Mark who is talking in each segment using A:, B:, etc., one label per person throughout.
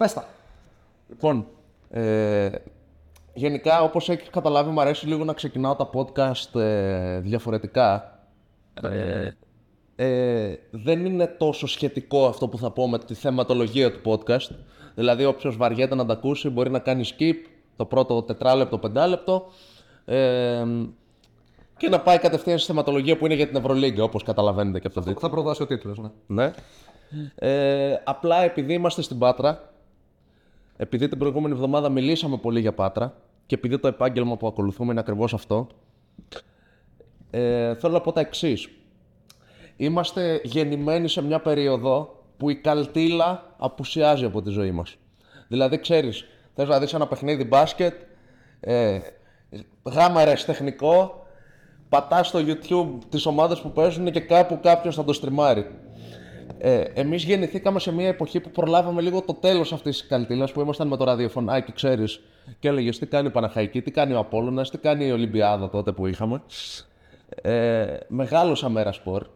A: Πες τα.
B: Λοιπόν, ε, γενικά όπως έχεις καταλάβει μου αρέσει λίγο να ξεκινάω τα podcast ε, διαφορετικά. Ε, ε, δεν είναι τόσο σχετικό αυτό που θα πω με τη θεματολογία του podcast. Δηλαδή όποιος βαριέται να τα ακούσει μπορεί να κάνει skip το πρώτο τετράλεπτο, πεντάλεπτο ε, και να πάει κατευθείαν στη θεματολογία που είναι για την Ευρωλίγκα όπως καταλαβαίνετε και από το τίτλο.
A: Θα προδώσει ο τίτλος, ναι.
B: Ναι. Ε, απλά επειδή είμαστε στην Πάτρα, επειδή την προηγούμενη εβδομάδα μιλήσαμε πολύ για Πάτρα και επειδή το επάγγελμα που ακολουθούμε είναι ακριβώς αυτό, ε, θέλω να πω τα εξής. Είμαστε γεννημένοι σε μια περίοδο που η καλτήλα απουσιάζει από τη ζωή μας. Δηλαδή, ξέρεις, θες να δεις ένα παιχνίδι μπάσκετ, ε, γάμα τεχνικό, πατάς στο YouTube τις ομάδες που παίζουν και κάπου κάποιος θα το στριμάρει. Ε, Εμείς γεννηθήκαμε σε μια εποχή που προλάβαμε λίγο το τέλος αυτής της καλτήλα που ήμασταν με το ραδιοφωνάκι, ξέρεις. Και έλεγες τι κάνει η Παναχαϊκή, τι κάνει ο Απόλλωνας, τι κάνει η Ολυμπιάδα τότε που είχαμε. Ε, μεγάλωσα μέρα σπορ.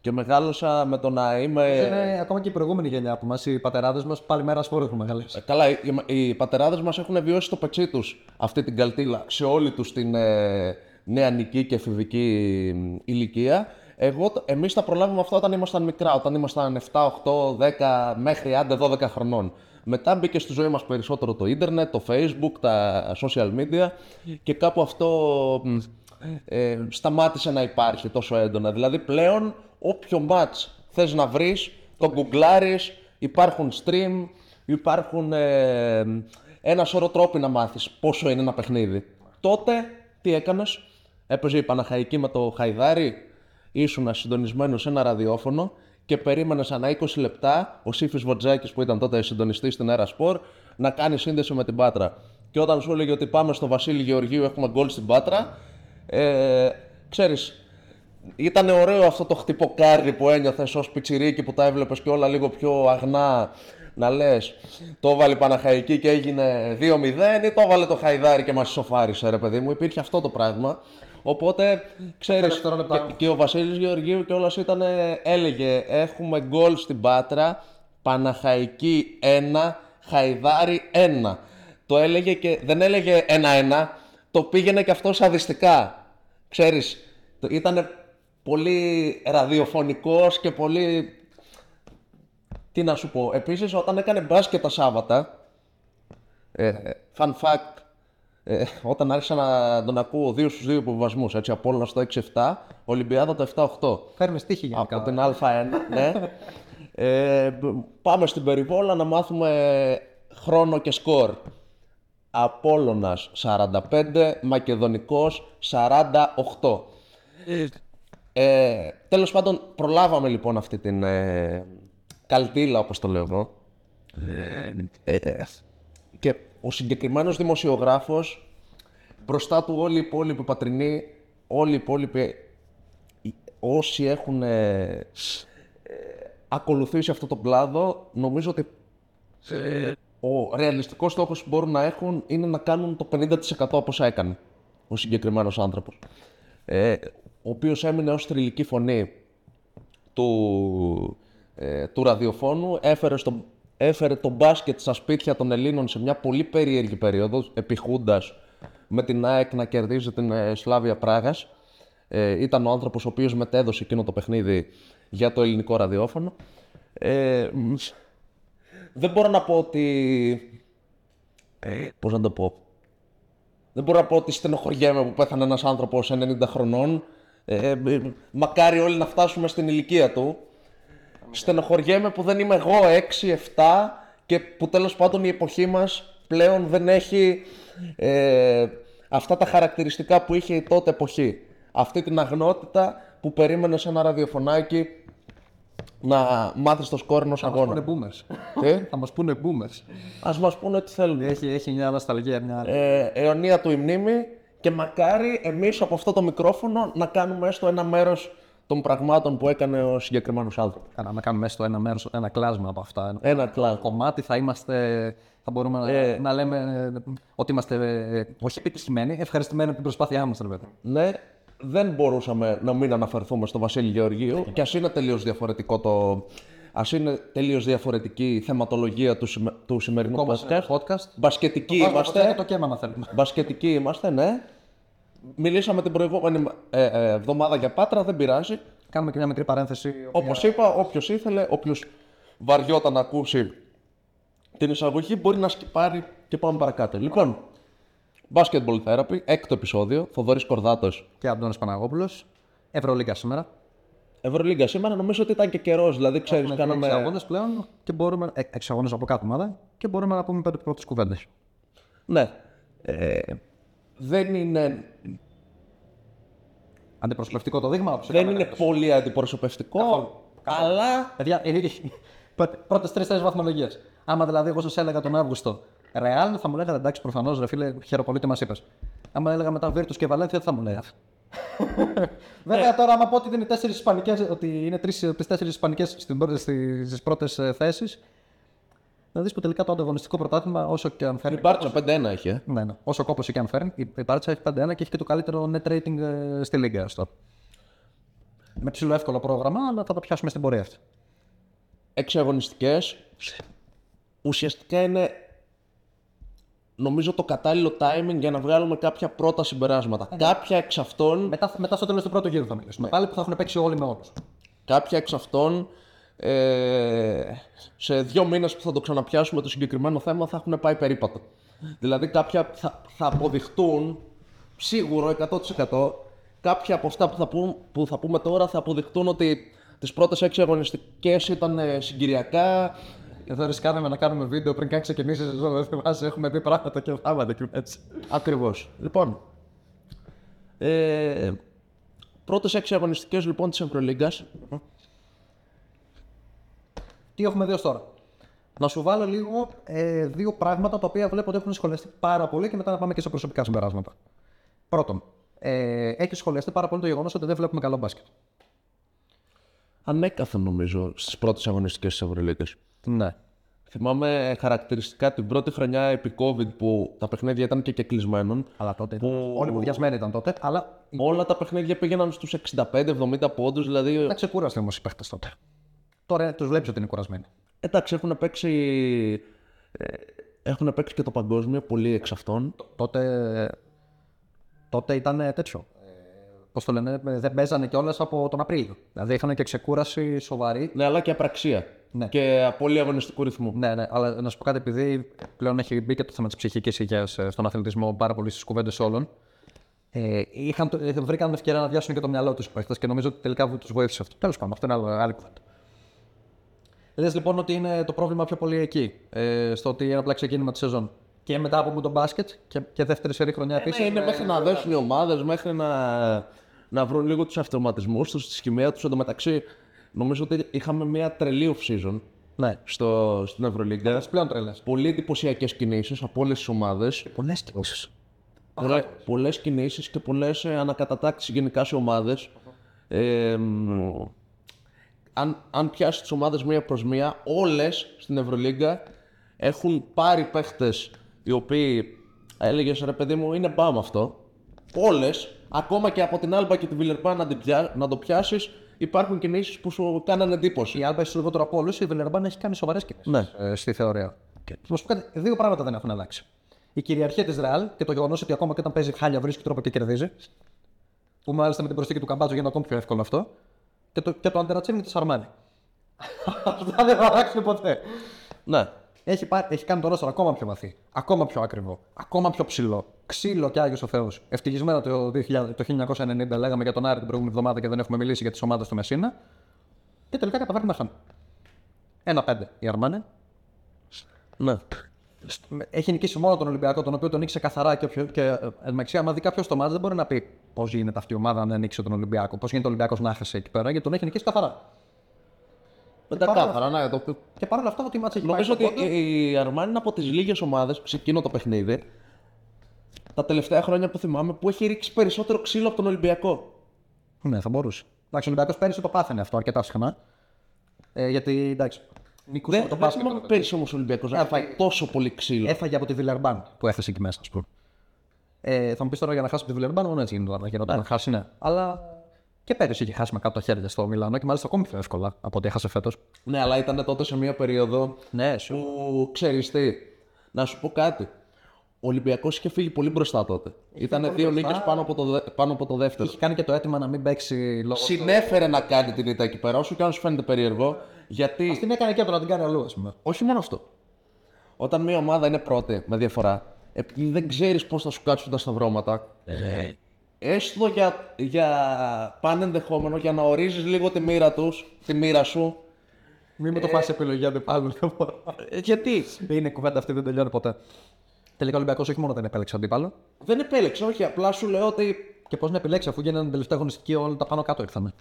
B: Και μεγάλωσα με το να είμαι.
A: Είναι ακόμα και η προηγούμενη γενιά που μας, οι πατεράδες μας, πάλι μέρα σπόρο έχουν μεγαλώσει.
B: Ε, Καλά, οι, οι πατεράδες μας έχουν βιώσει το πετσί τους αυτή την καλτήλα σε όλη τους την ε, νεανική και εφηβική μ, ηλικία. Εγώ, το- εμείς τα προλάβουμε αυτά όταν ήμασταν μικρά, όταν ήμασταν 7, 8, 10, μέχρι άντε 12 χρονών. Μετά μπήκε στη ζωή μας περισσότερο το ίντερνετ, το facebook, τα social media και κάπου αυτό μ, ε, σταμάτησε να υπάρχει τόσο έντονα. Δηλαδή πλέον όποιο match θες να βρεις, το γκουγκλάρεις, υπάρχουν stream, υπάρχουν ε, ένα σωρό τρόποι να μάθεις πόσο είναι ένα παιχνίδι. Τότε τι έκανες, έπαιζε η Παναχαϊκή με το Χαϊδάρι, ήσουν συντονισμένος σε ένα ραδιόφωνο και περίμενες ανά 20 λεπτά ο Σύφης Βοτζάκης που ήταν τότε συντονιστής στην Αέρα Σπορ να κάνει σύνδεση με την Πάτρα. Και όταν σου έλεγε ότι πάμε στο Βασίλη Γεωργίου, έχουμε γκολ στην Πάτρα, ε, ξέρεις, ήταν ωραίο αυτό το χτυποκάρι που ένιωθες ως πιτσιρίκι που τα έβλεπες και όλα λίγο πιο αγνά να λες το έβαλε η Παναχαϊκή και έγινε 2-0 ή το έβαλε το Χαϊδάρι και μας σοφάρισε ρε παιδί μου. Υπήρχε αυτό το πράγμα. Οπότε, ξέρεις,
A: δευτερόλεπτα.
B: και, και ο Βασίλης Γεωργίου και όλας ήταν, έλεγε έχουμε γκολ στην Πάτρα, Παναχαϊκή 1, Χαϊδάρι 1. Το έλεγε και δεν έλεγε 1-1, το πήγαινε και αυτό σαδιστικά. Ξέρεις, ήταν πολύ ραδιοφωνικός και πολύ... Τι να σου πω, επίσης όταν έκανε μπάσκετ τα Σάββατα, ε, fun fact, ε, όταν άρχισα να τον ακούω δύο στους δύο υποβασμούς, έτσι, Απόλλωνα στο 6-7, Ολυμπιάδα το 7-8.
A: Φέρνουμε στοίχη γενικά.
B: Από την Α1, ναι. Ε, πάμε στην περιβόλα να μάθουμε χρόνο και σκορ. Απόλλωνας 45, Μακεδονικός 48. Ε, τέλος πάντων, προλάβαμε λοιπόν αυτή την ε, καλτήλα, όπως το λέω εγώ. Ε, και ο συγκεκριμένος δημοσιογράφος, μπροστά του όλοι οι υπόλοιποι πατρινοί, όλοι οι υπόλοιποι οι- όσοι έχουν ε, ε, ακολουθήσει αυτό το κλάδο, νομίζω ότι ο ρεαλιστικός στόχος που μπορούν να έχουν είναι να κάνουν το 50% από όσα έκανε ο συγκεκριμένος άνθρωπος. Ε, ο οποίος έμεινε ως θρηλυκή φωνή του, ε, του ραδιοφώνου, έφερε, στο, έφερε το μπάσκετ στα σπίτια των Ελλήνων σε μια πολύ περίεργη περίοδο, επιχούντας με την ΑΕΚ να κερδίζει την ε, Σλάβια Πράγας. Ε, ήταν ο άνθρωπος ο οποίος μετέδωσε εκείνο το παιχνίδι για το ελληνικό ραδιόφωνο. Ε, μ, δεν μπορώ να πω ότι... Ε, πώς να το πω... Δεν μπορώ να πω ότι στενοχωριέμαι που πέθανε ένας άνθρωπος 90 χρονών. Ε, ε, μακάρι όλοι να φτάσουμε στην ηλικία του. Στενοχωριέμαι που δεν είμαι εγώ 6-7 και που τέλος πάντων η εποχή μας πλέον δεν έχει ε, αυτά τα χαρακτηριστικά που είχε η τότε εποχή. Αυτή την αγνότητα που περίμενες σε ένα ραδιοφωνάκι να μάθεις το σκόρ ενός
A: Θα μας πούνε
B: αγώνα.
A: boomers.
B: Τι;
A: Θα μας πούνε boomers.
B: Ας μας πούνε τι θέλουν.
A: Έχει, έχει μια νοσταλγία, μια άλλη.
B: Ε, αιωνία του η μνήμη και μακάρι εμείς από αυτό το μικρόφωνο να κάνουμε έστω ένα μέρος των πραγμάτων που έκανε ο συγκεκριμένος άνθρωπος.
A: Κάνα, να κάνουμε μέσα στο ένα μέρος, ένα κλάσμα από αυτά.
B: Ένα κλάδο.
A: κομμάτι θα είμαστε. Θα μπορούμε να-
B: Ε.
A: να λέμε ε, ότι είμαστε ε, όχι επιτυχημένοι, ευχαριστημένοι από την προσπάθειά μας, ρε παιδί.
B: Ναι, δεν μπορούσαμε να μην αναφερθούμε στο Βασίλη Γεωργίου και ας είναι τελείως διαφορετικό το Α είναι τελείως διαφορετική η θεματολογία του, σημα- του σημερινού
A: Ακόμα σε
B: podcast.
A: podcast.
B: Μπασκετικοί
A: Βάζουμε
B: είμαστε.
A: το κέμα να θέλουμε.
B: Μπασκετικοί είμαστε, ναι. Μιλήσαμε την προηγούμενη ε, ε, εβδομάδα για Πάτρα, δεν πειράζει.
A: Κάνουμε και μια μικρή παρένθεση.
B: Όπως είπα, όποιος ήθελε, όποιος βαριόταν να ακούσει την εισαγωγή μπορεί να σκυπάρει και πάμε παρακάτω. Λοιπόν, Basketball Therapy, έκτο επεισόδιο, Θοδωρής Κορδάτος.
A: Και Αντώνης Παναγόπουλος. Ευρωλίγκα σήμερα.
B: Ευρωλίγκα σήμερα, νομίζω ότι ήταν και καιρός, δηλαδή ξέρεις,
A: Κάναμε
B: κάναμε.
A: αγώνες πλέον και μπορούμε. ε, Έξι αγώνες από κάθε ομάδα και μπορούμε να πούμε πέντε πρώτες κουβέντες.
B: Ναι. Ε, δεν είναι,
A: Αντιπροσωπευτικό το δείγμα. όπως
B: δεν
A: είχαμε
B: είναι
A: φέτος.
B: πολύ αντιπροσωπευτικό, αλλά
A: Παιδιά, πρώτε τρει-τέσσερι βαθμολογίε. Άμα δηλαδή εγώ σας έλεγα τον Αύγουστο Ρεάλ, θα μου λέγατε εντάξει, προφανώς ρε φίλε, χαίρομαι τι μας είπες. Άμα έλεγα μετά Βίρτους και Βαλένθια, τι θα μου λέγατε. Βέβαια τώρα, άμα πω ότι είναι τέσσερις ισπανικές, ότι είναι τρει από τις τέσσερις Ισπανικές στις πρώτες θέσεις, να δεις που τελικά το ανταγωνιστικό πρωτάθλημα, όσο και αν φέρει.
B: η Μπάρτσα 5-1 είχε.
A: Ναι, ναι. Όσο κόπος και αν φέρνει, η η Μπάρτσα έχει 5-1 και έχει και το καλύτερο net rating ε, στη Λίγκα. Αυτό. Με ψηλό εύκολο πρόγραμμα, αλλά θα τα πιάσουμε στην πορεία αυτή.
B: έξι αγωνιστικέ. Ουσιαστικά είναι νομίζω το κατάλληλο timing για να βγάλουμε κάποια πρώτα συμπεράσματα. Κάποια εξ αυτών,
A: Μετά, μετά στο τέλος του πρώτου γύρου θα μιλήσουμε. Πάλι που θα έχουν παίξει όλοι με όλους.
B: κάποια εξ αυτών ε, σε δύο μήνες που θα το ξαναπιάσουμε το συγκεκριμένο θέμα θα έχουν πάει περίπατο. Δηλαδή κάποια θα, θα αποδειχτούν σίγουρο 100% κάποια από αυτά που θα, πού- που θα πούμε τώρα θα αποδειχτούν ότι τις πρώτες έξι αγωνιστικές ήταν ε, συγκυριακά,
A: Εδώ ρισκάραμε να κάνουμε βίντεο πριν καν ξεκινήσεις η σεζόν. Δεν θυμάσαι, έχουμε δει πράγματα και θαύματα και έτσι.
B: Ακριβώς. Λοιπόν, ε, πρώτες έξι αγωνιστικές λοιπόν της Ευρωλίγκας.
A: Τι έχουμε δει ως τώρα. Να σου βάλω λίγο ε, δύο πράγματα τα οποία βλέπω ότι έχουν σχολιαστεί πάρα πολύ και μετά να πάμε και σε προσωπικά συμπεράσματα. Πρώτον, ε, έχει σχολιαστεί πάρα πολύ το γεγονός ότι δεν βλέπουμε καλό μπάσκετ.
B: Ανέκαθεν νομίζω στις πρώτες αγωνιστικές της Ευρωλίγκας.
A: Ναι.
B: Θυμάμαι χαρακτηριστικά την πρώτη χρονιά επί COVID που τα παιχνίδια ήταν και κεκλεισμένων.
A: Αλλά τότε.
B: Που-
A: Όλοι μου διασμένοι ήταν τότε, αλλά
B: Όλα τα παιχνίδια πήγαιναν στους 65-70 πόντους, δηλαδή
A: δεν ξεκούραστε όμως οι παίχτες τότε. Τώρα τους βλέπεις ότι είναι κουρασμένοι.
B: εντάξει έχουν παίξει, ε, έχουν παίξει και το παγκόσμιο, πολλοί εξ αυτών.
A: Τότε, τότε ήταν τέτοιο. Πώς το λένε, δεν παίζανε κιόλας από τον Απρίλιο. Δηλαδή είχαν και ξεκούραση σοβαρή.
B: Ναι, αλλά και απραξία.
A: Ναι.
B: Και πολύ αγωνιστικού ρυθμού.
A: Ναι, ναι, αλλά να σου πω κάτι, επειδή πλέον έχει μπει και το θέμα της ψυχικής υγείας στον αθλητισμό πάρα πολύ στις κουβέντες όλων. Ε, είχαν, το- ε, βρήκαν ευκαιρία να διάσουν και το μυαλό τους οι παίχτε και νομίζω ότι τελικά τους βοήθησε αυτό. Τέλος πάντων, αυτό είναι άλλο- άλλη κουβέντα. Λες λοιπόν ότι είναι το πρόβλημα πιο πολύ εκεί, ε, στο ότι είναι απλά ξεκίνημα της σεζόν. Και μετά από τον μπάσκετ και, και δεύτερη σερή χρονιά επίση.
B: Ναι, είναι μέχρι να δέσουν οι ομάδες, μέχρι να, να βρουν λίγο τους αυτοματισμούς τους, τη σχημεία τους. Εν τω μεταξύ, νομίζω ότι είχαμε μια τρελή off season
A: Ναι,
B: στο, στην Ευρωλίγκα.
A: πλέον τρελές.
B: Πολύ εντυπωσιακές κινήσεις από όλες τις ομάδες.
A: Πολλές κινήσεις.
B: Πολλές κινήσεις και πολλές ανακατατάξεις γενικά σε ομάδες. Ε, μ, αν, αν πιάσει τις ομάδες μία προς μία, όλες στην Ευρωλίγκα έχουν πάρει παίχτες οι οποίοι έλεγες ρε παιδί μου, είναι μπαμ αυτό. Όλες, ακόμα και από την Άλμπα και τη Βιλερμπά να, την πια- να το πιάσεις, υπάρχουν κινήσεις που σου κάνανε εντύπωση.
A: Η Άλμπα έχει λιγότερο από όλους, η Βιλερμπάν έχει κάνει σοβαρές κινήσεις
B: Ναι.
A: ε, στη θεωρία. Και να σου πω κάτι, δύο πράγματα δεν έχουν αλλάξει. Η κυριαρχία της Ρεάλ και το γεγονός ότι ακόμα και όταν παίζει χάλια βρίσκει τρόπο και κερδίζει. Που μάλιστα με την προσθήκη του Καμπάτζο γίνεται ακόμη πιο εύκολο αυτό. Και το, και το αντερατσίνη της Αρμάνι. Αυτά δεν θα αλλάξουν ποτέ.
B: Ναι.
A: Έχει, πάρει- έχει κάνει το ρόστο ακόμα πιο βαθύ, ακόμα πιο ακριβό, ακόμα πιο ψηλό. Ξύλο και άγιος ο Θεός. Ευτυχισμένα το, 2000, το 1990 λέγαμε για τον Άρη την προηγούμενη εβδομάδα και δεν έχουμε μιλήσει για τις ομάδες του Μεσίνα. Και τελικά καταφέρνει να χάνει. Ένα-πέντε η Αρμάνε.
B: ναι.
A: Έχει νικήσει μόνο τον Ολυμπιακό, τον οποίο τον νίκησε καθαρά και, όποιο- και ε, εν τω μεταξύ, άμα δει κάποιος το μάτζ, δεν μπορεί να πει πώς γίνεται αυτή η ομάδα να νίκησε τον Ολυμπιακό, πώς γίνεται ο Ολυμπιακός να χάσει εκεί πέρα, γιατί τον έχει νικήσει καθαρά.
B: Πεντακάθαρα, ναι, το,
A: Και παρόλα αυτά, ότι η μάτσα έχει
B: Νομίζω
A: πάει
B: ότι
A: στον πόντο.
B: η Αρμάνι είναι από τις λίγες ομάδες σε εκείνο το παιχνίδι τα τελευταία χρόνια που θυμάμαι που έχει ρίξει περισσότερο ξύλο από τον Ολυμπιακό.
A: Ναι, θα μπορούσε. Εντάξει, ο Ολυμπιακός πέρυσι το πάθαινε αυτό αρκετά συχνά. Ε, γιατί εντάξει. Νικούσε
B: Δεν,
A: με το
B: δεν
A: μπάσκετ.
B: θυμάμαι πέρυσι όμως ο Ολυμπιακός να
A: Έφαγε.
B: έχει τόσο πολύ ξύλο.
A: Έφαγε από τη Βιλερμπάν που έθεσε εκεί μέσα, ας πούμε. Ε, θα μου πεις τώρα για να χάσει από τη Βιλερμπάν, μόνο έτσι γίνεται τώρα. Για να χάσει, ναι. Αλλά Και πέρυσι είχε χάσει με κάτω τα χέρια στο Μιλάνο και μάλιστα ακόμη πιο εύκολα από ό,τι έχασε φέτος.
B: Ναι, αλλά ήταν τότε σε μια περίοδο
A: Ναι,
B: που ξέρεις τι. Να σου πω κάτι. Ο Ολυμπιακός είχε φύγει πολύ μπροστά τότε. Ήταν δύο νίκες πάνω, από το δε- πάνω από το δεύτερο.
A: Είχε κάνει και το αίτημα να μην παίξει λόγω.
B: Συνέφερε να κάνει την ήττα εκεί πέρα, όσο και αν σου φαίνεται περίεργο, γιατί.
A: Την έκανε και από το να την κάνει αλλού, ας πούμε.
B: Όχι μόνο αυτό. Όταν μια ομάδα είναι πρώτη με διαφορά, επειδή δεν ξέρεις πώς θα σου κάτσουν τα σταυρώματα, έστω για, για πάνε ενδεχόμενο για να ορίζεις λίγο τη μοίρα τους, τη μοίρα σου.
A: Μην μου το φάσει επιλογή αντιπάλου.
B: Ε, γιατί;
A: Είναι κουβέντα αυτή, δεν τελειώνει ποτέ. Τελικά ο Ολυμπιακός όχι μόνο δεν επέλεξε αντίπαλο,
B: δεν επέλεξε, όχι, απλά σου λέω ότι
A: και πώς να επιλέξει αφού γίνανε την τελευταία αγωνιστική όλα τα πάνω κάτω ήρθανε.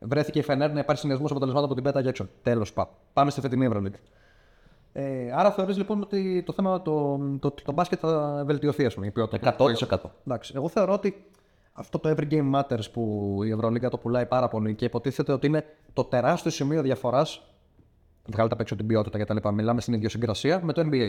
A: Βρέθηκε η Φενέρ να υπάρχει συνδυασμός αποτελεσμάτων από την Πέτα για έξω. Τέλος πάντων. Πάμε στη φετινή Ευρωλίγα. Ε, άρα θεωρείς λοιπόν ότι το θέμα το, το, το, το μπάσκετ θα βελτιωθεί, ας πούμε, η ποιότητα.
B: 100%.
A: Εντάξει, εγώ θεωρώ ότι αυτό το Every Game Matters που η Ευρωλίγα το πουλάει πάρα πολύ και υποτίθεται ότι είναι το τεράστιο σημείο διαφοράς. Βγάλετε απ' έξω την ποιότητα κτλ. Μιλάμε στην ιδιοσυγκρασία με το NBA.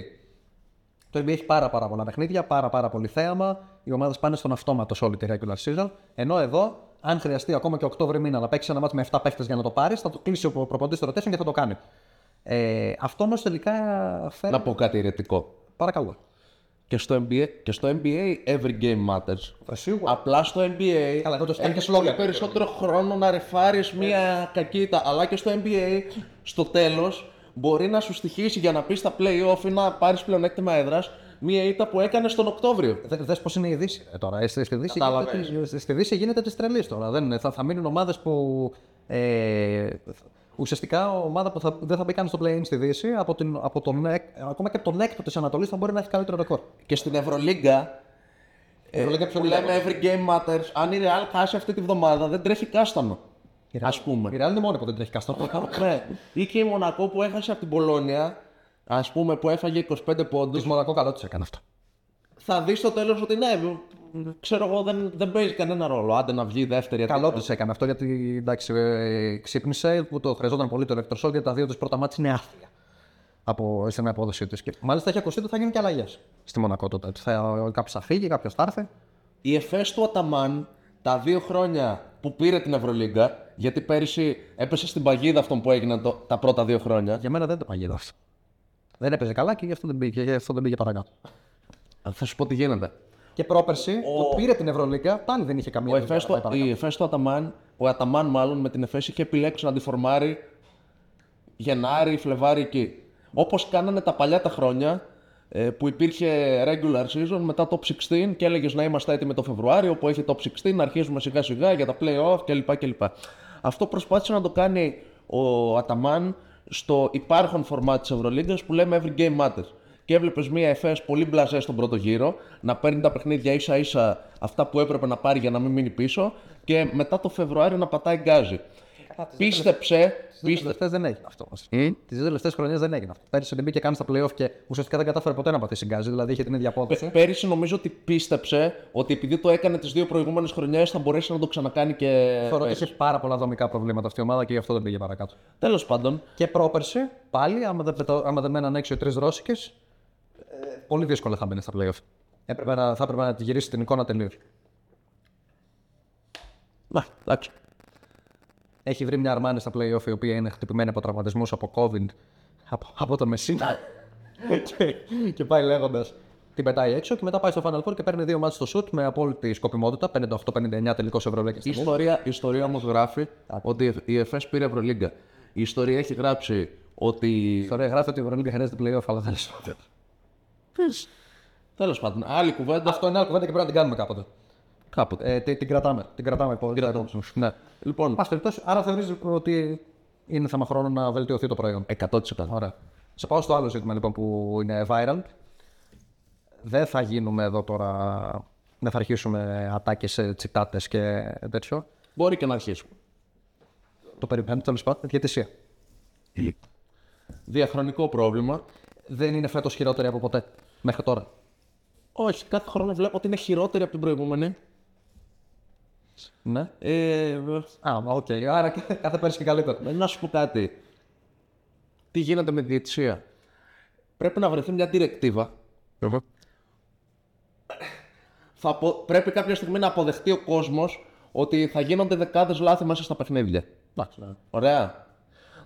A: Το NBA έχει πάρα, πάρα πολλά παιχνίδια, πάρα, πάρα πολύ θέαμα. Οι ομάδες πάνε στον αυτόματο σε όλη τη regular season. Ενώ εδώ, αν χρειαστεί ακόμα και Οκτώβρη μήνα να παίξεις ένα μάτι με 7 παίχτε για να το πάρεις, θα το κλείσει ο προποντής στο rotation και θα το κάνει. Ε, αυτό όμως τελικά φέρνει.
B: Να πω κάτι ηρετικό.
A: Παρακαλώ.
B: Και στο NBA, και στο NBA every game matters.
A: Σίγουρα.
B: Απλά στο NBA
A: Καλά, εδώ το στέλνει και
B: έχεις
A: σλόγγαν.
B: πολύ περισσότερο χρόνο να ρεφάρεις μια κακή ήττα. Αλλά και στο NBA στο τέλος μπορεί να σου στοιχίσει για να πεις στα play-off ή να πάρεις πλεονέκτημα έδρας μια ήττα που έκανε τον Οκτώβριο.
A: Δε δες πώς είναι η Δύση ε, τώρα. Ε, Στη, στη, Δύση
B: Κατάλαβες.
A: γίνεται, της- στη Δύση γίνεται τη τρελή τώρα. Δεν, θα, θα μείνουν ομάδες που. Ε, ουσιαστικά ομάδα που θα, δεν θα μπει καν στο play-in στη Δύση, από την, από τον, εκ- ακόμα και από τον έκτο της Ανατολής θα μπορεί να έχει καλύτερο ρεκόρ.
B: Και στην Ευρωλίγκα ε,
A: Ευρωλίγκα πιο
B: που
A: λίγα.
B: λέμε every game matters, αν η Real χάσει αυτή τη βδομάδα δεν τρέχει κάστανο. Ας πούμε.
A: Η Real είναι μόνη που δεν τρέχει καστό.
B: Ναι. Ή και η Μονακό που έχασε από την Πολώνια, ας πούμε που έφαγε 25 πόντους,
A: Της Μονακό καλό της έκανε αυτό.
B: θα δεις στο τέλος ότι ναι, ξέρω εγώ, δεν, δεν παίζει κανένα ρόλο. Άντε να βγει δεύτερη.
A: Καλό της έκανε αυτό γιατί εντάξει, ε, ξύπνησε που το χρειαζόταν πολύ το ηλεκτροσόκ γιατί τα δύο της πρώτα μάτια είναι άθλια από στην απόδοσή της. Και μάλιστα έχει ακουστεί ότι θα γίνουν και αλλαγές στη Μονακό τότε. ότι Θα, κάποιος θα φύγει, κάποιος θα έρθει.
B: Η Εφές του Αταμάν τα δύο χρόνια που πήρε την Ευρωλίγκα, γιατί πέρυσι έπεσε στην παγίδα αυτών που έγιναν το- τα πρώτα δύο χρόνια.
A: Για μένα δεν το παγίδα αυτό. Δεν έπαιζε καλά και γι' αυτό δεν πήγε, γι αυτό δεν πήγε παρακάτω.
B: Θα σου πω τι γίνεται.
A: Και πρόπερση που πήρε την Ευρωλίγκα πάλι δεν είχε καμία
B: Ο
A: δουλειά
B: Εφές
A: να
B: του,
A: πάει παρακάτω.
B: η Εφές του Αταμάν, ο Αταμάν μάλλον με την Εφές είχε επιλέξει να τη φορμάρει Γενάρη, Φλεβάρη εκεί. Όπως κάνανε τα παλιά τα χρόνια ε, που υπήρχε regular season μετά top 16 και έλεγες να είμαστε έτοιμοι το Φεβρουάριο που έχει top 16, να αρχίζουμε σιγά σιγά για τα playoff κλπ. κλπ. Αυτό προσπάθησε να το κάνει ο Αταμάν στο υπάρχον φορμάτ της Ευρωλίγκας που λέμε Every Game Matters. Και έβλεπες μια ΕΦΕΣ πολύ μπλαζέ στον πρώτο γύρο, να παίρνει τα παιχνίδια ίσα ίσα αυτά που έπρεπε να πάρει για να μην μείνει πίσω και μετά το Φεβρουάριο να πατάει γκάζι. Πίστεψε,
A: Τι δύο τελευταίες δεν έγινε αυτό. Τις δύο τελευταίες χρονιές δεν έγινε αυτό. Πέρυσι δεν μπήκε καν στα playoff και ουσιαστικά δεν κατάφερε ποτέ να πατήσει γκάζι, δηλαδή είχε την ίδια απόδοση.
B: Πέρυσι νομίζω ότι πίστεψε ότι επειδή το έκανε τις δύο προηγούμενες χρονιές θα μπορέσει να το ξανακάνει και.
A: Θεωρώ ότι είχε πάρα πολλά δομικά προβλήματα αυτή η ομάδα και γι' αυτό δεν πήγε παρακάτω.
B: Τέλος πάντων,
A: Και πρόπερση, πάλι, άμα δεν, πετώ- άμα δεν μέναν έξω οι τρεις Ρώσικες, πολύ δύσκολα θα μπαίνει στα playoff. Έπρεπε να, θα έπρεπε να τη γυρίσει την εικόνα τελείως.
B: να, εντάξει.
A: Έχει βρει μια Αρμάνη στα playoff η οποία είναι χτυπημένη από τραυματισμούς από COVID από, από τον Μεσίνα. και, και πάει λέγοντας. Την πετάει έξω και μετά πάει στο Final Four και παίρνει δύο μάτς στο shoot με απόλυτη σκοπιμότητα. 58-59 τελικός Ευρωλέγκα.
B: Η ιστορία, η ιστορία όμως γράφει ότι η ΕΦΕΣ πήρε Ευρωλίγκα. Η ιστορία έχει γράψει ότι.
A: Η ιστορία γράφει ότι η Ευρωλίγκα χρειάζεται playoff, αλλά δεν είναι.
B: Τέλος πάντων, άλλη κουβέντα.
A: Αυτό είναι άλλη κουβέντα και πρέπει να την κάνουμε κάποτε.
B: Κάποτε.
A: Ε, την, την κρατάμε. Την κρατάμε υπό Ναι.
B: Λοιπόν,
A: Πάση περιπτώσει, άρα θεωρείς ότι είναι θέμα χρόνου να βελτιωθεί το προϊόν.
B: 100%.
A: Ωραία. Σε πάω στο άλλο ζήτημα λοιπόν που είναι viral. Δεν θα γίνουμε εδώ τώρα. Δεν θα αρχίσουμε ατάκες σε τσιτάτες και τέτοιο.
B: Μπορεί και να αρχίσουμε.
A: Το περιμένω τέλος πάντων. Διαιτησία.
B: Διαχρονικό πρόβλημα.
A: Δεν είναι φέτος χειρότερη από ποτέ. Μέχρι τώρα.
B: Όχι, κάθε χρόνο βλέπω ότι είναι χειρότερη από την προηγούμενη.
A: Ναι.
B: Ε,
A: Α, μα, οκ. Άρα και- κάθε πέρυσι και καλύτερα.
B: Ε, Να σου πω κάτι. Τι γίνεται με τη διαιτησία; Πρέπει να βρεθεί μια διρεκτίβα. Θα απο- Πρέπει κάποια στιγμή να αποδεχτεί ο κόσμος ότι θα γίνονται δεκάδες λάθη μέσα στα παιχνίδια.
A: Εντάξει, ναι.
B: Ωραία.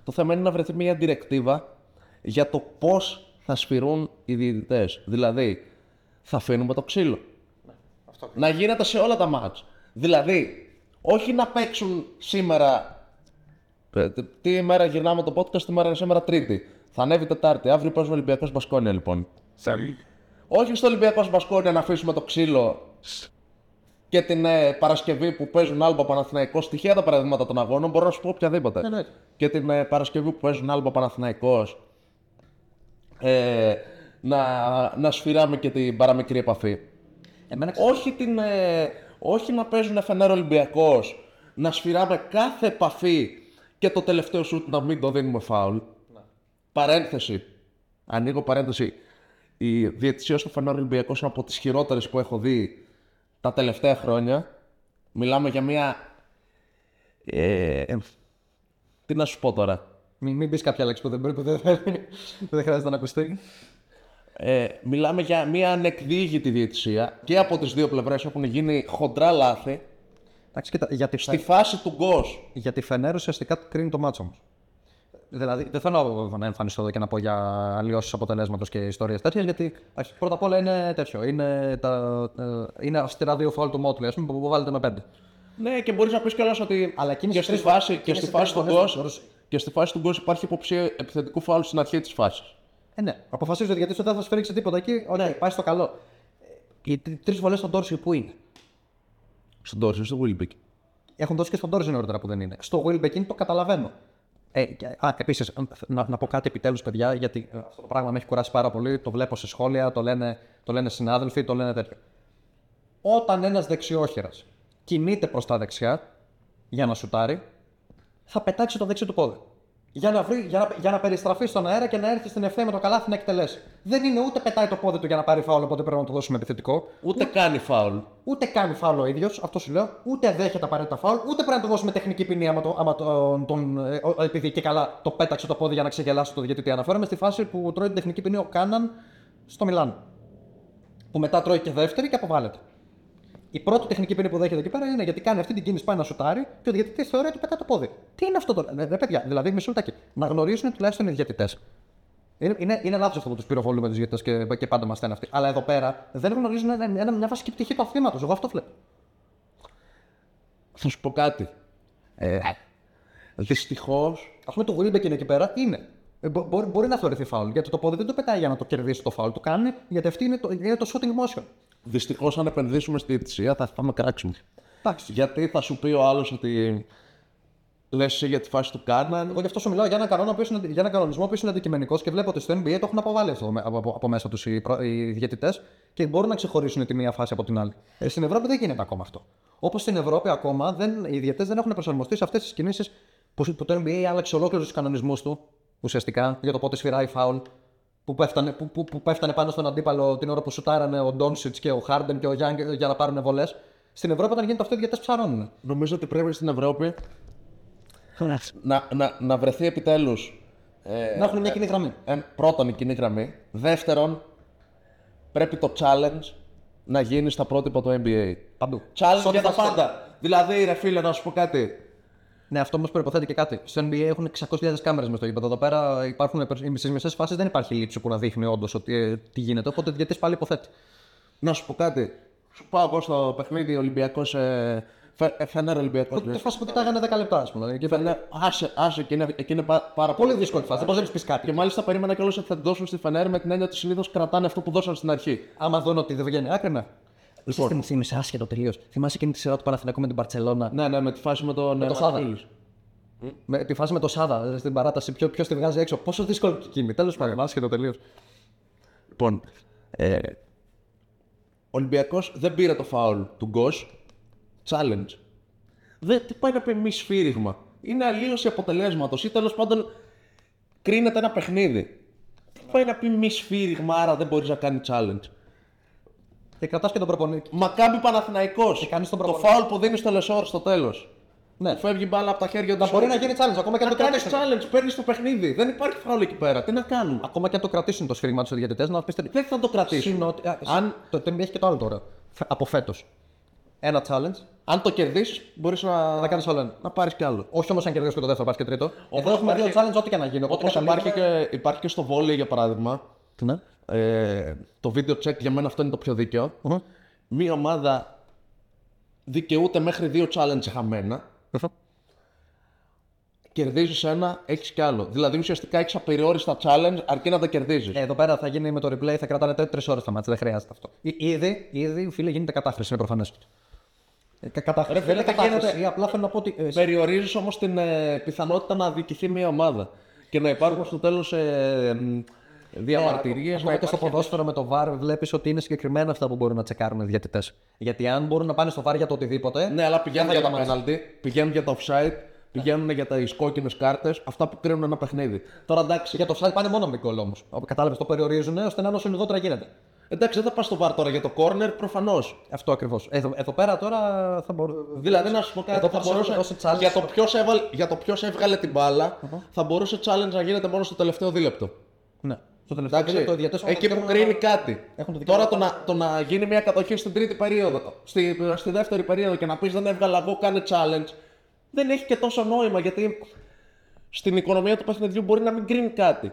B: Το θέμα είναι να βρεθεί μια διρεκτίβα για το πώς θα σφυρούν οι διαιτητές. Δηλαδή, θα αφήνουμε το ξύλο. Να γίνεται σε όλα τα μάτς. Δηλαδή, όχι να παίξουν σήμερα. Ε, Τι- Τι ημέρα γυρνάμε το podcast, τι ημέρα είναι σήμερα Τρίτη. Θα ανέβει Τετάρτη. Αύριο παίζουμε Ολυμπιακός Μπασκόνια λοιπόν. Όχι στο Ολυμπιακός Μπασκόνια να αφήσουμε το ξύλο και την ε, Παρασκευή που παίζουν Άλμπα Παναθηναϊκός. Στοιχεία τα παραδείγματα των αγώνων, μπορώ να σου πω οποιαδήποτε.
A: Εννοείται.
B: Και την ε, Παρασκευή που παίζουν Άλμπα Παναθηναϊκός ε, να, να σφυράμε και την παραμικρή επαφή.
A: Εμένα ξέρεις,
B: Όχι, την, ε, όχι να παίζουν Φενέρ Ολυμπιακός, να σφυράμε κάθε επαφή και το τελευταίο σουτ να μην το δίνουμε φάουλ. Παρένθεση. Ανοίγω παρένθεση. Η διαιτησία στο Φενέρ Ολυμπιακός είναι από τις χειρότερες που έχω δει τα τελευταία χρόνια. Μιλάμε για μια... Ε, ε, τι να σου πω τώρα.
A: μην, μην πεις κάποια λέξη που δεν, μπορεί- που δεν, που δεν χρειάζεται να ακουστεί.
B: Ε, μιλάμε για μια ανεκδίγητη διαιτησία και από τις δύο πλευρές έχουν γίνει χοντρά λάθη
A: Εντάξει, κοίτα, για τη,
B: στη φάση του γκος.
A: για τη Φενέρ ουσιαστικά κρίνει το μάτσο όμως. Δηλαδή, δεν θέλω να εμφανιστώ εδώ και να πω για αλλοιώσεις αποτελέσματος και ιστορίες τέτοιες, γιατί εντάξει, πρώτα απ' όλα είναι τέτοιο. Είναι, τα, ε, είναι αυστηρά δύο φάουλ του Μότλι, ας πούμε, που βάλετε με πέντε.
B: Ναι, και μπορείς να πεις κιόλας ότι
A: Αλλά εκείνες
B: και
A: οι
B: στη
A: τρεις-
B: φάση, και
A: εκείνες
B: στη
A: οι
B: φάση
A: τρεις
B: του
A: φορές
B: γκος
A: του-
B: και στη φάση του γκος υπάρχει υποψία επιθετικού φάουλ στην αρχή της φάσης.
A: Ε, ναι, αποφασίζεται γιατί δεν θα σφίριξει τίποτα εκεί. Ωραία, πάει στο καλό. Ε, Οι τρεις βολέ στον Τόρσι που είναι;
B: Στον Τόρσι, στο Βίλμπικ.
A: Έχουν δώσει και στον Τόρζι νωρίτερα που δεν είναι. Στο Wilbeck είναι το καταλαβαίνω. Ε, και- α, επίσης, να, να πω κάτι επιτέλους, παιδιά, γιατί ε, αυτό το πράγμα με έχει κουράσει πάρα πολύ. Το βλέπω σε σχόλια, το λένε, το λένε συνάδελφοι, το λένε τέτοιο. Όταν ένας δεξιόχειρας κινείται προς τα δεξιά για να σουτάρει, θα πετάξει το δεξί του πόδι. Για να, βρει, για, να, για να περιστραφεί στον αέρα και να έρθει στην ευθεία με το καλάθι να εκτελέσει. Δεν είναι ούτε πετάει το πόδι του για να πάρει φάουλ, οπότε πρέπει να το δώσουμε επιθετικό.
B: Ούτε κάνει φάουλ.
A: Ούτε κάνει φάουλ ο ίδιος, αυτό σου λέω, ούτε δέχεται απαραίτητα φάουλ, ούτε πρέπει να του δώσουμε τεχνική ποινή άμα, το, άμα τον, τον, ε, ο- επειδή και καλά το πέταξε το πόδι για να ξεγελάσει το διαιτητή. Αναφέρομαι στη φάση που τρώει την τεχνική ποινή ο Κάναν στο Μιλάνο. Που μετά τρώει και δεύτερη και αποβάλλεται. Η πρώτη τεχνική ποινή που δέχεται εκεί πέρα είναι γιατί κάνει αυτή την κίνηση πάει να σουτάρει και ο διαιτητής θεωρεί ότι πετάει το πόδι. Τι είναι αυτό τώρα, ρε, ρε παιδιά, δηλαδή μισό λεπτάκι. Να γνωρίσουν τουλάχιστον οι διαιτητές. Είναι, είναι, είναι λάθος αυτό που τους πυροβολούμε τους διαιτητές και, και πάντα μας στέλνει αυτοί. Αλλά εδώ πέρα δεν γνωρίζουν ένα, ένα, μια βασική πτυχή του αθλήματος. Εγώ αυτό βλέπω.
B: Θα σου πω κάτι. Ε, Δυστυχώ.
A: Α πούμε το Wilbeck είναι εκεί πέρα, είναι. Ε, μπο- μπορεί, μπορεί να θεωρηθεί φάουλ. Γιατί το πόδι δεν το πετάει για να το κερδίσει το φάουλ. Το κάνει γιατί αυτή είναι το, είναι το shooting motion.
B: Δυστυχώς, αν επενδύσουμε στη διαιτησία, θα πάμε κράξιμο.
A: Εντάξει.
B: Γιατί θα σου πει ο άλλος ότι. Λες εσύ για τη φάση του Κάναν.
A: Εγώ γι' αυτό σου μιλάω για, ένα κανόνα που είναι, για ένα κανονισμό που είναι αντικειμενικός και βλέπω ότι στο NBA το έχουν αποβάλει αυτό με- από, από, από μέσα τους οι, προ- οι διαιτητές και μπορούν να ξεχωρίσουν τη μία φάση από την άλλη. Ε, στην Ευρώπη δεν γίνεται ακόμα αυτό. Όπως στην Ευρώπη ακόμα δεν, οι διαιτητές δεν έχουν προσαρμοστεί σε αυτές τις κινήσεις που, που το NBA άλλαξε ολόκληρου τους κανονισμούς του ουσιαστικά για το πότε σφυράει φάουλ. Που πέφτανε, που, που, που πέφτανε πάνω στον αντίπαλο την ώρα που σουτάρανε ο Ντόνσιτς και ο Χάρντεν και ο Γιάνγκ για να πάρουν βολές. Στην Ευρώπη όταν γίνεται αυτό οι διαιτητέ ψαρώνουν.
B: Νομίζω ότι πρέπει στην Ευρώπη να, να, να βρεθεί επιτέλους. Ε,
A: Να έχουν μια κοινή γραμμή.
B: ε, πρώτον, η κοινή γραμμή. Δεύτερον, πρέπει το challenge να γίνει στα πρότυπα του NBA.
A: Παντού.
B: Challenge
A: Σε ό,τι
B: για τα
A: θα-
B: πάντα. Δηλαδή, ρε φίλε, να σου πω κάτι.
A: Ναι, αυτό όμως προποθέτει και κάτι. Στο NBA έχουν 600.000 κάμερες μες στο γήπεδο. Εδώ πέρα υπάρχουν στι μισές φάσεις δεν υπάρχει λήψη που να δείχνει όντως ότι ε, τι γίνεται. Οπότε γιατί πάλι υποθέτει.
B: Να σου πω κάτι. Σου πάω εγώ στο παιχνίδι Ολυμπιακός. Ε, φε, ε, Φενέρ Ολυμπιακός.
A: Τη φάση που κοιτάγανε 10 λεπτά, ας πούμε. Και φαίνεται
B: Άσε, άσε, εκεί είναι, εκεί είναι πά- πάρα
A: πολύ δύσκολη φάση. Δεν μπορείς να πεις κάτι.
B: Και μάλιστα περίμενα κιόλας ότι θα την δώσουν στη Φενέρ με την έννοια ότι συνήθως κρατάνε αυτό που δώσαν στην αρχή.
A: Άμα δω ότι δεν βγαίνει άκρη, ναι. Λοιπόν. Τι μου θύμισε άσχετο τελείως. Θυμάσαι εκείνη τη σειρά του Παναθηναϊκού με την Παρσελώνα.
B: Ναι, ναι, με τη φάση με τον.
A: το
B: ε,
A: Σάδα.
B: Ματζούλης.
A: Με τη φάση με το Σάδα ε, στην παράταση. Ποιο ποιος τη βγάζει έξω. Πόσο δύσκολη και εκείνη. Τέλος πάντων, άσχετο τελείως.
B: Λοιπόν, ε, ο Ολυμπιακός δεν πήρε το φάουλ του Γκος. Challenge. Δεν, τι πάει να πει μη σφύριγμα. Είναι αλλίωση αποτελέσματος ή τέλος πάντων κρίνεται ένα παιχνίδι. Τι πάει να πει μη σφύριγμα, άρα δεν μπορείς να κάνει challenge.
A: Και κρατάς και τον προπονητή.
B: Μακάμπι Παναθηναϊκός.
A: κάνεις τον
B: το
A: προπονητή.
B: φάουλ που δίνεις στο Λεσόρ στο τέλος.
A: Ναι.
B: Φεύγει μπάλα από τα χέρια του.
A: Να μπορεί να γίνει challenge ακόμα και αν
B: Να
A: το
B: κάνει
A: κρατήσουν.
B: challenge, παίρνει το παιχνίδι. Δεν υπάρχει φάουλ εκεί πέρα. Τι να κάνουμε.
A: Ακόμα και αν το κρατήσουν το σφύριγμα τους διαιτητές, να πεις
B: Δεν θα το κρατήσει.
A: Συν ότι- α,
B: Αν-
A: Το NBA έχει και το άλλο τώρα. Φε- Από φέτος. Ένα challenge
B: Αν το κερδίσεις, μπορείς να,
A: Να κάνεις όλο ένα.
B: να πάρεις κι άλλο.
A: Όχι όμως αν κερδίσεις και το δεύτερο, πας και τρίτο. Εδώ
B: Όπως
A: έχουμε δύο
B: υπάρχει-
A: challenge, ό,τι και να γίνει. Οπότε
B: Όπω υπάρχει, και, υπάρχει και στο βόλεϊ για παράδειγμα.
A: Ναι.
B: Ε, το video check για μένα αυτό είναι το πιο δίκαιο.
A: Μμμ.
B: Μία ομάδα δικαιούται μέχρι δύο challenge χαμένα.
A: Σωστό.
B: Κερδίζεις ένα, έχεις κι άλλο. Δηλαδή ουσιαστικά έχεις απεριόριστα challenge αρκεί να τα κερδίζεις.
A: Ε, Εδώ πέρα θα γίνει με το replay, θα κρατάνε τρεις ώρες τα μάτια. Δεν χρειάζεται αυτό. Ή- Ήδη, ήδη φίλε, γίνεται κατάχρηση, είναι προφανές. Ε, κα- κατάχρηση.
B: Ρε φίλε,
A: Δεν είναι
B: γίνεται-
A: κατάχρηση, απλά θέλω να πω ότι. ε,
B: Περιορίζεις όμως την ε, πιθανότητα να αδικηθεί μια ομάδα. Και να υπάρχουν στο τέλος ε, μ, διαμαρτυρίες.
A: Ακόμα και στο ποδόσφαιρο με το VAR βλέπεις ότι είναι συγκεκριμένα αυτά που μπορούν να τσεκάρουν οι διαιτητές. Γιατί αν μπορούν να πάνε στο VAR για το οτιδήποτε.
B: Ναι, αλλά πηγαίνουν
A: θα
B: για τα
A: γίνει
B: penalty, πηγαίνουν για τα offside, πηγαίνουν για τι κόκκινε κάρτες, αυτά που κρίνουν ένα παιχνίδι. Τώρα εντάξει,
A: Για το offside πάνε μόνο με γκολ όμως. Κατάλαβες, το περιορίζουν ώστε να είναι όσο λιγότερα γίνεται.
B: εντάξει δεν θα πας στο βαρ τώρα για το corner προφανώς.
A: Αυτό ακριβώς. Εδώ, εδώ πέρα τώρα θα μπορούσε.
B: Δηλαδή, να σου πω κάτι,
A: Εδώ
B: θα
A: θα
B: μπορούσε,
A: δώσει challenge
B: για, το
A: στο-
B: ποιος έβαλε, για το ποιος έβγαλε την μπάλα, θα μπορούσε challenge να γίνεται μόνο στο τελευταίο δίλεπτο.
A: Ναι. Στο τελευταίο
B: Εντάξει,
A: δίλεπτο, οι διαιτητές έχουν
B: εκεί
A: το
B: που
A: δικαίωμα
B: κρίνει κάτι.
A: έχουν το δικαίωμα
B: Τώρα το να, το να γίνει μια κατοχή στην τρίτη περίοδο, στη, στη δεύτερη περίοδο και να πεις δεν έβγαλα εγώ, κάνε challenge, δεν έχει και τόσο νόημα γιατί στην οικονομία του παιχνιδιού μπορεί να μην κρίνει κάτι.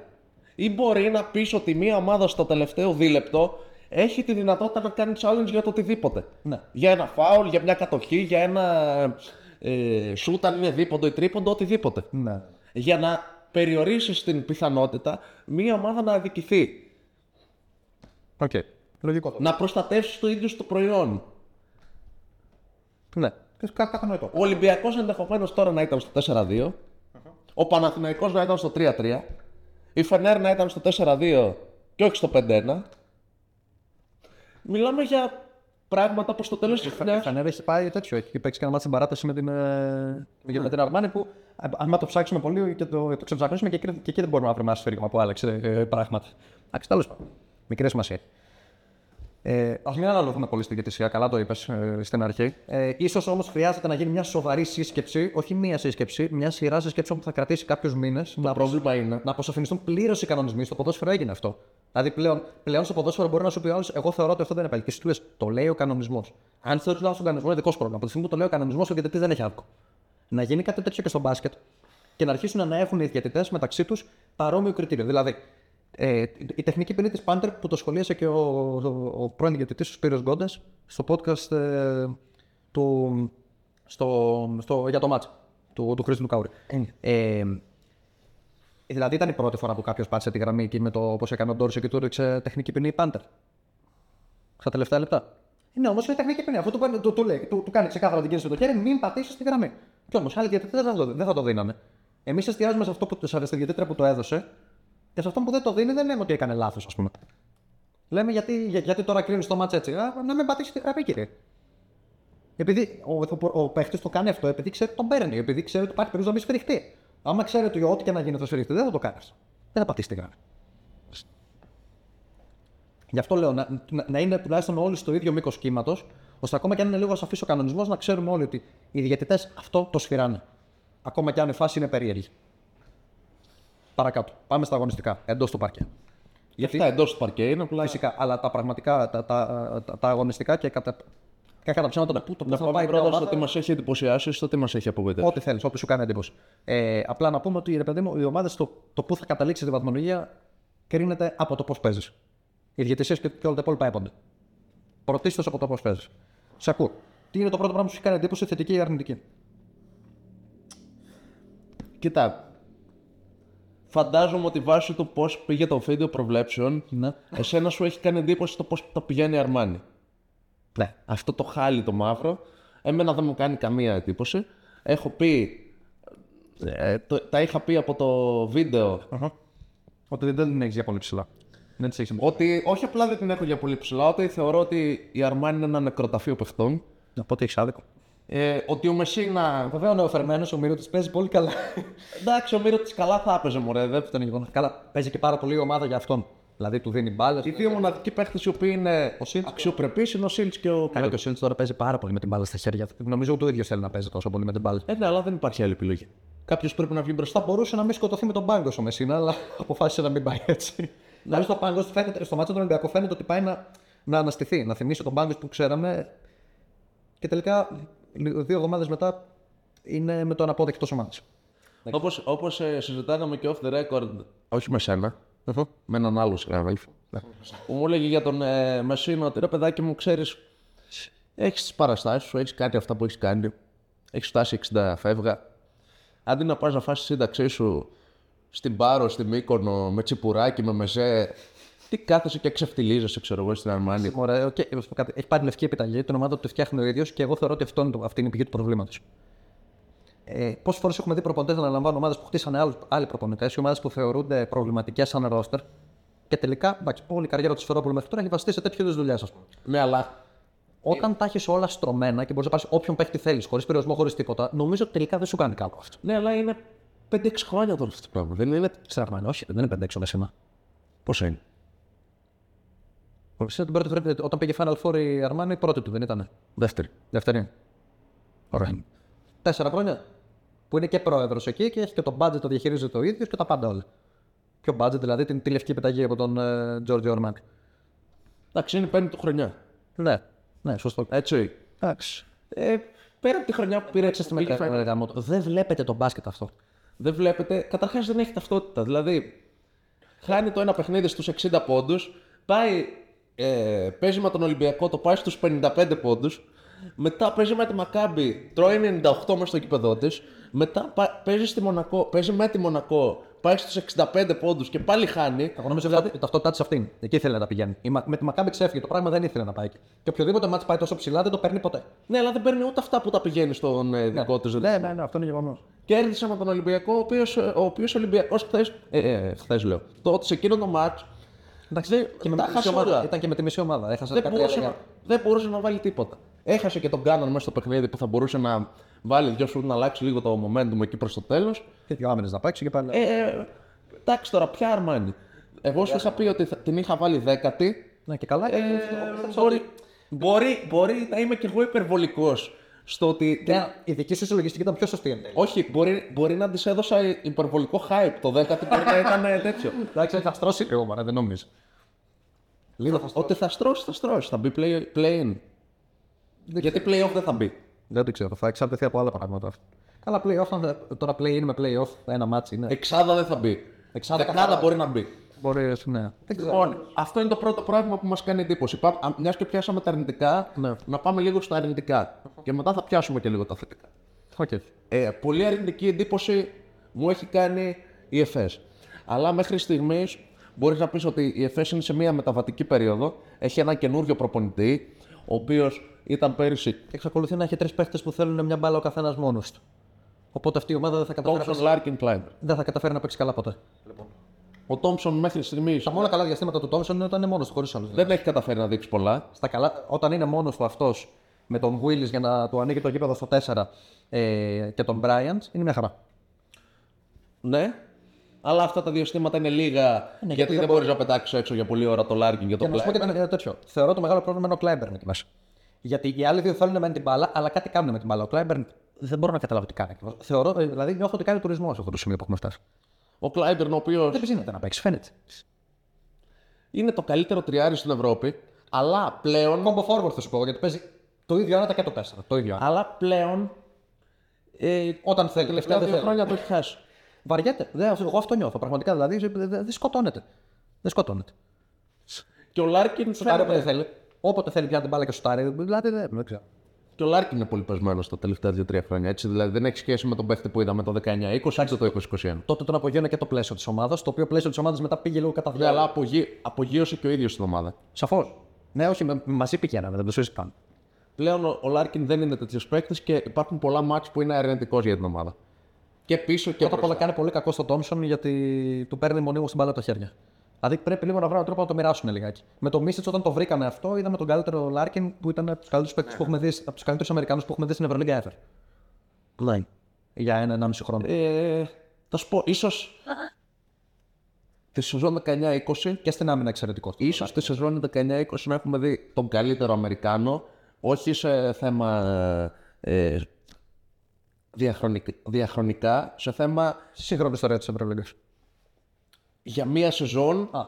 B: Ή μπορεί να πεις ότι μια ομάδα στο τελευταίο δίλεπτο έχει τη δυνατότητα να κάνει challenge για το οτιδήποτε.
A: Ναι.
B: Για ένα φάουλ, για μια κατοχή, για ένα ε, shoot αν είναι δίποντο ή τρίποντο, οτιδήποτε.
A: Ναι.
B: Για να περιορίσεις την πιθανότητα μια ομάδα να αδικηθεί.
A: Οκ. Λογικό.
B: Να προστατεύσει το ίδιο το προϊόν.
A: Ναι. Κα- Κατανοητό.
B: Ο Ολυμπιακός ενδεχομένως τώρα να ήταν στο 4-2. Ο Παναθηναϊκός να ήταν στο 3-3. Η Φενέρ να ήταν στο 4-2 και όχι στο 5-1. Μιλάμε για πράγματα που στο τέλος της
A: Η
B: χρονιάς.
A: Φανέρας έχει πάει τέτοιο. Έχει παίξει και ένα μάτι στην παράταση με την, ε, με την Αρμάνη που ε, αν το ψάξουμε πολύ και το, το ξεψαχνίσουμε και, εκεί- και εκεί δεν μπορούμε να βρούμε ένα σφύριγμα που άλλαξε ε, πράγματα. Εντάξει, τέλος πάντων. Μικρή σημασία. Ε, Α μην αναλογούμε πολύ στην διαιτησία, καλά το είπες ε, στην αρχή. Ε, ίσως όμως χρειάζεται να γίνει μια σοβαρή σύσκεψη, όχι μία σύσκεψη, μια σειρά σύσκεψη που θα κρατήσει κάποιους μήνες.
B: Το πρόβλημα είναι.
A: να αποσαφινιστούν πλήρως οι κανονισμοί. Στο ποδόσφαιρο έγινε αυτό. Δηλαδή πλέον, πλέον στο ποδόσφαιρο μπορεί να σου πει ο άλλος, Εγώ θεωρώ ότι αυτό δεν είναι πάλι. Και εσύ του λες, το λέει ο κανονισμός. Αν θεωρείς λάθος τον κανονισμός, είναι δικό σου πρόβλημα. Από τη στιγμή που το λέει ο κανονισμός, ο διαιτητής δεν έχει άδικο. Να γίνει κάτι τέτοιο και στο μπάσκετ και να αρχίσουν να έχουν οι διαιτητές μεταξύ τους παρόμοιο κριτήριο. Δηλαδή, ε, η τεχνική ποινή της Πάντερ που το σχολίασε και ο, ο, ο πρώην διαιτητή, ο Σπύρος Γκόντα, στο podcast ε, του, στο, στο, για το μάτς του, του Χρήστου Λουκάουρη. Ε, δηλαδή ήταν η πρώτη φορά που κάποιος πάτησε τη γραμμή εκεί με το πώς έκανε ο Ντόρσε και του έριξε τεχνική ποινή η Πάντερ. Στα τελευταία λεπτά. Είναι όμως είναι τεχνική ποινή. Αυτό του, παίρνει- του, του, λέει, του, του κάνει ξεκάθαρα την κίνηση με το χέρι, μην πατήσεις τη γραμμή. Κι όμως άλλοι διαιτητέ δεν, θα το- δεν θα το δίνανε. Εμείς εστιάζουμε σε αυτό που, σε στη διαιτήτρια που το έδωσε και σε αυτόν που δεν το δίνει δεν λέμε ότι έκανε λάθος, ας πούμε. Λέμε γιατί, για- γιατί τώρα κρίνεις το μάτς έτσι. Α, να μην πατήσεις τη γραμμή, κύριε. Επειδή ο, ο, ο παίχτης το κάνει αυτό, επειδή ξέρει ότι τον παίρνει, επειδή ξέρει ότι υπάρχει περίπτωση να μην σφυριχτεί. Άμα ξέρει ότι ό,τι και να γίνει θα σφυριχτεί, δεν θα το κάνεις. Δεν θα πατήσεις τη γραμμή. Γι' αυτό λέω να, να, να είναι τουλάχιστον όλοι στο ίδιο μήκος κύματος, ώστε ακόμα και αν είναι λίγο σαφή ο κανονισμός, να ξέρουμε όλοι ότι οι διαιτητές αυτό το σφυράνε. Ακόμα και αν η φάση είναι περίεργη. Παρακάτω. Πάμε στα αγωνιστικά. Εντός του παρκέ.
B: Γιατί αυτά εντός του παρκέ είναι απλά.
A: Φυσικά, αλλά τα πραγματικά, τα, τα, τα, τα αγωνιστικά και κατά, και κατά ψέματα το πού το πού
B: Να
A: θα
B: πάμε
A: πάει
B: πρώτα
A: μια
B: στο
A: ομάδα,
B: τι μας έχει εντυπωσιάσει, στο τι μας έχει απογοητεύσει.
A: Ό,τι θέλεις, ό,τι σου κάνει εντύπωση. Ε, απλά να πούμε ότι ρε παιδί μου, οι ομάδες το, το πού θα καταλήξει τη βαθμολογία κρίνεται από το πώς παίζεις. Οι διαιτησίες και, και όλα τα υπόλοιπα έπονται. Πρωτίστως από το πώς παίζεις. Σε ακούω. Τι είναι το πρώτο πράγμα που σου έχει κάνει εντύπωση, θετική ή αρνητική;
B: Κοίτα. Φαντάζομαι ότι βάσει του πώς πήγε το βίντεο προβλέψεων,
A: Ναι.
B: εσένα σου έχει κάνει εντύπωση το πώς τα πηγαίνει η Αρμάνι.
A: Ναι.
B: Αυτό το χάλι το μαύρο, εμένα δεν μου κάνει καμία εντύπωση. Έχω πει. ε, το- τα είχα πει από το βίντεο
A: Ότι δεν την έχεις για πολύ ψηλά. Δεν της έχεις
B: ότι όχι απλά δεν την έχω για πολύ ψηλά, ότι θεωρώ ότι η Αρμάνι είναι ένα νεκροταφείο παιχτών.
A: Να πω ότι έχεις άδικο.
B: Ε, ότι ο Μεσίνα.
A: Βέβαια ο νεοφερμένος ο Μύρο της παίζει πολύ καλά.
B: Εντάξει, ο Μύρο της καλά θα έπαιζε, μωρέ. Δεν...
A: Αυτό είναι γεγονός. Καλά, παίζει και πάρα πολύ η ομάδα για αυτόν. Δηλαδή του δίνει μπάλες.
B: Οι δύο μοναδικοί παίχτες οι οποίοι είναι
A: Σίλτς.
B: αξιοπρεπείς είναι ο Σίλτς και ο
A: Καλά, και ο Σίλτς τώρα παίζει πάρα πολύ με την μπάλα στα χέρια. Νομίζω ότι ο ίδιος θέλει να παίζει τόσο πολύ με την μπάλα.
B: Ε, ναι, αλλά δεν υπάρχει άλλη επιλογή. Κάποιος πρέπει να βγει μπροστά.
A: Θα μπορούσε να μην σκοτωθεί με τον πάγκο ο Μεσίνα, αλλά αποφάσισε να μην πάει έτσι. Δηλαδή στο πάγκος φαίνεται, στο μάτσο του Ολυμπιακού φαίνεται ότι πάει να, να αναστηθεί, να θυμίσει τον πάγκος που ξέραμε. Και τελικά δύο εβδομάδες μετά είναι με το αναπόδεικτο ομάδα.
B: Όπως, όπως ε, συζητάγαμε και off the record, όχι με σένα, με έναν άλλο συνάδελφο, που μου έλεγε για τον ε, Μεσίνο ότι ρε παιδάκι μου, ξέρεις, έχεις τις παραστάσεις σου, έχεις κάνει αυτά που έχεις κάνει, έχεις φτάσει 60 φεύγα. Αντί να πας να φας τη σύνταξή σου στην Πάρο, στην Μύκονο, με τσιπουράκι, με μεζέ, τι κάθεσαι και ξεφτιλίζεσαι, ξέρω εγώ, στην Αρμάνη.
A: Ωραία, okay. Έχει πάρει λευκή επιταγή, την ομάδα του τη φτιάχνει ο ίδιος και εγώ θεωρώ ότι αυτό είναι, το- αυτή είναι η πηγή του προβλήματος. Ε, Πόσες φορές έχουμε δει προπονητές να αναλαμβάνουν ομάδες που χτίσανε άλλους, άλλοι προπονητές ή ομάδες που θεωρούνται προβληματικές σαν ρόστερ και τελικά εντάξει, όλη η καριέρα του Σφερόπουλου μέχρι τώρα έχει βασιστεί σε τέτοιου είδους δουλειές, ας πούμε.
B: Ναι, αλλά
A: Όταν τα έχεις όλα στρωμένα και μπορείς να πάρεις όποιον παίχτη θέλεις, χωρίς περιορισμό, χωρίς τίποτα, νομίζω ότι τελικά δεν σου κάνει καλό αυτό.
B: Ναι, αλλά είναι 5-6 χρόνια τώρα αυτό το πράγμα. Δεν είναι.
A: Ξέραμε, όχι, δεν είναι 5-6 μεσήμα.
B: Πόσο είναι;
A: Εσύ την πρώτη φορά, όταν πήγε Final Four η Αρμάνη, η πρώτη του δεν ήταν.
B: Δεύτερη.
A: Δεύτερη. Ωραία. Τέσσερα χρόνια. Που είναι και πρόεδρος εκεί και έχει και το budget το διαχειρίζεται ο ίδιος και τα πάντα όλα. Ποιο budget, δηλαδή την τη λευκή επιταγή από τον ε, Giorgio Ορμάνη.
B: Εντάξει, είναι πέμπτη του χρονιά.
A: Ναι, ναι, σωστό.
B: Έτσι.
A: Εντάξει.
B: Ε, πέρα από τη χρονιά που πήρε
A: Έτσι στη
B: πήγε
A: μεγάλη γάμο του. Δεν βλέπετε τον μπάσκετ αυτό.
B: Δεν βλέπετε. Καταρχάς δεν έχει ταυτότητα. Δηλαδή, χάνει το ένα παιχνίδι στους 60 πόντους, πάει, ε, παίζει με τον Ολυμπιακό, το πάει στους 55 πόντους, μετά παίζει με τη Μακάμπη, τρώει 98 μέσα στο κήπεδό της, μετά πα- παίζει, στη Μονακό, παίζει με τη Μονακό, πάει στους 65 πόντους και πάλι χάνει.
A: Εγώ νομίζω ότι η ταυτότητά τη αυτή. Εκεί ήθελε να τα πηγαίνει. Η Μα- Με τη Μακάμπη ξέφυγε. Το πράγμα δεν ήθελε να πάει εκεί. Και οποιοδήποτε μάτς πάει τόσο ψηλά δεν το παίρνει ποτέ.
B: Ναι, αλλά δεν παίρνει ούτε αυτά που τα πηγαίνει στον ε, δικό του.
A: Ναι, ναι, ναι, αυτό είναι γεγονός.
B: Κέρδισε με τον Ολυμπιακό, ο οποίος ο οποίος Ολυμπιακός χθες, ε, ε, χθες λέω, τότε σε εκείνο το μάτς
A: Εντάξει, και με
B: τα
A: μισή
B: χάσε
A: ομάδα.
B: όλα.
A: Ήταν και με τη μισή ομάδα. Έχασε
B: δεν
A: 13
B: μπορούσε,
A: για-
B: να, δεν μπορούσε να βάλει τίποτα. Έχασε και τον Κάναν μέσα στο παιχνίδι που θα μπορούσε να βάλει δυο σου να αλλάξει λίγο το momentum εκεί προς το τέλος.
A: Και δύο άμυνες να παίξει και πάλι.
B: Ε, ε, εντάξει τώρα, ποια Αρμάνι. Εγώ σου είχα πει ότι θα- την είχα βάλει δέκατη.
A: Ναι, και καλά.
B: Ε, μπορεί, μπορεί, μπορεί να είμαι κι εγώ υπερβολικός στο ότι.
A: Ναι, η δική σου συλλογιστική ήταν πιο σωστή εν τέλει.
B: Όχι, μπορεί, μπορεί να της έδωσα υπερβολικό hype. Το δέκατη μπορεί να ήταν ε, τέτοιο.
A: Εντάξει, θα στρώσει λίγο, μωρέ, δεν νομίζω. Λίγο θα στρώσει.
B: Ότι θα στρώσει, θα στρώσει. Θα μπει play, play-in. Γιατί play-off δεν θα μπει.
A: Δεν το ξέρω, θα εξαρτηθεί από άλλα πράγματα. αυτό. Καλά, play-off, αν δεν- τώρα play-in με play-off, ένα ματς είναι.
B: Εξάδα δεν θα μπει.
A: Εξάδα
B: Δεκάδα
A: καθαρά.
B: μπορεί να μπει.
A: Μπορεί, ναι. Δεν ξέρω.
B: Λοιπόν, αυτό είναι το πρώτο πράγμα που μας κάνει εντύπωση. Μιας και πιάσαμε τα αρνητικά,
A: Ναι.
B: να πάμε λίγο στα αρνητικά. Και μετά θα πιάσουμε και λίγο τα θετικά.
A: Οκ.
B: Ε, πολύ αρνητική εντύπωση μου έχει κάνει η ΕΦΕΣ. Αλλά μέχρι στιγμής μπορείς να πεις ότι η ΕΦΕΣ είναι σε μια μεταβατική περίοδο. Έχει έναν καινούριο προπονητή, ο οποίος ήταν πέρυσι
A: Εξακολουθεί να έχει τρεις παίχτες που θέλουν μια μπάλα ο καθένας μόνος του. Οπότε αυτή η ομάδα δεν θα καταφέρει, να
B: Τόμψον,
A: παίξει-
B: Λάρκιν, Κλάιμπερν.
A: δεν θα καταφέρει να παίξει καλά ποτέ.
B: Ο Τόμψον μέχρι στιγμής
A: Τα μόνα καλά διαστήματα του Τόμσον είναι όταν είναι μόνος του, χωρίς άλλους.
B: δεν έχει καταφέρει να δείξει πολλά.
A: Στα καλά, όταν είναι μόνος του αυτός με τον Willis για να του ανοίγει το γήπεδο στο 4 ε, και τον Bryant είναι μια χαρά.
B: Ναι. Αλλά αυτά τα διαστήματα είναι λίγα. γιατί δεν μπορείς να πετάξεις έξω για πολλή ώρα το Λάρκιν και το
A: Και να σου πω
B: Κλάιμπερν.
A: και ένα τέτοιο. Θεωρώ το μεγάλο πρόβλημα είναι ο Κλάιμπερν εκεί μέσα. Γιατί οι άλλοι δύο θέλουν με την μπάλα, αλλά κάτι κάνουν με την μπάλα. Ο Κλάιμπερν δεν μπορώ να καταλάβω τι κάνει. ακριβώς. Θεωρώ, ε, δηλαδή νιώθω ότι κάνει τουρισμό σε αυτό το σημείο που έχουμε φτάσει.
B: Ο Κλάιμπερν, ο οποίος
A: Δεν ψήνεται να παίξει, φαίνεται.
B: είναι το καλύτερο τριάρι στην Ευρώπη, αλλά πλέον,
A: Combo forward θα σου πω, γιατί παίζει το ίδιο άνετα και το 4. Το ίδιο άνετα.
B: αλλά πλέον ε,
A: Όταν θέλει,
B: τελευταία
A: τελευταία δεν
B: δύο
A: θέλει.
B: χρόνια το έχει χάσει.
A: Βαριέται. Δεν, αυτό- εγώ αυτό νιώθω. Πραγματικά δηλαδή δεν δεν- δεν σκοτώνεται. Δεν σκοτώνεται.
B: Και ο Λάρκιν,
A: Σουτάρει όποτε
B: φαίνεται,
A: θέλει. Όποτε θέλει πια την μπάλα και σουτάρει. Δηλαδή δεν, δεν ξέρω.
B: και ο Λάρκιν είναι πολύ πεσμένος τα τελευταία δύο-τρία χρόνια. Έτσι, δηλαδή δεν έχει σχέση με τον παίχτη που είδαμε το 19-20 ή το 20-21.
A: Τότε τον απογείωνε και το πλαίσιο της ομάδας, το οποίο πλαίσιο της ομάδας μετά πήγε λίγο κατά
B: Ναι,
A: διαόλου.
B: αλλά απογεί, απογείωσε και ο ίδιος την ομάδα.
A: Σαφώς. Ναι, όχι, με- μαζί πηγαίνανε, δεν το συζητάμε.
B: Πλέον ο, ο Λάρκιν δεν είναι τέτοιος παίκτης και υπάρχουν πολλά μάτς που είναι αρνητικός για την ομάδα. Και πίσω και
A: Πρώτα απ' όλα
B: μπροστά.
A: κάνει πολύ κακό στον Τόμσον γιατί του παίρνει μονίμως την μπάλα από τα χέρια. Δηλαδή πρέπει λίγο να βρουν τρόπο να το μοιράσουν λιγάκι. Με το Μίσιτς όταν το βρήκανε αυτό, είδαμε τον καλύτερο Λάρκιν που ήταν από τους καλύτερους παίκτες που έχουμε δει, από τους καλύτερους Αμερικανούς που έχουμε δει στην Ευρωλίγκα ever.
B: Ναι.
A: Για ένα-ενάμιση χρόνο.
B: Ε, θα σου πω, ίσως. τη σεζόν 19-20,
A: Και στην άμυνα εξαιρετικό.
B: ίσως τη σεζόν 19-20 να έχουμε δει τον καλύτερο Αμερικάνο, όχι σε θέμα ε, διαχρονικ- διαχρονικά, σε θέμα
A: Σύγχρονης ιστορίας της Ευρωλίγκας.
B: για μία σεζόν.
A: Α,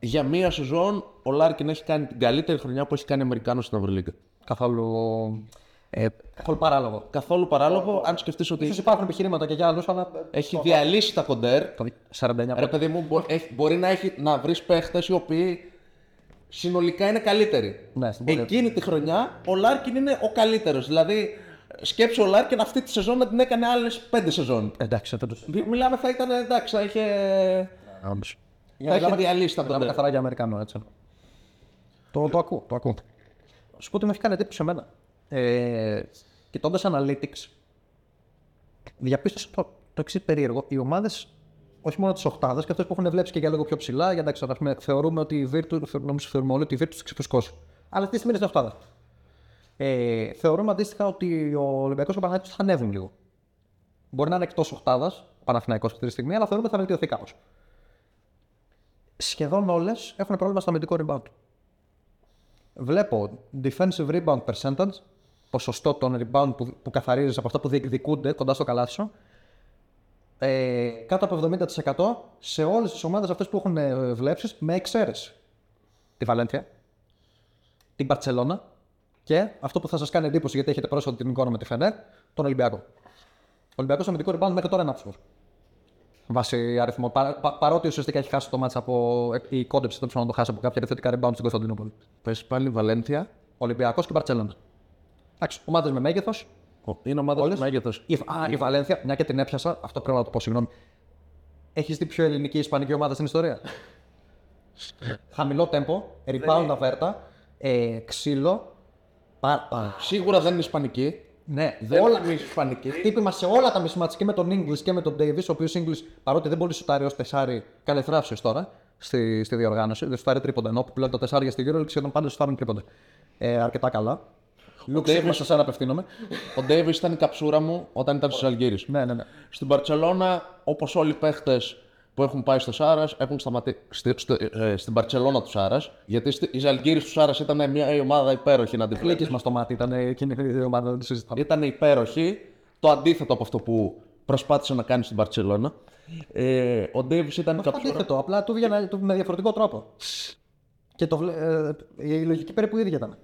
B: Για μία σεζόν ο Λάρκιν έχει κάνει την καλύτερη χρονιά που έχει κάνει Αμερικάνος στην Ευρωλίγκα.
A: καθόλου. Ε, καθόλου παράλογο.
B: Καθόλου παράλογο, αν σκεφτείς ότι
A: Ίσως υπάρχουν επιχειρήματα και για άλλους, αλλά.
B: έχει διαλύσει τα κοντέρ.
A: Το 49
B: Ρε παιδί μου, μπο- έχει- μπορεί να, έχει, να βρεις παίχτες οι οποίοι συνολικά είναι καλύτεροι.
A: Ναι, στην πορεία.
B: Εκείνη τη χρονιά ο Λάρκιν είναι ο καλύτερος. Δηλαδή, σκέψου ο Λάρκιν αυτή τη σεζόν να την έκανε άλλες πέντε σεζόν.
A: Εντάξει, φέτος.
B: Μι- Μιλάμε, θα ήταν εντάξει, θα είχε, θα είχε διαλύσει τα
A: Μιλάμε
B: κοντέρ.
A: καθαρά για Αμερικανό, έτσι. Το, το ακούω, το ακούω. Σου πω ότι με έχει κάνει εντύπωση εμένα. Ε, Κοιτώντας analytics, διαπίστωσα το, το εξής περίεργο. Οι ομάδες, όχι μόνο τι οχτάδε, και αυτές που έχουν βλέψει και για λίγο πιο ψηλά, για εντάξει, ας πούμε, θεωρούμε ότι η Virtus, νομίζω θεωρούμε όλοι ότι η Virtus θα ξεφουσκώσει. Αλλά αυτή τη στιγμή είναι στην οχτάδα. Ε, θεωρούμε αντίστοιχα ότι ο Ολυμπιακός και ο Παναθηναϊκός θα ανέβουν λίγο. Μπορεί να είναι εκτός οχτάδα, Παναθηναϊκός αυτή τη στιγμή, αλλά θεωρούμε ότι θα βελτιωθεί κάπως. Σχεδόν όλες έχουν πρόβλημα στο αμυντικό rebound. Βλέπω defensive rebound percentage, ποσοστό των rebound που, που καθαρίζεις από αυτά που διεκδικούνται κοντά στο καλάθι σου, ε, κάτω από 70% σε όλες τις ομάδες αυτές που έχουν ε, βλέψεις, με εξαίρεση. Τη Βαλένθια, την Παρσελώνα και αυτό που θα σας κάνει εντύπωση γιατί έχετε πρόσφατα την εικόνα με τη Φενέρ, τον Ολυμπιακό. Ο Ολυμπιακός στο αμυντικό rebound μέχρι τώρα είναι άψογος. Βάσει αριθμό. Πα, πα, παρότι ουσιαστικά έχει χάσει το μάτσα από. η κόντεψη τέλο να το χάσει από κάποια επιθετικά rebound στην Κωνσταντινούπολη.
B: Πες πάλι Βαλένθια.
A: Ολυμπιακός και Μπαρσελόνα. Εντάξει, ομάδες με μέγεθος.
B: Είναι ομάδα
A: Όλες.
B: του μέγεθος.
A: Η, α, η Βαλένθια, μια και την έπιασα, αυτό πρέπει να το πω, συγγνώμη. Έχεις δει πιο ελληνική ισπανική ομάδα στην ιστορία; Χαμηλό tempo, rebound αβέρτα, ε, ξύλο. Πα, πα,
B: Σίγουρα δεν είναι Ισπανική.
A: ναι,
B: Δεν
A: όλα.
B: είναι Ισπανική.
A: Χτύπημα σε όλα τα μισημάτια και με τον Inglis και με τον Davis, ο οποίος Inglis παρότι δεν μπορεί σουτάρει ως τεσάρι, κάνει θράψει τώρα στη, στη διοργάνωση. Δεν σουτάρει τρίποντα. Ενώ που πλέον τα τεσάρια στη Euroleague σχεδόν πάντα σουτάρουν τρίποντα. Ε, αρκετά καλά. Λουξ,
B: Davis-
A: σε εσένα απευθύνομαι.
B: Ο Ντέιβι ήταν η καψούρα μου όταν ήταν στου Αλγύρε.
A: ναι, ναι, ναι.
B: Στην Παρσελώνα, όπως όλοι οι παίχτες που έχουν πάει στο Σάρας, έχουν σταματήσει. Στη, στο- ε, στην Παρσελώνα του Σάρας, γιατί στη, η Ζαλγκύρη του Σάρας ήταν μια ομάδα υπέροχη να την βλέπεις.
A: Κλίκισμα στο μάτι ήταν εκείνη η ομάδα, δεν το συζητάμε.
B: Ήταν υπέροχη. Το αντίθετο από αυτό που προσπάθησε να κάνει στην Παρσελώνα. Ε, ο Ντέιβι ήταν η καψούρα.
A: Αντίθετο, απλά του βγαίνει του- με διαφορετικό τρόπο. Και το, βλέ- ε, η λογική περίπου ίδια ήταν.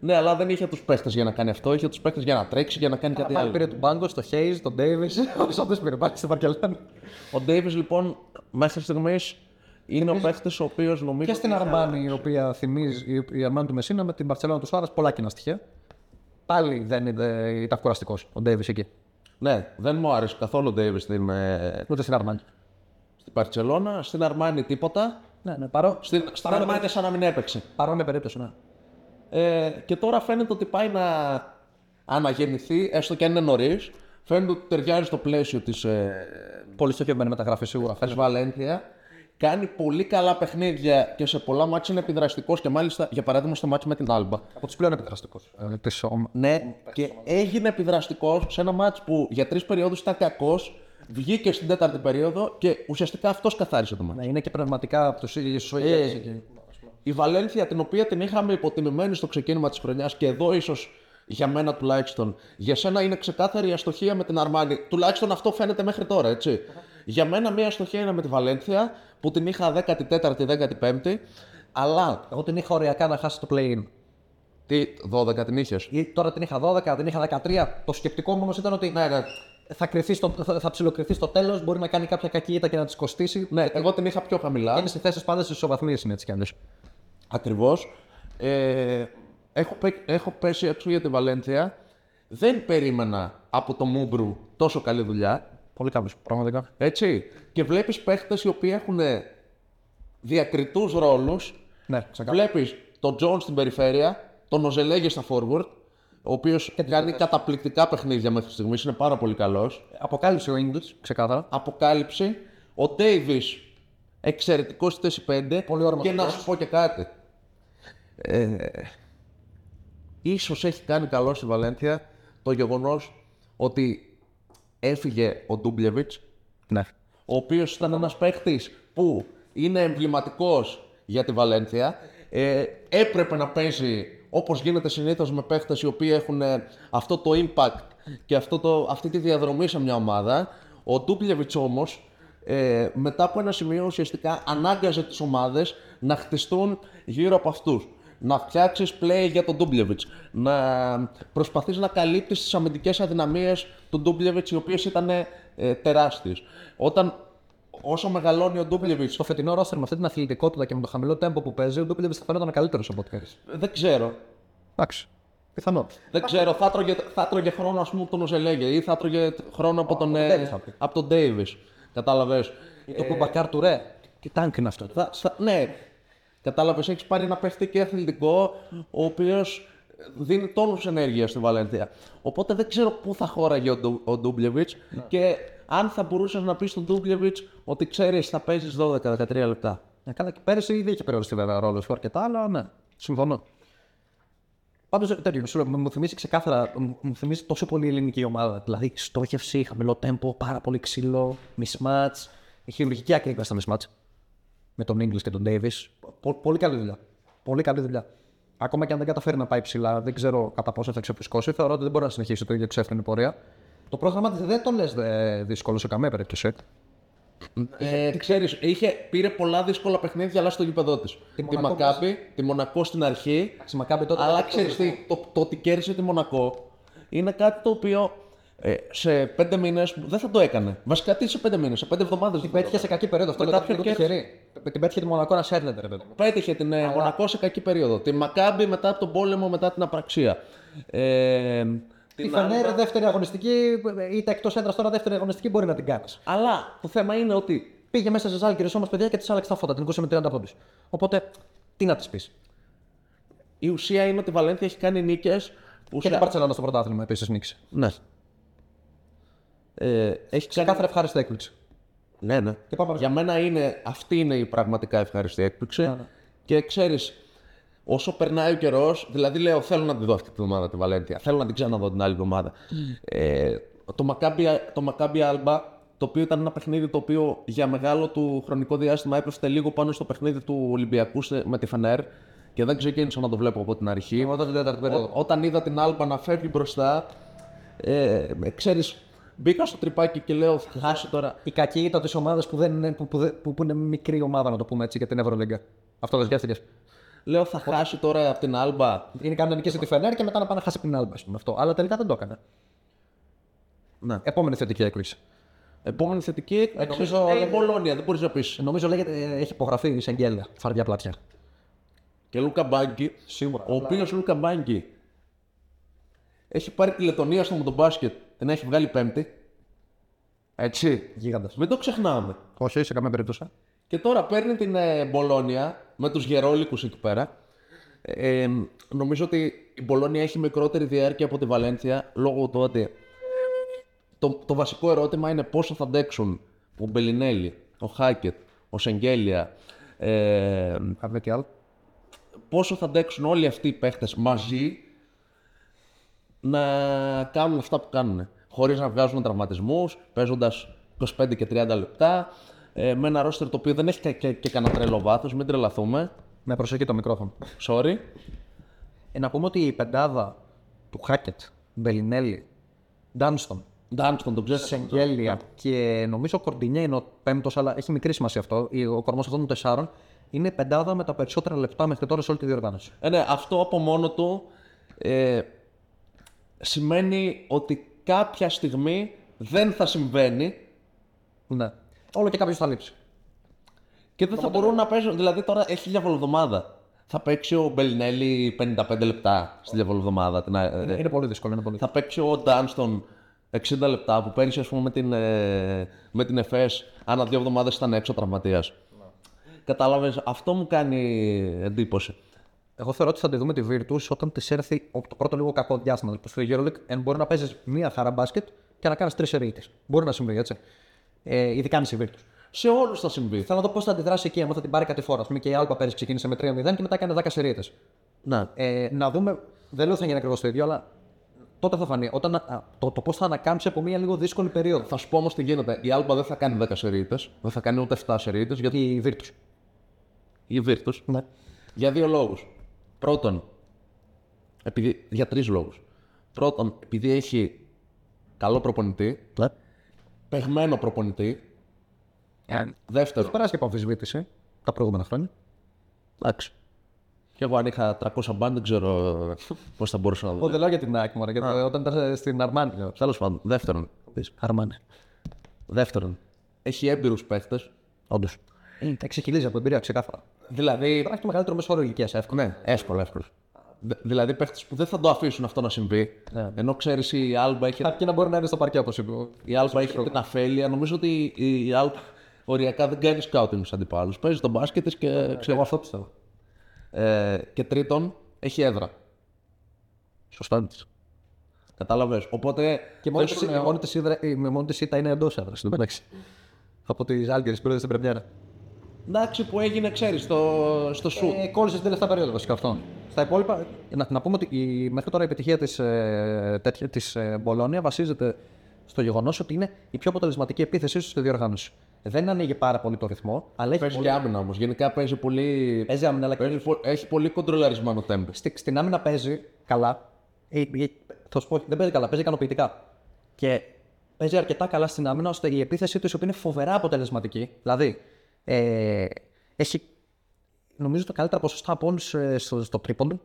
B: Ναι, αλλά δεν είχε τους παίχτε για να κάνει αυτό. Είχε τους παίχτε για να τρέξει, για να κάνει κάτι
A: Πάλι
B: άλλο.
A: πήρε τον Μπάγκο, τον Χέιζ, τον Ντέιβις. Όλους αυτούς πήρε πάλι στην Βαρκελόνη.
B: Ο Ντέιβις λοιπόν μέχρι στιγμής είναι ο παίχτη ο οποίος νομίζω.
A: Και στην Αρμάνη, η οποία θυμίζει η- η Αρμάνη του Μεσίνα με την Παρσελόνα του Σάρα, πολλά κοινά στοιχεία. Πάλι δεν είναι, ήταν κουραστικός ο Ντέιβις εκεί.
B: Ναι, δεν μου άρεσε καθόλου ο Ντέιβις στην, ε,
A: Ούτε στην Αρμάνη.
B: στην Παρσελώνα. Στην Αρμάνη τίποτα.
A: Ναι, ναι, παρό...
B: Στην, στην Αρμάνη σαν να μην έπαιξε.
A: παρόμοια περίπτωση, ναι.
B: Ε, και τώρα φαίνεται ότι πάει να αναγεννηθεί, έστω και αν είναι νωρίς. Φαίνεται ότι ταιριάζει στο πλαίσιο της ε,
A: Πολύ στοχευμένη μεταγραφή σίγουρα.
B: της Βαλένθια. Κάνει πολύ καλά παιχνίδια και σε πολλά μάτια είναι επιδραστικός και μάλιστα για παράδειγμα στο μάτι με την Άλμπα.
A: Από τους πλέον επιδραστικούς.
B: Ναι, και έγινε επιδραστικός σε ένα μάτς που για τρεις περιόδους ήταν κακός. Βγήκε στην τέταρτη περίοδο και ουσιαστικά αυτός καθάρισε το μάτς.
A: Ναι, είναι και πνευματικά από τους ίδιους
B: Ε, Η Βαλένθια, την οποία την είχαμε υποτιμημένη στο ξεκίνημα της χρονιάς και εδώ ίσως για μένα τουλάχιστον, για σένα είναι ξεκάθαρη η αστοχία με την Αρμάνη. Τουλάχιστον αυτό φαίνεται μέχρι τώρα, έτσι. Για μένα μια αστοχία είναι με τη Βαλένθια που την είχα 14η, 15η, αλλά.
A: Εγώ την είχα οριακά να χάσει το play-in.
B: Τι, 12 την είχες;
A: Ή Τώρα την είχα 12, την είχα 13. Το σκεπτικό μου όμως ήταν ότι
B: Ναι, ναι.
A: θα, κρυθεί στο, θα, θα ψιλοκριθεί στο τέλος, μπορεί να κάνει κάποια κακή ήττα και να της κοστίσει.
B: ναι εγώ την είχα πιο χαμηλά.
A: Είναι στη θέση πάντα στι ισοβαθμίες είναι έτσι κι αλλιώς.
B: Ακριβώς. Ε, έχω, πέ- έχω πέσει έξω για τη Βαλένθια. Δεν περίμενα από το Μούμπρου τόσο καλή δουλειά.
A: Πολύ καλός, πραγματικά.
B: Έτσι. Και βλέπεις παίχτες οι οποίοι έχουν διακριτούς ρόλους.
A: Ναι, ξεκάθαρα.
B: Βλέπεις τον Τζον στην περιφέρεια, τον Οτζελέγε στα forward, ο οποίος κάνει καταπληκτικά παιχνίδια μέχρι στιγμής, είναι πάρα πολύ καλός.
A: Αποκάλυψε ο English, ξεκάθαρα.
B: Αποκάλυψη. Ο Ντέιβι, εξαιρετικός στη θέση 5.
A: Πολύ ώριμος
B: Και να
A: αυτός.
B: σου πω και κάτι. Ε, ίσως έχει κάνει καλό στη Βαλένθια το γεγονός ότι έφυγε ο Ντούμπλεβιτς,
A: Ναι.
B: ο οποίος ήταν ένας παίχτης που είναι εμβληματικός για τη Βαλένθια. Ε, έπρεπε να παίζει όπως γίνεται συνήθως με παίχτες οι οποίοι έχουν ε, αυτό το impact και αυτό το, αυτή τη διαδρομή σε μια ομάδα. Ο Ντούμπλεβιτς όμως ε, μετά από ένα σημείο ουσιαστικά ανάγκαζε τις ομάδες να χτιστούν γύρω από αυτούς. Να φτιάξεις play για τον Ντούμπλεβιτς. Να προσπαθείς να καλύπτεις τις αμυντικές αδυναμίες του Ντούμπλεβιτς, οι οποίες ήταν ε, τεράστιες. Όταν όσο μεγαλώνει ο Ντούμπλεβιτ.
A: Στο φετινό ρόστερ με αυτή την αθλητικότητα και με το χαμηλό τέμπο που παίζει, ο Ντούμπλεβιτς θα φαίνονταν καλύτερος από ό,τι πέρυσι.
B: Δεν ξέρω.
A: Εντάξει. Πιθανό.
B: Δεν ξέρω, θα τρώγε, θα τρώγε χρόνο ας πούμε από τον Οζελέγε ή θα τρώγε χρόνο από τον, ε,
A: Davis θα πει.
B: από τον Davis. Κατάλαβες.
A: Το Κουμπακάρ του Ρε. Τι τάγκ είναι αυτό.
B: Θα, θα, ναι, κατάλαβες, έχεις πάρει ένα παίχτη και αθλητικό, ο οποίος δίνει τόνους ενέργειας στη Βαλένθια. Οπότε δεν ξέρω πού θα χώραγε ο, Ντου- ο Ντούμπλεβιτς και αν θα μπορούσες να πεις στον Ντούμπλεβιτς ότι ξέρεις, θα παίζεις 12-13 λεπτά.
A: Να καλά και πέρυσι ήδη είχε περιοριστεί βέβαια ρόλος σου αρκετά, αλλά ναι, συμφωνώ. Πάντως τέτοιο, σου λέω, μου θυμίζει ξεκάθαρα, μου μου θυμίζει τόσο πολύ η ελληνική ομάδα. Δηλαδή, στόχευση, χαμηλό τέμπο, πάρα πολύ ξύλο, mismatch. Χειρουργική ακρίβεια στα mismatch. Με τον Ingles και τον Davis. Πο- πολύ καλή δουλειά. Πολύ καλή δουλειά. Ακόμα και αν δεν καταφέρει να πάει ψηλά, δεν ξέρω κατά πόσο θα ξεφουσκώσει. Θεωρώ ότι δεν μπορεί να συνεχίσει το ίδιο ξέφρενη πορεία. Το πρόγραμμα της δεν το λες δύσκολο σε καμία περίπτωση.
B: Ε, ξέρεις, είχε, πήρε πολλά δύσκολα παιχνίδια, αλλά στο γήπεδό της. Τη,
A: Μονακό
B: Μακάπη, τη Μονακό στην αρχή.
A: Στη Μακάμπη τότε.
B: Αλλά ξέρεις τι, το, το ότι κέρδισε τη Μονακό είναι κάτι το οποίο ε, σε πέντε μήνες δεν θα το έκανε. Βασικά τι σε πέντε μήνες, σε πέντε εβδομάδες.
A: Την πέτυχε σε κακή περίοδο. Αυτό
B: Μετά
A: μετά
B: ποιο
A: πιο
B: κέρδισε;
A: τυχερή. Την πέτυχε τη Μονακό ένα σέρνετε, ρε παιδί. μου.
B: Πέτυχε την ε, Μονακό σε κακή περίοδο. Τη Μακάμπη μετά από τον πόλεμο, μετά την απραξία. Ε,
A: Η
B: την
A: Φενέρ δεύτερη αγωνιστική, είτε εκτός έδρας τώρα δεύτερη αγωνιστική μπορεί να την κάνεις.
B: Αλλά το θέμα είναι ότι
A: Πήγε μέσα σε Ζάλγκυρε όμως παιδιά και της άλλαξε τα φώτα. Την κούσε με 30 πόντους. Οπότε τι να της πεις.
B: η ουσία είναι ότι η Βαλένθια έχει κάνει νίκες.
A: Και την Παρσελόνα στο πρωτάθλημα επίσης νίξει.
B: Ναι. Ε, έχει κάνει
A: Ξεκάθαρα ευχάριστη έκπληξη.
B: Ναι, ναι.
A: Και πάμε
B: Για μένα είναι, αυτή είναι η πραγματικά ευχαριστή έκπληξη. Και ξέρεις, όσο περνάει ο καιρός, δηλαδή λέω θέλω να τη δω αυτή τη εβδομάδα τη Βαλένθια. Θέλω να την ξαναδώ την άλλη εβδομάδα. Ε, το Maccabi, το Maccabi Alba, το οποίο ήταν ένα παιχνίδι το οποίο για μεγάλο του χρονικό διάστημα έπεφτε λίγο πάνω στο παιχνίδι του Ολυμπιακού σε- με τη Φενέρ και δεν ξεκίνησα να το βλέπω από την αρχή.
A: Όταν την τέταρτη περίοδο.
B: Ό- όταν είδα την Άλμπα να φεύγει μπροστά, ε, ξέρεις, μπήκα στο τρυπάκι και λέω θα χάσει τώρα.
A: Η κακή ήταν τη ομάδα που, δεν είναι, που, που, δεν- που, που είναι μικρή ομάδα, να το πούμε έτσι, για την Ευρωλίγκα. Αυτό δεν σκέφτηκες.
B: Λέω θα χάσει τώρα από την Άλμπα.
A: Είναι κάνει να νικήσει τη Φενέρ και μετά να πάει να χάσει από την Άλμπα. ας πούμε, Αυτό. Αλλά τελικά δεν το έκανε.
B: Ναι.
A: Επόμενη θετική έκπληξη.
B: Επόμενη θετική έκπληξη.
A: νομίζω-
B: Ε, η Μπολόνια, δεν μπορείς να πεις.
A: Νομίζω λέγεται, ε, έχει υπογραφεί η εισαγγέλια. Φαρδιά πλάτια.
B: Και Λούκα Μπάγκη,
A: Σίγουρα.
B: ο οποίος Λούκα Μπάγκη έχει πάρει τη Λετωνία στο μοτομπάσκετ, την έχει βγάλει πέμπτη. Έτσι.
A: Γίγαντας.
B: Μην το ξεχνάμε.
A: Όχι, σε καμία περίπτωση.
B: Και τώρα παίρνει την ε, Μπολόνια με τους γερόλικους εκεί πέρα. Ε, ε, νομίζω ότι η Μπολόνια έχει μικρότερη διάρκεια από τη Βαλένθια λόγω του ότι το, το βασικό ερώτημα είναι πόσο θα αντέξουν ο Μπελινέλη, ο Χάκετ, ο Σεγγέλια, ε,
A: Κάποια και άλλο.
B: πόσο θα αντέξουν όλοι αυτοί οι παίχτες μαζί να κάνουν αυτά που κάνουν. Χωρίς να βγάζουν τραυματισμούς, παίζοντας 25 και 30 λεπτά, ε, με ένα ρόστερ το οποίο δεν έχει και, και, και κανένα τρελό βάθος, μην τρελαθούμε.
A: Με προσοχή το μικρόφωνο.
B: Sorry.
A: Ε, να πούμε ότι η πεντάδα του Χάκετ, Μπελινέλη, Ντάνστον,
B: Ντάνστον, τον ξέρεις.
A: Σεγγέλια και νομίζω ο Κορντινιέ είναι ο πέμπτος, αλλά έχει μικρή σημασία αυτό. Ο κορμός αυτών των τεσσάρων είναι η πεντάδα με τα περισσότερα λεπτά μέχρι τώρα σε όλη τη διοργάνωση.
B: Ε, ναι, αυτό από μόνο του ε, σημαίνει ότι κάποια στιγμή δεν θα συμβαίνει
A: Ναι. Όλο και κάποιος θα λείψει.
B: και δεν θα μπορούν να παίζουν. Δηλαδή τώρα έχει διαβολοβδομάδα. Θα παίξει ο Μπελινέλη 55 λεπτά στη διαβολοβδομάδα. Την, ε,
A: Είναι πολύ δύσκολο. Είναι πολύ...
B: θα παίξει ο Ντάνστον 60 λεπτά που πέρυσι ας πούμε με την, ε, με την ΕΦΕΣ ανά δύο εβδομάδες ήταν έξω τραυματίας. Κατάλαβες, αυτό μου κάνει εντύπωση.
A: Εγώ θεωρώ ότι θα τη δούμε τη Virtus όταν της έρθει το πρώτο λίγο κακό διάστημα. Δηλαδή, στο EuroLeague εν μπορεί να παίζεις μία χαρά μπάσκετ και να κάνεις τρεις ερείτες. Μπορεί να συμβεί έτσι. Ε, ειδικά αν είσαι η Virtus.
B: Σε όλους θα συμβεί.
A: Θέλω να δω πώς θα αντιδράσει εκεί, αν θα την πάρει κάτι φορά. Α πούμε και η Alba πέρυσι ξεκίνησε με 3-0 και μετά έκανε 10 σερίτε.
B: Να.
A: Ε, να δούμε, δεν λέω ότι θα γίνει ακριβώς το ίδιο, αλλά τότε θα φανεί. Όταν, α, το, το πώς θα ανακάμψει από μια λίγο δύσκολη περίοδο.
B: Θα σου πω όμως τι γίνεται. Η Άλμπα δεν θα κάνει 10 σερίτες, δεν θα κάνει ούτε 7 σερίτες, γιατί
A: Η Virtus.
B: η Virtus
A: Ναι.
B: Για δύο λόγους. Πρώτον, επειδή, για τρεις λόγους. Πρώτον, επειδή έχει καλό προπονητή,
A: ναι.
B: παιγμένο προπονητή. Δεύτερον,
A: Περάσει και από αμφισβήτηση τα προηγούμενα χρόνια.
B: εντάξει. Και εγώ αν είχα 300 μπαν δεν ξέρω πώς θα μπορούσα να δω.
A: Εγώ δεν λέω για την Nike, μωρέ, γιατί όταν ήταν στην Αρμάνι. λέω.
B: Τέλος πάντων, δεύτερον.
A: Αρμάνι.
B: Δεύτερον, έχει έμπειρους παίχτες.
A: Όντως. Τα εξεχυλίζει από εμπειρία, ξεκάθαρα.
B: Δηλαδή,
A: Υπάρχει το μεγαλύτερο μέσο όρο ηλικία, εύκολα.
B: ναι, εύκολο, εύκολο. Δε- Δηλαδή παίχτε που δεν θα το αφήσουν αυτό να συμβεί.
A: Ναι.
B: Ενώ ξέρει η Άλμπα έχει,
A: Αρκεί να μπορεί να είναι στο παρκέ, όπω είπε. ο-
B: η Άλμπα έχει την αφέλεια. Νομίζω ότι η, η Άλμπα οριακά δεν κάνει σκάουτινγκ στου αντιπάλου. Παίζει τον μπάσκετ της και
A: Εγώ
B: ξέρει.
A: αυτό πιστεύω.
B: Ε, και τρίτον, έχει έδρα.
A: Σωστά.
B: Κατάλαβε. Οπότε.
A: Και μόνη
B: δεν
A: της-
B: σου λέω-
A: μόνη της ίδρα- η- με μόνη τη ήττα είναι εντό έδρα. Εντάξει. Από τι Άλγκερε που είδε στην Πρεμιέρα.
B: Εντάξει που έγινε, ξέρεις, στο, στο σουτ.
A: Ε, κόλλησες στην τελευταία περίοδο βασικά αυτό. Στα υπόλοιπα, να, να πούμε ότι η, μέχρι τώρα η επιτυχία της ε, τέτοια- της, ε, Μπολόνια βασίζεται στο γεγονός ότι είναι η πιο αποτελεσματική επίθεσή σου στη διοργάνωση. Δεν ανοίγει πάρα πολύ το ρυθμό, αλλά έχει
B: Παίζει
A: πολύ...
B: και άμυνα όμως. Γενικά παίζει πολύ.
A: παίζει άμυνα, αλλά και
B: Παίζει, πο- έχει πολύ κοντρολαρισμένο τέμπε.
A: στη, στην άμυνα παίζει καλά. Ε, ε, θα σου πω, δεν παίζει καλά, παίζει ικανοποιητικά. Και παίζει αρκετά καλά στην άμυνα ώστε η επίθεσή του η οποία είναι φοβερά αποτελεσματική. Δηλαδή, ε, έχει νομίζω τα καλύτερα ποσοστά από όλους στο, στο τρίποντο.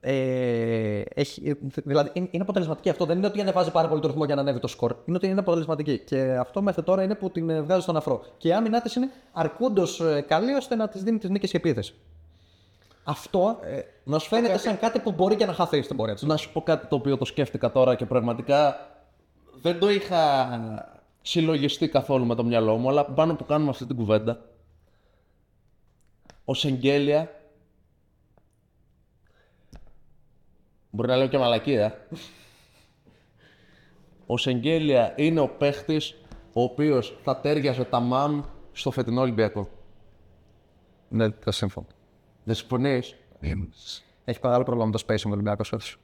A: Ε, έχει, δηλαδή είναι, είναι αποτελεσματική αυτό. Δεν είναι ότι ανεβάζει πάρα πολύ το ρυθμό για να ανέβει το σκορ. Είναι ότι είναι αποτελεσματική. Και αυτό μέχρι τώρα είναι που την ε, βγάζει στον αφρό. Και η άμυνά της είναι αρκούντος καλή ώστε να της δίνει τις νίκες και επίθεση. Αυτό ε,
B: να σου πω
A: φαίνεται
B: κάτι.
A: σαν κάτι που μπορεί και να χαθεί στην πορεία της.
B: Να σου πω κάτι το οποίο το σκέφτηκα τώρα και πραγματικά δεν το είχα συλλογιστεί καθόλου με το μυαλό μου, αλλά πάνω που κάνουμε αυτή την κουβέντα, ο Σεγγέλια. Μπορεί να λέω και μαλακία. Ο Σεγγέλια είναι ο παίχτης ο οποίος θα τέριαζε τα μαν στο φετινό Ολυμπιακό.
A: Ναι, θα σύμφωνο.
B: Δεν συμφωνείς;
A: Έχει μεγάλο πρόβλημα με το spacing ο Ολυμπιακός φέτος.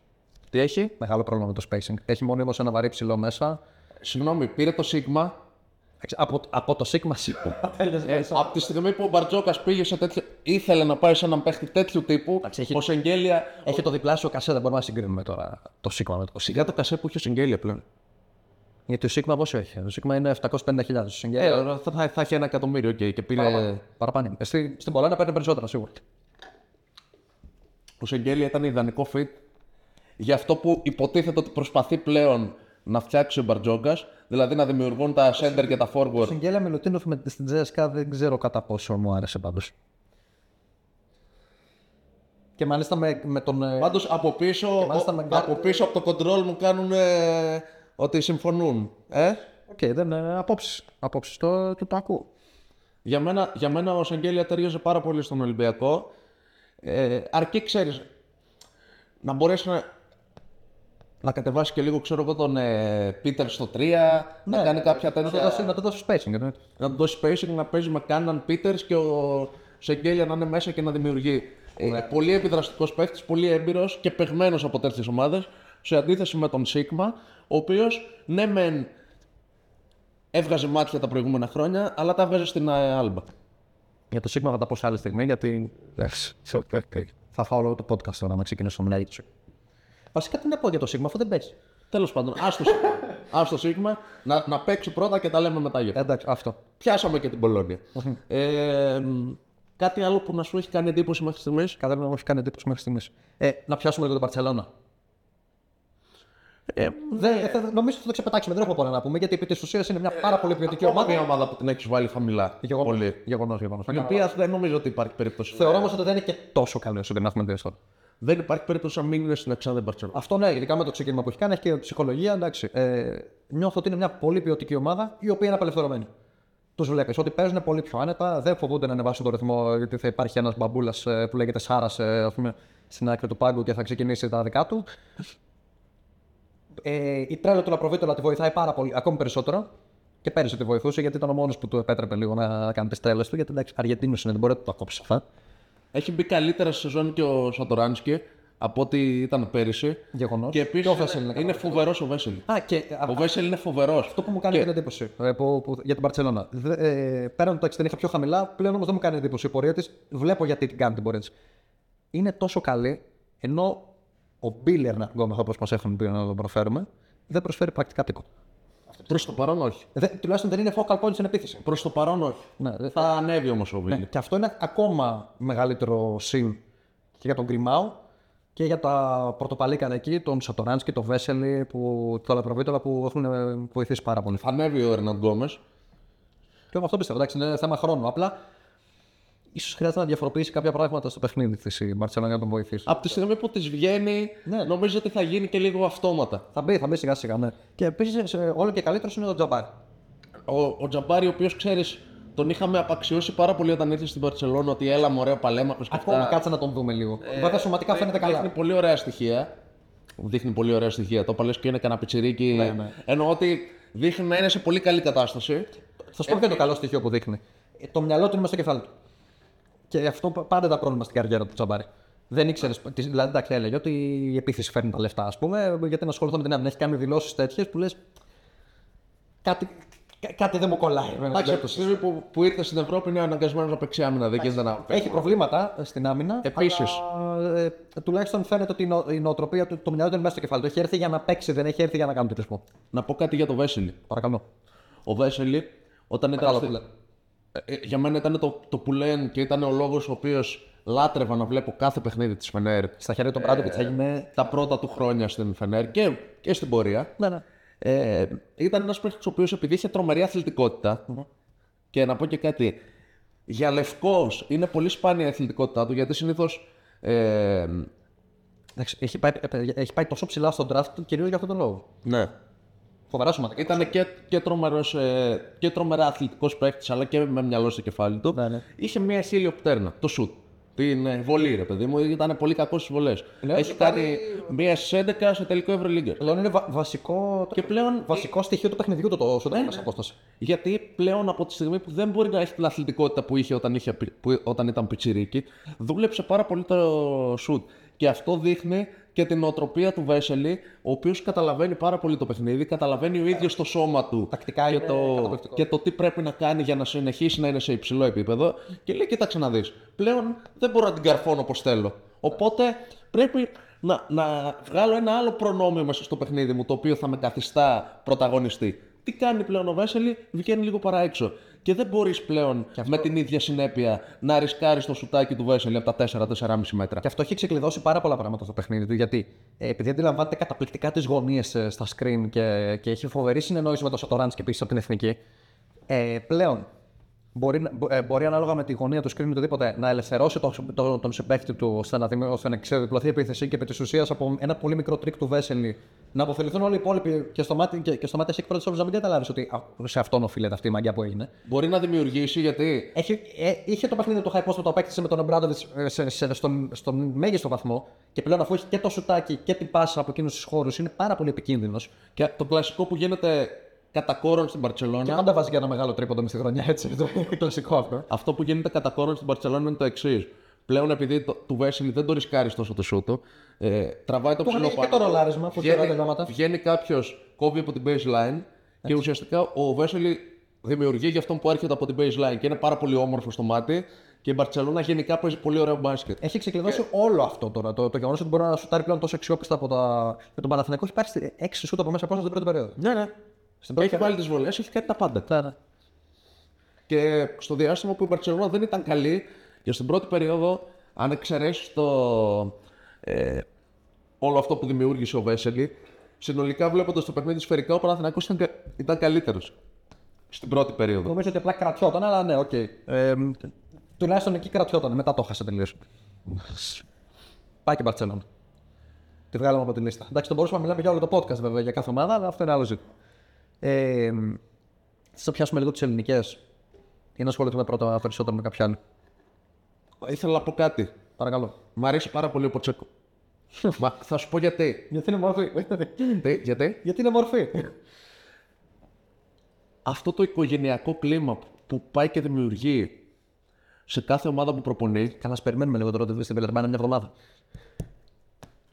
B: Τι έχει;
A: Μεγάλο πρόβλημα με το spacing. Έχει μόνο ένα βαρύ ψηλό μέσα.
B: Συγγνώμη, πήρε το Σίγμα
A: Από, από το Sigma σίγουρα.
B: από τη στιγμή που ο Μπαρτζόκας πήγε σε τέτοιο. ήθελε να πάει σε έναν παίχτη τέτοιου τύπου,
A: έχει-
B: ο Σεγγέλια.
A: Έχει το διπλάσιο κασέ, δεν μπορούμε να συγκρίνουμε τώρα το Sigma με το Sigma.
B: Σιγά το κασέ που είχε ο Σεγγέλια πλέον.
A: Γιατί το Sigma πόσο έχει; Το Sigma είναι 750.000.
B: Ε, θα, θα, θα έχει ένα εκατομμύριο και, και πήρε.
A: Παραπάνω. Ε, στη- στην Πολώνια παίρνει περισσότερα σίγουρα.
B: Ο Σεγγέλια ήταν ιδανικό fit για αυτό που υποτίθεται ότι προσπαθεί πλέον να φτιάξει ο Μπαρτζόκα, δηλαδή να δημιουργούν τα center και τα forward.
A: Συγγέλια Μιλουτίνοφ με στην Τζέσκα δεν ξέρω κατά πόσο μου άρεσε πάντως. Και μάλιστα με, με τον. ε,
B: Πάντως από πίσω,
A: μάλιστα
B: ο-
A: με γκάρ-
B: από πίσω από το control μου κάνουν ε, ότι συμφωνούν. Ε;
A: Οκ, δεν είναι απόψεις. Απόψεις το, το, το ακούω.
B: Για μένα, για μένα ο Σαγγέλια ταιριάζει πάρα πολύ στον Ολυμπιακό. Ε, αρκεί ξέρεις να μπορέσει να, να κατεβάσει και λίγο ξέρω εγώ τον ε, Πίτερ στο 3, να κάνει κάποια
A: Να το
B: τέτοια.
A: δώσει, να το δώσει spacing. εννοείται.
B: να του δώσει spacing, να παίζει με Κάναν Πίτερ και ο Σεγγέλια να είναι μέσα και να δημιουργεί. Ε, πολύ επιδραστικός παίχτη, πολύ έμπειρος και παιγμένος από τέτοιες ομάδες. Σε αντίθεση με τον Σίγμα, ο οποίος ναι, μεν έβγαζε μάτια τα προηγούμενα χρόνια, αλλά τα βγάζει στην ε, Άλμπα.
A: Για το Sigma θα τα πω σε άλλη στιγμή γιατί. εντάξει, Θα φάω όλο το podcast τώρα να ξεκινήσω να μιλάει για το Sigma. Βασικά τι να πω για το Sigma αφού δεν παίζει.
B: Τέλος πάντων, άστο άστο Σίγμα να, να παίξει πρώτα και τα λέμε μετά. για-
A: Εντάξει, αυτό.
B: Πιάσαμε και την Πολώνια. ε, μ, κάτι άλλο που να σου έχει κάνει εντύπωση μέχρι στιγμής;
A: Κατά να μου έχει κάνει εντύπωση μέχρι στιγμής. Ε, να πιάσουμε λίγο την Παρσελώνα.
B: Ε,
A: Δεν, ε, θα- νομίζω ότι θα το ξεπετάξουμε. Δεν έχουμε πολλά να πούμε γιατί επί της ουσίας είναι μια πάρα πολύ ποιοτική ομάδα.
B: μια ομάδα που την έχεις βάλει χαμηλά.
A: Γεγονός.
B: Πολύ.
A: Γεγονός, γεγονός.
B: Η οποία δεν νομίζω ότι υπάρχει περίπτωση.
A: Θεωρώ όμως ότι δεν είναι και τόσο καλό όσο την έχουμε δει τώρα.
B: Δεν υπάρχει περίπτωση να μείνουν στην Εξάνδρεια Μπαρτσελόνα.
A: Αυτό ναι, ειδικά με το ξεκίνημα που έχει κάνει, έχει και ψυχολογία. Εντάξει. Ε, νιώθω ότι είναι μια πολύ ποιοτική ομάδα η οποία είναι απελευθερωμένη. Τους βλέπεις ότι παίζουν πολύ πιο άνετα, δεν φοβούνται να ανεβάσουν το ρυθμό γιατί θα υπάρχει ένας μπαμπούλας που λέγεται Σάρας στην άκρη του πάγκου και θα ξεκινήσει τα δικά του. Ε, η τρέλα του Λαπροβίτολα τη βοηθάει πάρα πολύ, ακόμη περισσότερο. Και πέρυσι τη βοηθούσε γιατί ήταν ο μόνος που του επέτρεπε λίγο να κάνει τις τρέλες του. Γιατί εντάξει, Αργεντίνος είναι, δεν μπορεί να το κόψει αυτά.
B: Έχει μπει καλύτερα στη σεζόν και ο Σατοράνσκι από ό,τι ήταν πέρυσι.
A: Γεγονός.
B: Και επίσης
A: ο Βέσελ είναι
B: είναι φοβερός ο Βέσελ.
A: Α, και α,
B: Ο Βέσελ είναι φοβερός.
A: Αυτό που μου κάνει την εντύπωση ε, που, που, για την Παρσελόνα. Ε, πέραν το ότι την είχα πιο χαμηλά, πλέον όμως δεν μου κάνει εντύπωση η πορεία της. Βλέπω γιατί την κάνει την πορεία της. Είναι τόσο καλή, ενώ ο Μπίλερ, να ακόμα όπως μας έχουν πει να τον προφέρουμε, δεν προσφέρει πρακτικά τίποτα.
B: Προς το παρόν όχι.
A: Ε, δεν- τουλάχιστον δεν είναι focal point στην επίθεση.
B: Προς το παρόν όχι.
A: Ναι, δεν-
B: Θα ανέβει όμως ο Βίλι.
A: Και αυτό είναι ακόμα μεγαλύτερο συν Και για τον Γκριμάου και για τα πρωτοπαλίκανα εκεί, τον Σατοράνσκι, τον Βέσελη, που, το Λαπροβίτολα που έχουν ε, βοηθήσει πάρα πολύ.
B: Ανέβει ο Ερναν Γκόμες.
A: Και εγώ αυτό πιστεύω. Εντάξει, είναι θέμα χρόνου. Απλά ίσως χρειάζεται να διαφοροποιήσει κάποια πράγματα στο παιχνίδι της η Μπαρσελόνα για να τον βοηθήσει.
B: Από τη στιγμή που της βγαίνει,
A: Ναι.
B: νομίζω ότι θα γίνει και λίγο αυτόματα.
A: Θα μπει, θα μπει σιγά σιγά. Ναι. Και επίσης όλο και καλύτερος είναι ο Τζαμπάρ.
B: Ο, ο Τζαμπάρη, ο οποίος ξέρεις, τον είχαμε απαξιώσει πάρα πολύ όταν ήρθε στην Παρσελόνα ότι έλα μωρέ ο Παλέμαχος και
A: Ακόμα
B: αυτά.
A: κάτσε να τον δούμε λίγο. Βέβαια σωματικά φαίνεται
B: Δείχνει
A: καλά.
B: πολύ ωραία στοιχεία. Δείχνει πολύ ωραία στοιχεία. Το είπα λες και είναι κανένα πιτσιρίκι.
A: Ναι, ναι.
B: Εννοώ ότι δείχνει να είναι σε πολύ καλή κατάσταση.
A: Θα σου πω ποιο είναι το καλό στοιχείο που δείχνει. Ε, Το μυαλό του είναι μέσα στο κεφάλι του. Και αυτό πα- πάντα ήταν πρόβλημα στην καριέρα του Τζαμπάρη. Δεν ήξερες. Δηλαδή, εντάξει, έλεγε ότι η επίθεση φέρνει τα λεφτά, ας πούμε, γιατί να ασχοληθώ με την άμυνα. Έχεις κάνει δηλώσεις τέτοιες που λες. Κάτι, κά- κάτι δεν μου κολλάει. με την
B: Εντάξει, από τη
A: περίπτωση.
B: στιγμή που, που ήρθες στην Ευρώπη είναι αναγκασμένος να παίξει άμυνα. Δεν γίνεται να.
A: Έχει προβλήματα ε, στην άμυνα.
B: Επίσης.
A: αλλά, ε, τουλάχιστον φαίνεται ότι η, νο, η νοοτροπία του, το μυαλό του είναι μέσα στο κεφάλι του. Έχει έρθει για να παίξει, δεν έχει έρθει για να κάνει τουρισμό.
B: Να πω κάτι για το Βέσελη.
A: Παρακαλώ.
B: Ο Βέσελη, όταν ήταν.
A: Μεγάλο
B: στη-
A: πουλέ.
B: Ε, ε, για μένα ήταν το, το που λένε και ήταν ο λόγος ο οποίος λάτρευα να βλέπω κάθε παιχνίδι της Φενέρ
A: Στα χέρια του Μπράντοβιτ έγινε.
B: τα πρώτα του χρόνια στην Φενέρ και, και στην πορεία.
A: Ναι, ναι.
B: Ε, ήταν ένας παίκτης ο οποίος επειδή είχε τρομερή αθλητικότητα, και να πω και κάτι. Για λευκός είναι πολύ σπάνια η αθλητικότητά του γιατί συνήθως. Ε,
A: Εντάξει, έχει, πάει, ε, παιδιά, έχει πάει τόσο ψηλά στον draft του κυρίως για αυτόν τον λόγο.
B: ναι.
A: Φοβερά σωματικά.
B: Ήταν και, και, τρομερός, ε, και τρομερά αθλητικός παίκτης, αλλά και με μυαλό στο κεφάλι του.
A: Ναι, ναι.
B: Είχε μια χίλιο πτέρνα, το σουτ. Την ε, βολή, ρε παιδί μου, ήταν πολύ κακός στις βολές.
A: Ναι,
B: Έχει
A: και
B: κάνει μία στι 11 σε τελικό Ευρωλίγκερ.
A: Πλέον είναι βα- βασικό,
B: Και πλέον
A: βασικό στοιχείο του παιχνιδιού του το σωτήρι μέσα απόσταση.
B: Γιατί πλέον από τη στιγμή που δεν μπορεί να έχει την αθλητικότητα που είχε όταν, είχε, πι- που, όταν ήταν πιτσιρίκι, δούλεψε πάρα πολύ το σουτ. Και αυτό δείχνει και την οτροπία του Βέσελη, ο οποίος καταλαβαίνει πάρα πολύ το παιχνίδι, καταλαβαίνει ο ίδιος το σώμα του
A: Τακτικά
B: και,
A: είναι
B: το,
A: καταπληκτικό.
B: και το τι πρέπει να κάνει για να συνεχίσει να είναι σε υψηλό επίπεδο. Και λέει: Κοίταξε να δεις. Πλέον δεν μπορώ να την καρφώνω όπως θέλω. Οπότε πρέπει να, να βγάλω ένα άλλο προνόμιο μέσα στο παιχνίδι μου, το οποίο θα με καθιστά πρωταγωνιστή. Τι κάνει πλέον ο Βέσελη, βγαίνει λίγο παρά έξω. Και δεν μπορείς πλέον με την ίδια συνέπεια να ρισκάρεις το σουτάκι του Βέσελη από τα 4-4,5 μέτρα.
A: Και αυτό έχει ξεκλειδώσει πάρα πολλά πράγματα στο παιχνίδι του. Γιατί ε, επειδή αντιλαμβάνεται καταπληκτικά τις γωνίες στα screen και, και έχει φοβερή συνεννόηση με τον Σατοράντς και επίσης από την εθνική, ε, πλέον μπορεί, να- μπο- ε, μπορεί ανάλογα με τη γωνία του screen ή οτιδήποτε να ελευθερώσει τον, τον, τον συμπαίκτη του ώστε να, δημιου- ώστε να ξεδιπλωθεί η επίθεση και επί της ουσίας από ένα πολύ μικρό τρίκ του Βέσελη να επωφεληθούν όλοι οι υπόλοιποι και στο μάτι, και, και στο μάτι εκ πρώτης όψεως να μην καταλάβεις ότι α, σε αυτόν οφείλεται αυτή η μαγιά που έγινε.
B: Μπορεί να δημιουργήσει γιατί
A: Έχει, ε, είχε το παιχνίδι του high post που το απέκτησε με τον Ομπράντοβιτς σε, σε, στον, στον μέγιστο βαθμό και πλέον αφού έχει και το σουτάκι και την πάσα από εκείνους τους χώρους είναι πάρα πολύ επικίνδυνος.
B: και το κλασικό που γίνεται κατά κόρον στην Παρσελόνα.
A: Και πάντα βάζει και ένα μεγάλο τρίποντο μες στη χρονιά, έτσι. Το κλασικό αυτό.
B: Αυτό που γίνεται κατά κόρον στην Παρσελόνα είναι το εξής. Πλέον επειδή το, του Βέσελη δεν το ρισκάρεις τόσο το σούτο, ε, τραβάει το
A: Του
B: ψηλό
A: ανοίγει και το ρολάρισμα που χειράει τα
B: Βγαίνει,
A: γράμματα.
B: βγαίνει κάποιος, κόβει από την baseline και ουσιαστικά ο Βέσελη δημιουργεί για αυτόν που έρχεται από την baseline και είναι πάρα πολύ όμορφο στο μάτι. Και η Μπαρσελόνα γενικά παίζει πολύ ωραίο μπάσκετ.
A: Έχει ξεκλειδώσει όλο αυτό τώρα. Το, το γεγονός ότι μπορεί να σουτάρει πλέον τόσο αξιόπιστα από τα. Με τον Παναθηναϊκό έχει πάρει 6 σούτ από μέσα από στην πρώτη περίοδο.
B: Ναι, ναι.
A: Στην πρώτη
B: Έχει βάλει τις βολές, έχει κάνει τα πάντα.
A: Ναι, ναι.
B: Και στο διάστημα που η Μπαρσελόνα δεν ήταν καλή, και στην πρώτη περίοδο, αν εξαιρέσεις το. Ε, όλο αυτό που δημιούργησε ο Βέσελη, συνολικά βλέποντας το παιχνίδι σφαιρικά, ο Παναθηναϊκός ήταν, κα- ήταν καλύτερος. Στην πρώτη περίοδο.
A: Νομίζω ότι απλά κρατιόταν, αλλά ναι, οκ. Ε, τουλάχιστον εκεί κρατιόταν. Μετά το 'χασε τελείως. Πάει και η Μπαρσελόνα. Τη βγάλαμε από τη λίστα. Εντάξει, το μπορούσαμε να μιλάμε για όλο το podcast βέβαια για κάθε ομάδα, αλλά αυτό είναι άλλο ζήτημα. Ε, θα πιάσουμε λίγο τις ελληνικές. Ή να ασχοληθούμε πρώτα περισσότερο με κάποια άλλη.
B: Ήθελα να πω κάτι.
A: Παρακαλώ.
B: Μ' αρέσει πάρα πολύ ο Ποτσέκο. Μα θα σου πω γιατί.
A: Γιατί είναι μορφή.
B: Τι, γιατί;
A: Γιατί είναι μορφή.
B: αυτό το οικογενειακό κλίμα που πάει και δημιουργεί σε κάθε ομάδα που προπονεί,
A: Καλά, περιμένουμε λίγο τώρα ότι στην Πελερμάνα μια εβδομάδα.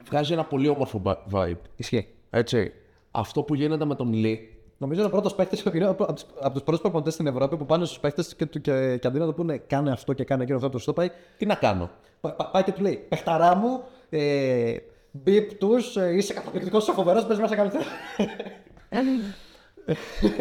B: βγάζει ένα πολύ όμορφο ba- vibe.
A: Ισχύει.
B: Έτσι. Αυτό που γίνεται με τον Λί,
A: Νομίζω είναι ο πρώτος παίκτης από, από του πρώτους προπονητές στην Ευρώπη που πάνε στους παίκτες και, του- και, και αντί να του πούνε κάνε αυτό και κάνε εκείνο αυτό, του το πάει.
B: τι να κάνω;
A: πα- πα- Πάει και του λέει Πεχταρά μου, ε, μπίπ τους, είσαι καταπληκτικός, είσαι φοβερός, πες μέσα καλύτερα.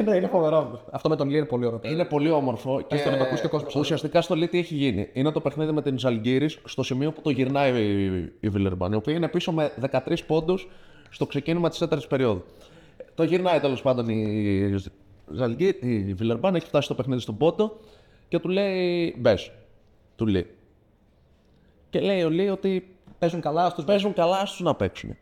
A: ναι, είναι φοβερό. Αυτό με τον Λί είναι πολύ ωραίο.
B: Είναι πολύ όμορφο και
A: τον ακούς και ο κόσμος.
B: ουσιαστικά στο Λί τι έχει γίνει. Είναι το παιχνίδι με την Ζαλγκύρης στο σημείο που το γυρνάει η, η Βιλερμπάν, η οποία είναι πίσω με 13 πόντους στο ξεκίνημα της τέταρτης περίοδου. Το γυρνάει τέλος πάντων η, Ζαλγκύρη, η Βιλερμπάν, έχει φτάσει στο παιχνίδι στον πόντο και του λέει μπες. Του λέει. Και λέει ο Λί ότι
A: Παίζουν καλά στους
B: παίζουν καλά στου να παίξουν.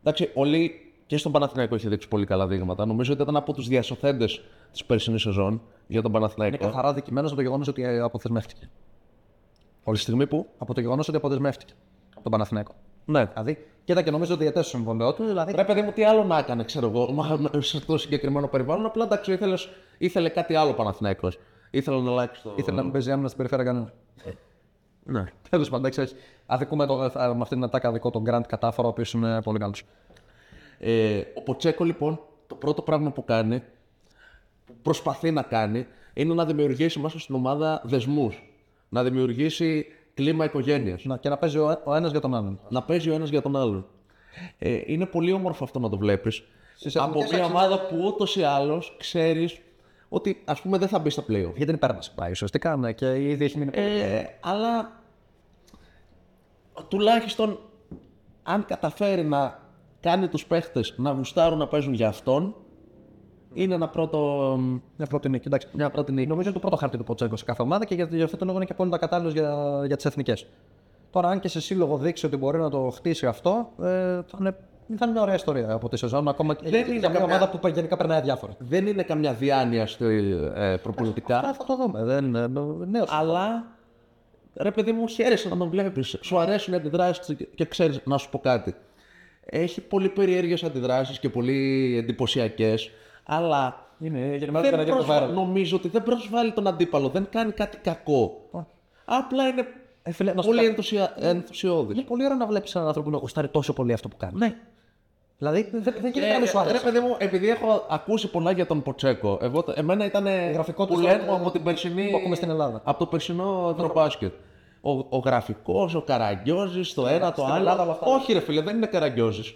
B: Εντάξει, ο Λί και στον Παναθηναϊκό έχει δείξει πολύ καλά δείγματα. Νομίζω ότι ήταν από τους διασωθέντες της περσινής σεζόν για τον Παναθηναϊκό.
A: Είναι καθαρά δικημένος από το γεγονός ότι ε, αποδεσμεύτηκε.
B: Όλη τη στιγμή που;
A: Από το γεγονός ότι αποδεσμεύτηκε από τον Παναθηναϊκό.
B: Ναι.
A: Δηλαδή, κοίτα και νομίζω ότι διαιτές στο συμβόλαιό του. Δηλαδή,
B: Ρε παιδί μου, τι άλλο να έκανε, ξέρω εγώ, μα, σε αυτό το συγκεκριμένο περιβάλλον. Απλά εντάξει, ήθελες, ήθελε κάτι άλλο Παναθηναϊκός. Ήθελε να αλλάξει το.
A: ήθελε να μην παίζει άμυνα στην περιφέρεια κανένας.
B: Ναι.
A: Τέλος πάντων, εντάξει, αδικούμε το, με αυτή την ατάκα δικό τον Γκραντ κατάφορο, ο οποίος είναι πολύ καλός.
B: Ε, ο Ποτσέκο λοιπόν, το πρώτο πράγμα που κάνει, που προσπαθεί να κάνει, είναι να δημιουργήσει μέσα στην ομάδα δεσμούς. Να δημιουργήσει κλίμα οικογένειας.
A: Να, και να παίζει ο, ο ένας για τον άλλον.
B: Να παίζει ο ένας για τον άλλον. Ε, είναι πολύ όμορφο αυτό να το βλέπεις.
A: Στις
B: Από
A: εθνικές
B: μια
A: αξίες-
B: ομάδα που ούτως ή άλλως ξέρεις ότι ας πούμε δεν θα μπει στα playoff.
A: Για την υπέρβαση πάει ουσιαστικά, ναι, και ήδη έχει μείνει.
B: Ε, αλλά τουλάχιστον αν καταφέρει να κάνει τους παίχτες να γουστάρουν να παίζουν για αυτόν είναι ένα πρώτο...
A: Μια πρώτη νίκη. Εντάξει. Μια πρώτη νίκη. Νομίζω είναι το πρώτο χαρτί του Ποτσέκο σε κάθε ομάδα και για, για αυτό το λόγο είναι και απόλυτα κατάλληλος για, για τις εθνικές. Τώρα, αν και σε σύλλογο δείξει ότι μπορεί να το χτίσει αυτό, ε, θα, είναι, θα είναι μια ωραία ιστορία από τη σεζόν. Ακόμα και
B: Δεν
A: για
B: είναι
A: μια
B: καμιά-
A: ομάδα που γενικά περνάει αδιάφορα.
B: Δεν είναι καμιά διάνοια στο, ε, προπονητικά,
A: Α, θα το δούμε. Δεν είναι νέος.
B: αλλά ρε παιδί μου χαίρεσαι να τον βλέπεις. Σου αρέσουν οι αντιδράσεις του και- και ξέρεις να σου πω κάτι. Έχει πολύ περίεργες αντιδράσεις και πολύ εντυπωσιακές, αλλά
A: Είναι γενικά
B: δεν
A: δεν είναι
B: προσβα... νομίζω ότι δεν προσβάλλει τον αντίπαλο, δεν κάνει κάτι κακό. Απλά είναι
A: Ε, φίλε, να σου
B: πολύ
A: πω-
B: ενθουσια... ενθουσιώδης.
A: Είναι πολύ ωραίο να βλέπεις έναν άνθρωπο να γουστάρει τόσο πολύ αυτό που κάνει.
B: Ναι.
A: Δηλαδή δεν, δεν γίνεται να μην σου
B: Ε, ρε
A: άρεσε.
B: παιδί μου, επειδή έχω ακούσει πολλά για τον Ποτσέκο, εγώ, εμένα ήταν
A: γραφικό
B: που
A: του
B: λένε
A: στο-
B: από την περσινή.
A: που ακούμε στην Ελλάδα.
B: Από το περσινό Ευρωμπάσκετ. Ο, ο γραφικός, ο Καραγκιόζης, το ένα, το άλλο.
A: Ελλάδα όλα αυτά.
B: Όχι, ρε φίλε, δεν είναι Καραγκιόζης.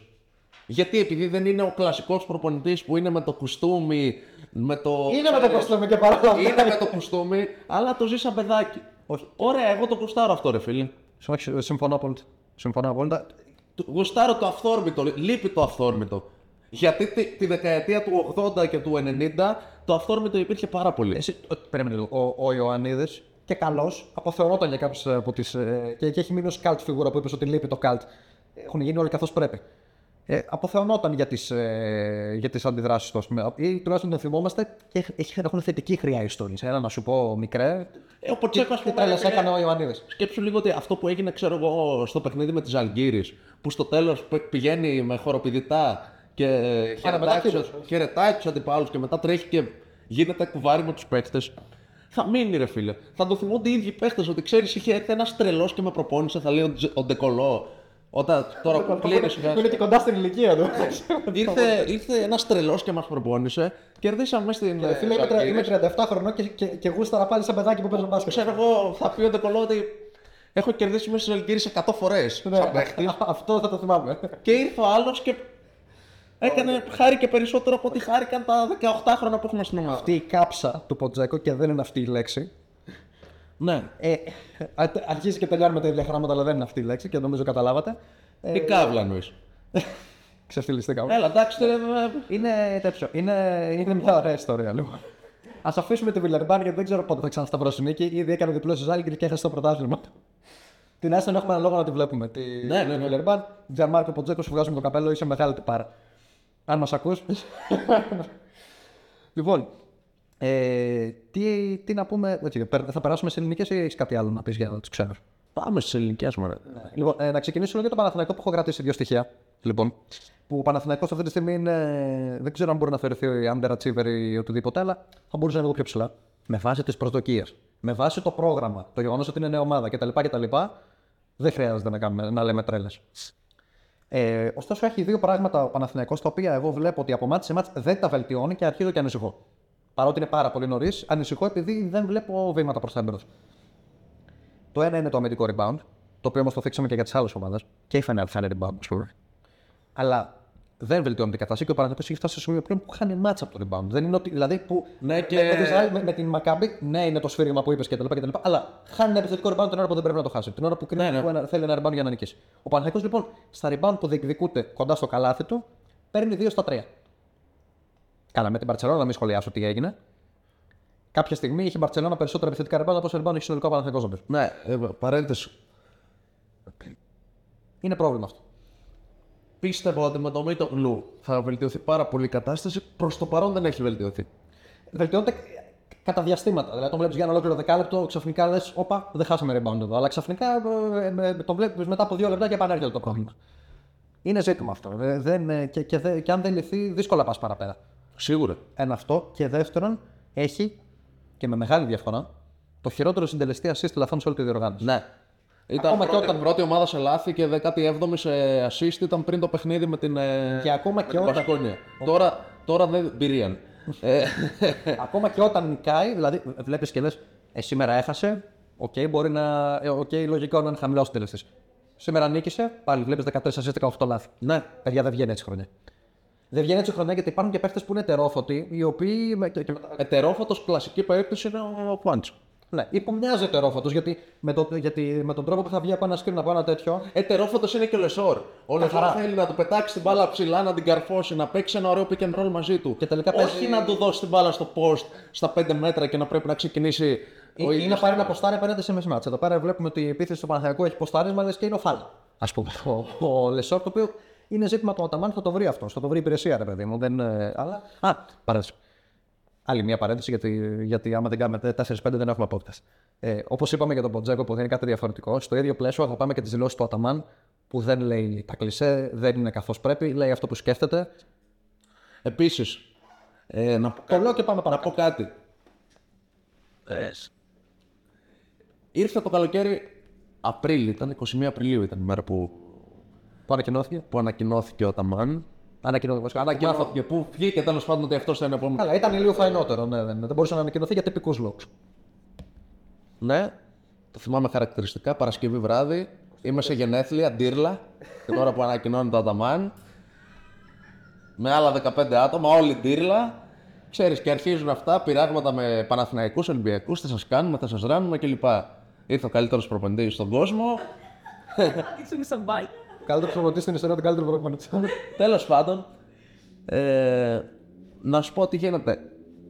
B: Γιατί, επειδή δεν είναι ο κλασικός προπονητής που είναι με το κουστούμι, με το.
A: Είναι με το κοστόμι και παρόλα
B: Είναι με το κουστούμι, αλλά το ζει σαν παιδάκι.
A: Όχι.
B: Ωραία, εγώ το κουστάρω αυτό, ρε φίλε.
A: Όχι, συμφωνώ απόλυτα. Συμφωνώ απόλυτα.
B: Του- Γουστάρω το αυθόρμητο, λείπει το αυθόρμητο. Γιατί τη, τη δεκαετία του 80 και του 90 το αυθόρμητο υπήρχε πάρα πολύ.
A: Εσύ, ο, περίμενε λίγο. Ο, ο Ιωαννίδης και καλός αποθεωνόταν για κάποιες από τις. Ε, και, και έχει μείνει ως καλτ φιγούρα που είπες ότι λείπει το καλτ. Έχουν γίνει όλοι καθώς πρέπει. Ε, αποθεωνόταν για τις ε, για τις αντιδράσεις του, ας πούμε. Ή τουλάχιστον τον θυμόμαστε και έχει, έχουν θετική χρειά ιστορίε. Ένα να σου πω μικρέ.
B: Ε, ο Ποτσέκος, ας
A: Τι
B: πούμε,
A: τρέλε
B: έκανε-
A: έκανε ο Ιωαννίδης.
B: Σκέψου λίγο ότι αυτό που έγινε, ξέρω εγώ, στο παιχνίδι με τη Ζαλγκύρη, που στο τέλος πηγαίνει με χοροπηδητά και χαιρετάει
A: μετάκυρος.
B: τους- χαιρετάει τους αντιπάλους και μετά τρέχει και γίνεται κουβάρι με τους παίχτες. Θα μείνει, ρε φίλε. Θα το θυμούνται οι ίδιοι παίχτες ότι ξέρεις, είχε έρθει ένας τρελός και με προπόνησε, θα λέει ο, Τζε- ο Ντεκολό. Όταν τώρα που κλείνει σιγά.
A: Είναι και κοντά στην ηλικία του.
B: Ήρθε, ήρθε ένας τρελός και μας προπόνησε. Κερδίσαμε στην. ε,
A: Φίλε, είμαι, τре- είμαι 37 χρονών και, και, και γούσταρα πάλι σαν παιδάκι που παίζει μπάσκετ.
B: Ξέρω εγώ, θα πει ο Ντεκολό ότι έχω κερδίσει μέσα στη Ζαλγκύρη 100 φορές.
A: Ναι, Αυτό θα το θυμάμαι.
B: Και ήρθε ο άλλος και έκανε χάρη και περισσότερο από ό,τι χάρηκαν τα 18 χρόνια που έχουμε στην ομάδα.
A: Αυτή η κάψα του Ποτζέκο και δεν είναι αυτή η λέξη.
B: Ναι.
A: Ε, α- αρχίζει και τελειώνει με τα ίδια γράμματα, αλλά δεν είναι αυτή η λέξη και νομίζω καταλάβατε. Ε,
B: Τι κάβλα εννοείς.
A: ξεφτυλιστήκαμε.
B: Έλα, εντάξει, ρε, ε,
A: Είναι τέτοιο. Είναι, είναι μια ωραία ιστορία, λοιπόν. Α αφήσουμε τη Βιλερμπάν γιατί δεν ξέρω πότε θα ξανασταυρώσει νίκη. Ήδη έκανε διπλό στη Ζάλγκη και έχασε το πρωτάθλημα. Την Άστον έχουμε ένα λόγο να τη βλέπουμε. Τη
B: Ναι, ναι, ναι.
A: Βιλερμπάν, Τζαρμάρκο Ποτζέκο, σου βγάζουμε το καπέλο, είσαι μεγάλη τυπάρα. Αν μας ακούς. λοιπόν, ε, τι, τι να πούμε. Έτσι, περ- θα περάσουμε σε ελληνικές ή έχεις κάτι άλλο να πεις για του ξένου.
B: Πάμε στις ελληνικές μου. ρε.
A: Λοιπόν, ε, να ξεκινήσω λίγο για το Παναθηναϊκό που έχω κρατήσει δύο στοιχεία. Λοιπόν, που ο Παναθηναϊκός αυτή τη στιγμή είναι. Δεν ξέρω αν μπορεί να θεωρηθεί underachiever ή οτιδήποτε, αλλά θα μπορούσε να είναι λίγο πιο ψηλά. Με βάση τις προσδοκίες. Με βάση το πρόγραμμα, το γεγονός ότι είναι νέα ομάδα κτλ. κτλ δεν χρειάζεται να, κάνουμε, να λέμε τρέλες. Ε, ωστόσο, έχει δύο πράγματα ο Παναθηναϊκός τα οποία εγώ βλέπω ότι από μάτι σε μάτι δεν τα βελτιώνει και αρχίζω και ανησυχώ. Παρότι είναι πάρα πολύ νωρίς, ανησυχώ επειδή δεν βλέπω βήματα προς τα εμπρό. Το ένα είναι το αμυντικό rebound, το οποίο όμως το θίξαμε και για τις άλλες ομάδες. Και η Final θα είναι rebound, ας πούμε. Αλλά δεν βελτιώνεται η κατάσταση και ο Παναθηναϊκός έχει φτάσει στο σημείο πλέον που χάνει μάτσα από το rebound. Δεν είναι ότι, δηλαδή που
B: Ναι, και-
A: με, με, Ισραήλ, με, με την Μακάμπη, ναι, είναι το σφύριγμα που είπες κτλ. Αλλά χάνει ένα επιθετικό rebound την ώρα που δεν πρέπει να το χάσει. Την ώρα που, κρίνει
B: Ναι, ναι.
A: που ένα, θέλει ένα rebound για να νικήσει. Ο Παναθηναϊκός λοιπόν στα rebound που διεκδικούνται κοντά στο καλάθι του παίρνει 2 στα 3. Καλά, με την Παρσελόνα να μην σχολιάσω τι έγινε. Κάποια στιγμή είχε η Μπαρσελόνα περισσότερα επιθετικά rebound από όσο rebound έχει συνολικό ο Παναθηναϊκός νομίζω.
B: Ναι, ε, παρένθεση.
A: Είναι πρόβλημα αυτό.
B: Πίστευα ότι με το Μίτογλου θα βελτιωθεί πάρα πολύ η κατάσταση. Προς το παρόν δεν έχει βελτιωθεί.
A: Βελτιώνεται κατά διαστήματα. Δηλαδή, τον βλέπεις για ένα ολόκληρο δεκάλεπτο, ξαφνικά λες: Όπα, δεν χάσαμε rebound εδώ. Αλλά ξαφνικά ε, ε, ε, τον βλέπεις μετά από δύο λεπτά και επανέρχεται το πρόβλημα. Είναι ζήτημα αυτό. Ε, Δεν, ε, και, και, δε- και αν δεν λυθεί, δύσκολα πας παραπέρα.
B: Σίγουρα.
A: Ένα αυτό. Και δεύτερον, έχει και με μεγάλη διαφορά το χειρότερο συντελεστή assist λαθών σε όλη τη διοργάνωση.
B: Ναι. Ήταν
A: Ακόμα και
B: πρώτη,
A: όταν-
B: πρώτη ομάδα σε λάθη και 17η σε assist ήταν πριν το παιχνίδι με την, ε,
A: Και ακόμα
B: με
A: και
B: την
A: όταν-
B: Μπασκόνια. Τώρα, τώρα δεν πηρίαν. ε,
A: Ακόμα και όταν νικάει, δηλαδή βλέπεις και λες: ε, σήμερα έχασε. Οκ, μπορεί να. Ε, οκ, λογικό να είναι χαμηλός συντελεστής. Σήμερα νίκησε, πάλι βλέπεις 14 assist 18 λάθη.
B: ναι.
A: Παιδιά, δεν βγαίνει έτσι χρονιά. Δεν βγαίνει έτσι χρονιά γιατί υπάρχουν και παίχτες που είναι ετερόφωτοι, οι οποίοι. με- και- και-
B: Ετερόφωτος κλασική περίπτωση είναι ο Γκουάντσο.
A: Ναι, ή που μοιάζει ετερόφωτο γιατί, με το, γιατί με τον τρόπο που θα βγει από ένα screen από ένα τέτοιο.
B: Ετερόφωτος είναι και ο Λεσόρ. Ο Λεσόρ
A: Καθαρά.
B: θέλει να του πετάξει την μπάλα ψηλά, να την καρφώσει, να παίξει ένα ωραίο pick and roll μαζί του.
A: Και τελικά
B: Όχι
A: παίζει-
B: να του δώσει την μπάλα στο post στα 5 μέτρα και να πρέπει να ξεκινήσει.
A: Ή, ή να πάρει ένα ποστάρι απέναντι σε μεσημάτια. Εδώ πέρα βλέπουμε ότι η επίθεση του Παναθηναϊκού έχει ποστάρισμα λες και είναι ο Φάλ. Α πούμε. Ο, ο Λεσόρ το οποίο είναι ζήτημα του Αταμάν θα το βρει αυτός. Θα το βρει η υπηρεσία, ρε παιδί μου. Δεν, ε, αλλά. Α, παρένθεση. Άλλη μια παρένθεση, γιατί, γιατί άμα δεν κάνουμε 4-5 δεν έχουμε podcast. Ε, Όπως είπαμε για τον Ποντζέκο που δεν είναι κάτι διαφορετικό, στο ίδιο πλαίσιο θα πάμε και τις δηλώσεις του Αταμάν που δεν λέει τα κλισέ, δεν είναι καθώς πρέπει, λέει αυτό που σκέφτεται.
B: Επίσης, ε, να, πω
A: Το
B: κάτι,
A: λέω και πάμε
B: να
A: παρακάτω.
B: πω κάτι. Ήρθε το καλοκαίρι Απρίλιο, ήταν 21 Απριλίου ήταν η μέρα που,
A: Που ανακοινώθηκε.
B: που ανακοινώθηκε ο Ταμάν.
A: Ανακοινώθηκε.
B: Μάθαμε που βγήκε τέλος πάντων ότι αυτός θα είναι επόμενος.
A: Καλά, ήταν λίγο φαϊνότερο. Ναι, δεν, δεν μπορούσε να ανακοινωθεί για τυπικούς λόγου.
B: Ναι, το θυμάμαι χαρακτηριστικά. Παρασκευή βράδυ, είμαι σε γενέθλια, ντύρλα. και τώρα που ανακοινώνει το Αταμάν. Με άλλα 15 άτομα, όλη ντύρλα. Ξέρεις, και αρχίζουν αυτά, πειράγματα με Παναθηναϊκούς, Ολυμπιακούς, θα σας κάνουμε, θα σας ράνουμε κλπ. Ήρθε ο καλύτερος προπονητής στον κόσμο.
A: Καλύτερος προπονητής στην ιστορία του καλύτερου προπονητή.
B: Τέλος πάντων, ε, να σου πω τι γίνεται.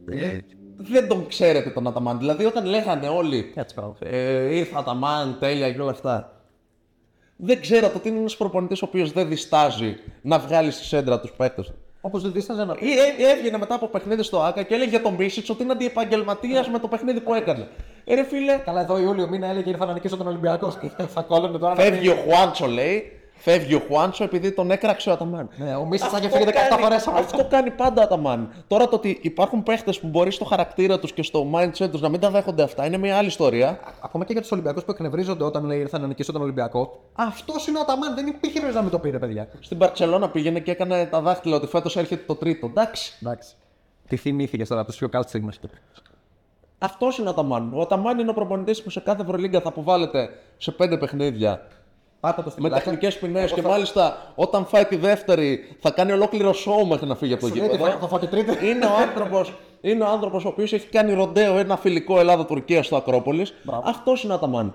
B: Ε, δεν τον ξέρετε τον Αταμάν. Δηλαδή, όταν λέγανε όλοι
A: Έτσι πράγμα.
B: ε, ήρθε ο Αταμάν, τέλεια και όλα αυτά. Δεν ξέρατε ότι είναι ένας προπονητής ο οποίος δεν διστάζει να βγάλει στη σέντρα τους παίκτες.
A: Όπως δεν δίσταζε να.
B: Ή ε, έβγαινε μετά από παιχνίδι στο ΑΚΑ και έλεγε για τον Μίσιτ ότι είναι αντιεπαγγελματίας με το παιχνίδι που έκανε. Ε, ρε φίλε,
A: Καλά, εδώ Ιούλιο μήνα έλεγε ήρθα να νικήσω τον Ολυμπιακό. Θα κόλλωνε τώρα. να
B: φεύγει
A: πει-
B: ο Χουάντσο λέει. Φεύγει ο Χουάντσο επειδή τον έκραξε ο Αταμάν.
A: Ναι, ο Μίσης θα είχε
B: Αυτό
A: φύγει 17
B: κάνει-
A: φορές.
B: Αυτό κάνει πάντα ο Αταμάν. Τώρα το ότι υπάρχουν παίχτες που μπορεί στο χαρακτήρα τους και στο mindset τους να μην τα δέχονται αυτά είναι μια άλλη ιστορία.
A: Ακόμα και για τους Ολυμπιακούς που εκνευρίζονται όταν λέει ήρθα να νικήσω τον Ολυμπιακό. Αυτός είναι ο Αταμάν, δεν υπήρχε νόημα να μην το πήρε, παιδιά.
B: Στην Παρσελώνα πήγαινε και έκανε τα δάχτυλα ότι φέτος έρχεται το τρίτο. Εντάξει.
A: Εντάξει. Τι θυμήθηκες τώρα από τους πιο κάλτ στιγμέ.
B: Αυτός είναι ο Αταμάν. Ο Αταμάν είναι ο προπονητής που σε κάθε Ευρωλίγκα θα αποβάλλεται σε πέντε παιχνίδια.
A: Πάτα το στην
B: Με
A: πλάκα.
B: τεχνικές ποινές και μάλιστα όταν φάει τη δεύτερη θα κάνει ολόκληρο σοου μέχρι να φύγει από το
A: Σου λέει ότι
B: γήπεδο.
A: θα- θα φάω και τρίτη.
B: Είναι ο άνθρωπος είναι ο άνθρωπος ο οποίος έχει κάνει ροντέο ένα φιλικό Ελλάδα-Τουρκία στο Ακρόπολης. Αυτός είναι ο Αταμάν.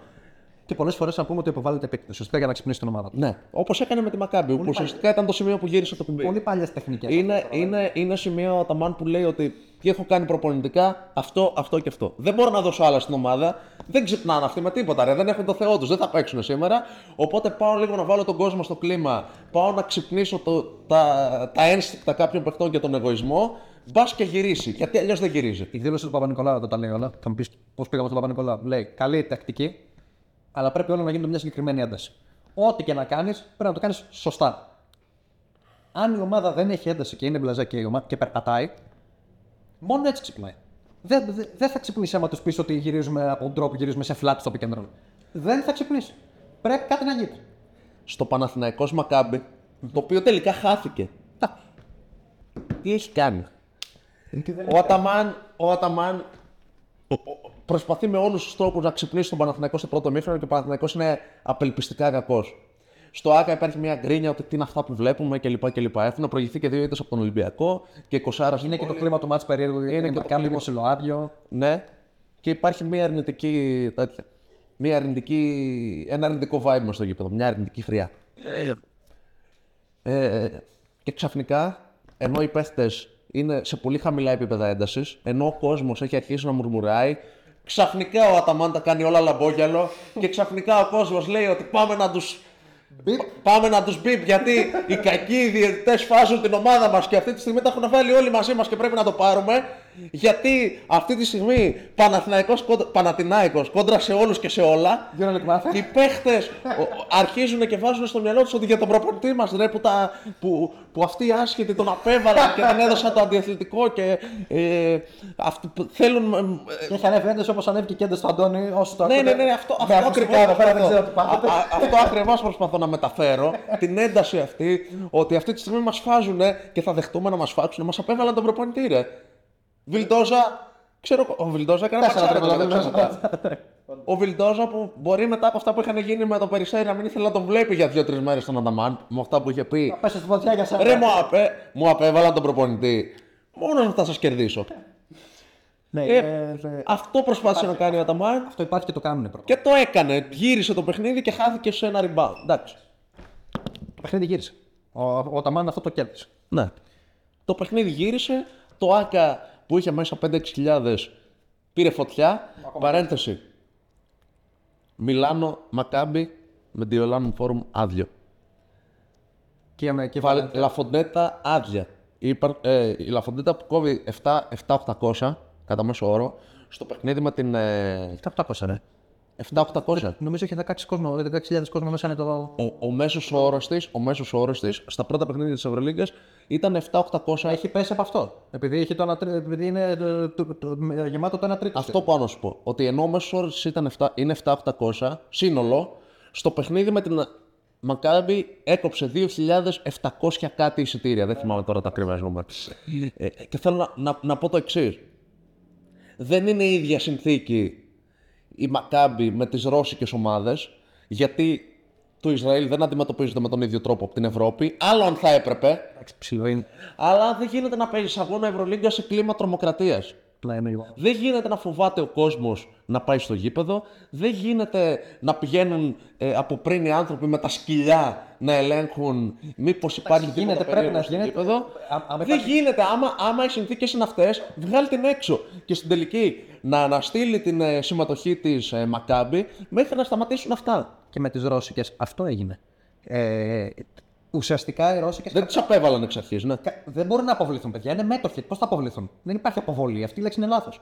A: Και πολλές φορές να πούμε ότι υποβάλλεται επίκτηση. Ουσιαστικά για να ξυπνήσει την ομάδα του.
B: Ναι, όπως έκανε με τη Μακάμπη, που ουσιαστικά ήταν το σημείο που γύρισε το κουμπί.
A: Πολύ παλιές τεχνικές.
B: Είναι, είναι, είναι σημείο ο Αταμάν που λέει ότι τι έχω κάνει προπονητικά, αυτό, αυτό και αυτό. Δεν μπορώ να δώσω άλλα στην ομάδα. Δεν ξυπνάνε αυτοί με τίποτα. Ρε. Δεν έχουν το Θεό τους. Δεν θα παίξουν σήμερα. Οπότε πάω λίγο να βάλω τον κόσμο στο κλίμα. Πάω να ξυπνήσω το, τα, τα ένστικτα κάποιων παιχτών και τον εγωισμό. Μπας και γυρίσει. Γιατί αλλιώς δεν γυρίζει.
A: Η δήλωση του Παπα-Νικολάου εδώ τα λέει όλα. Θα μου πεις πώς πήγαμε στον Παπα-Νικολάου. Λέει καλή τακτική, αλλά πρέπει όλα να γίνουν με μια συγκεκριμένη ένταση. Ό,τι και να κάνεις, πρέπει να το κάνεις σωστά. Αν η ομάδα δεν έχει ένταση και είναι μπλαζέ και, η ομάδα, και περπατάει, μόνο έτσι ξυπνάει. Δεν, δεν, δεν θα ξυπνήσει άμα τους πεις ότι γυρίζουμε από τον τρόπο που γυρίζουμε σε flat στο pick and roll. Δεν θα ξυπνήσει. Πρέπει κάτι να γίνει.
B: Στο Παναθηναϊκός Μακάμπι, το οποίο τελικά χάθηκε. Τα. Τι έχει κάνει; Ο Αταμάν, ο Αταμάν ο- ο- προσπαθεί με όλους τους τρόπους να ξυπνήσει τον Παναθηναϊκό στο πρώτο μήχρονο και ο Παναθηναϊκός είναι απελπιστικά κακός. Στο ΑΚΑ υπάρχει μια γκρίνια ότι τι είναι αυτά που βλέπουμε κλπ. κλπ. Έχουν προηγηθεί και δύο ήττε από τον Ολυμπιακό και 20
A: Είναι και το κλίμα του μάτς περίεργο, είναι και το λίγο ψιλοάδιο.
B: Ναι. Και υπάρχει μια αρνητική. Τέτοια. Μια αρνητική, ένα αρνητικό vibe μες στο γήπεδο. Μια αρνητική χρειά. Ε, και ξαφνικά, ενώ οι παίχτες είναι σε πολύ χαμηλά επίπεδα έντασης, ενώ ο κόσμος έχει αρχίσει να μουρμουράει, ξαφνικά ο Αταμάντα κάνει όλα λαμπόγιαλο και ξαφνικά ο κόσμος λέει ότι πάμε να τους. Πάμε να τους μπει γιατί οι κακοί διαιτητέ φάζουν την ομάδα μας και αυτή τη στιγμή τα έχουν βάλει όλοι μαζί μας και πρέπει να το πάρουμε. Γιατί αυτή τη στιγμή Παναθηναϊκός, κόντρα- Παναθηναϊκός κόντρα σε όλους και σε όλα.
A: Δύο λεπτά μάθε.
B: Οι παίχτες αρχίζουν και βάζουν στο μυαλό τους ότι για τον προπονητή μας ρε που, τα, που, που αυτοί οι άσχετοι τον απέβαλαν και τον έδωσαν το αντιαθλητικό και ε, αυτοί που θέλουν. ε,
A: Και έχει ανέβει έντες όπως ανέβηκε και έντες στο Αντώνη, όσο το
B: ναι,
A: ακούτε.
B: ναι, ναι, αυτό,
A: Με
B: αυτό
A: ακουστικά
B: ακριβώς
A: εδώ πέρα δεν ξέρω τι
B: προσπαθώ.
A: πάθετε.
B: Α- α- Αυτό ακριβώς προσπαθώ να μεταφέρω. την ένταση αυτή, ότι αυτή τη στιγμή μας φάζουν και θα δεχτούμε να μας φάξουν. Μας απέβαλαν τον προπονητή, ρε. Βιλντόζα, ξέρω, ο Βιλντόζα έκανε
A: Τέσσερα
B: πατσάρα
A: τρίποτα,
B: μετά,
A: δεν
B: δεν ξέρω. Ο Βιλντόζα που μπορεί μετά από αυτά που είχαν γίνει με το Περισσέρι να μην ήθελε να τον βλέπει για δύο-τρεις μέρες στον Ανταμάν, με αυτά που είχε πει.
A: Θα πέσει στη φωτιά για σένα.
B: Ρε, μου, απέ, μου απέβαλαν τον προπονητή. Μόνο να θα σας κερδίσω.
A: Ναι,
B: Ε,
A: ε, ε,
B: Αυτό προσπάθησε να κάνει ο Αταμάν
A: αυτό υπάρχει και το κάνουν πρώτα.
B: και το έκανε. Γύρισε το παιχνίδι και χάθηκε σε ένα rebound. Εντάξει.
A: Το παιχνίδι γύρισε. Ο, ο Ταμάν αυτό το κέρδισε.
B: Ναι. Το παιχνίδι γύρισε. Το ΑΚΑ που είχε μέσα 5-6 πήρε φωτιά. Ακόμα παρένθεση. Μιλάνο, Μακάμπι, με τη ολάνου Φόρουμ άδειο.
A: Και με κεφάλι.
B: Λαφοντέτα άδεια. Ε, η, ε, Λαφοντέτα που κόβει 7-800 κατά μέσο όρο στο παιχνίδι με την. Ε...
A: 7-800, ναι.
B: 7-8.
A: Νομίζω είχε 16.000 κόσμο, 16.000 κόσμο μέσα είναι το.
B: Ο, μέσος όρος της στα πρώτα παιχνίδια της Ευρωλίγκας ήταν 7-800.
A: Έχει πέσει από αυτό. Επειδή, έχει το επειδή είναι ε, το, το, το, γεμάτο το 1 τρίτο.
B: Αυτό πάνω σου πω. Ότι ενώ ο μέσος όρος είναι 7-800 σύνολο, στο παιχνίδι με την Μακάμπι έκοψε 2.700 κάτι εισιτήρια. Δεν θυμάμαι τώρα τα ακριβά νούμερα. Ε, ε, και θέλω να, να, να πω το εξής. Δεν είναι η ίδια συνθήκη η Μακάμπι με τις ρώσικες ομάδες, γιατί το Ισραήλ δεν αντιμετωπίζεται με τον ίδιο τρόπο από την Ευρώπη, άλλο αν θα έπρεπε,
A: Εντάξει, ψηλό είναι.
B: αλλά δεν γίνεται να παίζει αγώνα Ευρωλίγκα σε κλίμα τρομοκρατίας.
A: Πλά είναι λίγο.
B: Δεν γίνεται να φοβάται ο κόσμος να πάει στο γήπεδο. Δεν γίνεται να πηγαίνουν ε, από πριν οι άνθρωποι με τα σκυλιά να ελέγχουν μήπως υπάρχει τίποτα
A: γίνεται, πρέπει
B: περίεργο
A: να
B: στο
A: γίνεται.
B: γήπεδο.
A: Α- άμα
B: Δεν
A: υπάρχει-
B: γίνεται. Άμα, άμα οι συνθήκες είναι αυτές, βγάλει την έξω. Και στην τελική να αναστείλει την ε, συμμετοχή της ε, Μακάμπη μέχρι να σταματήσουν αυτά.
A: Και με τις Ρώσικες αυτό έγινε. Ε, ουσιαστικά οι Ρώσικες
B: Δεν τις απέβαλαν εξ αρχής, ναι.
A: δεν μπορούν να αποβληθούν, παιδιά. Είναι μέτοχοι. Πώς θα αποβληθούν; Δεν υπάρχει αποβολή. Αυτή η λέξη είναι λάθος.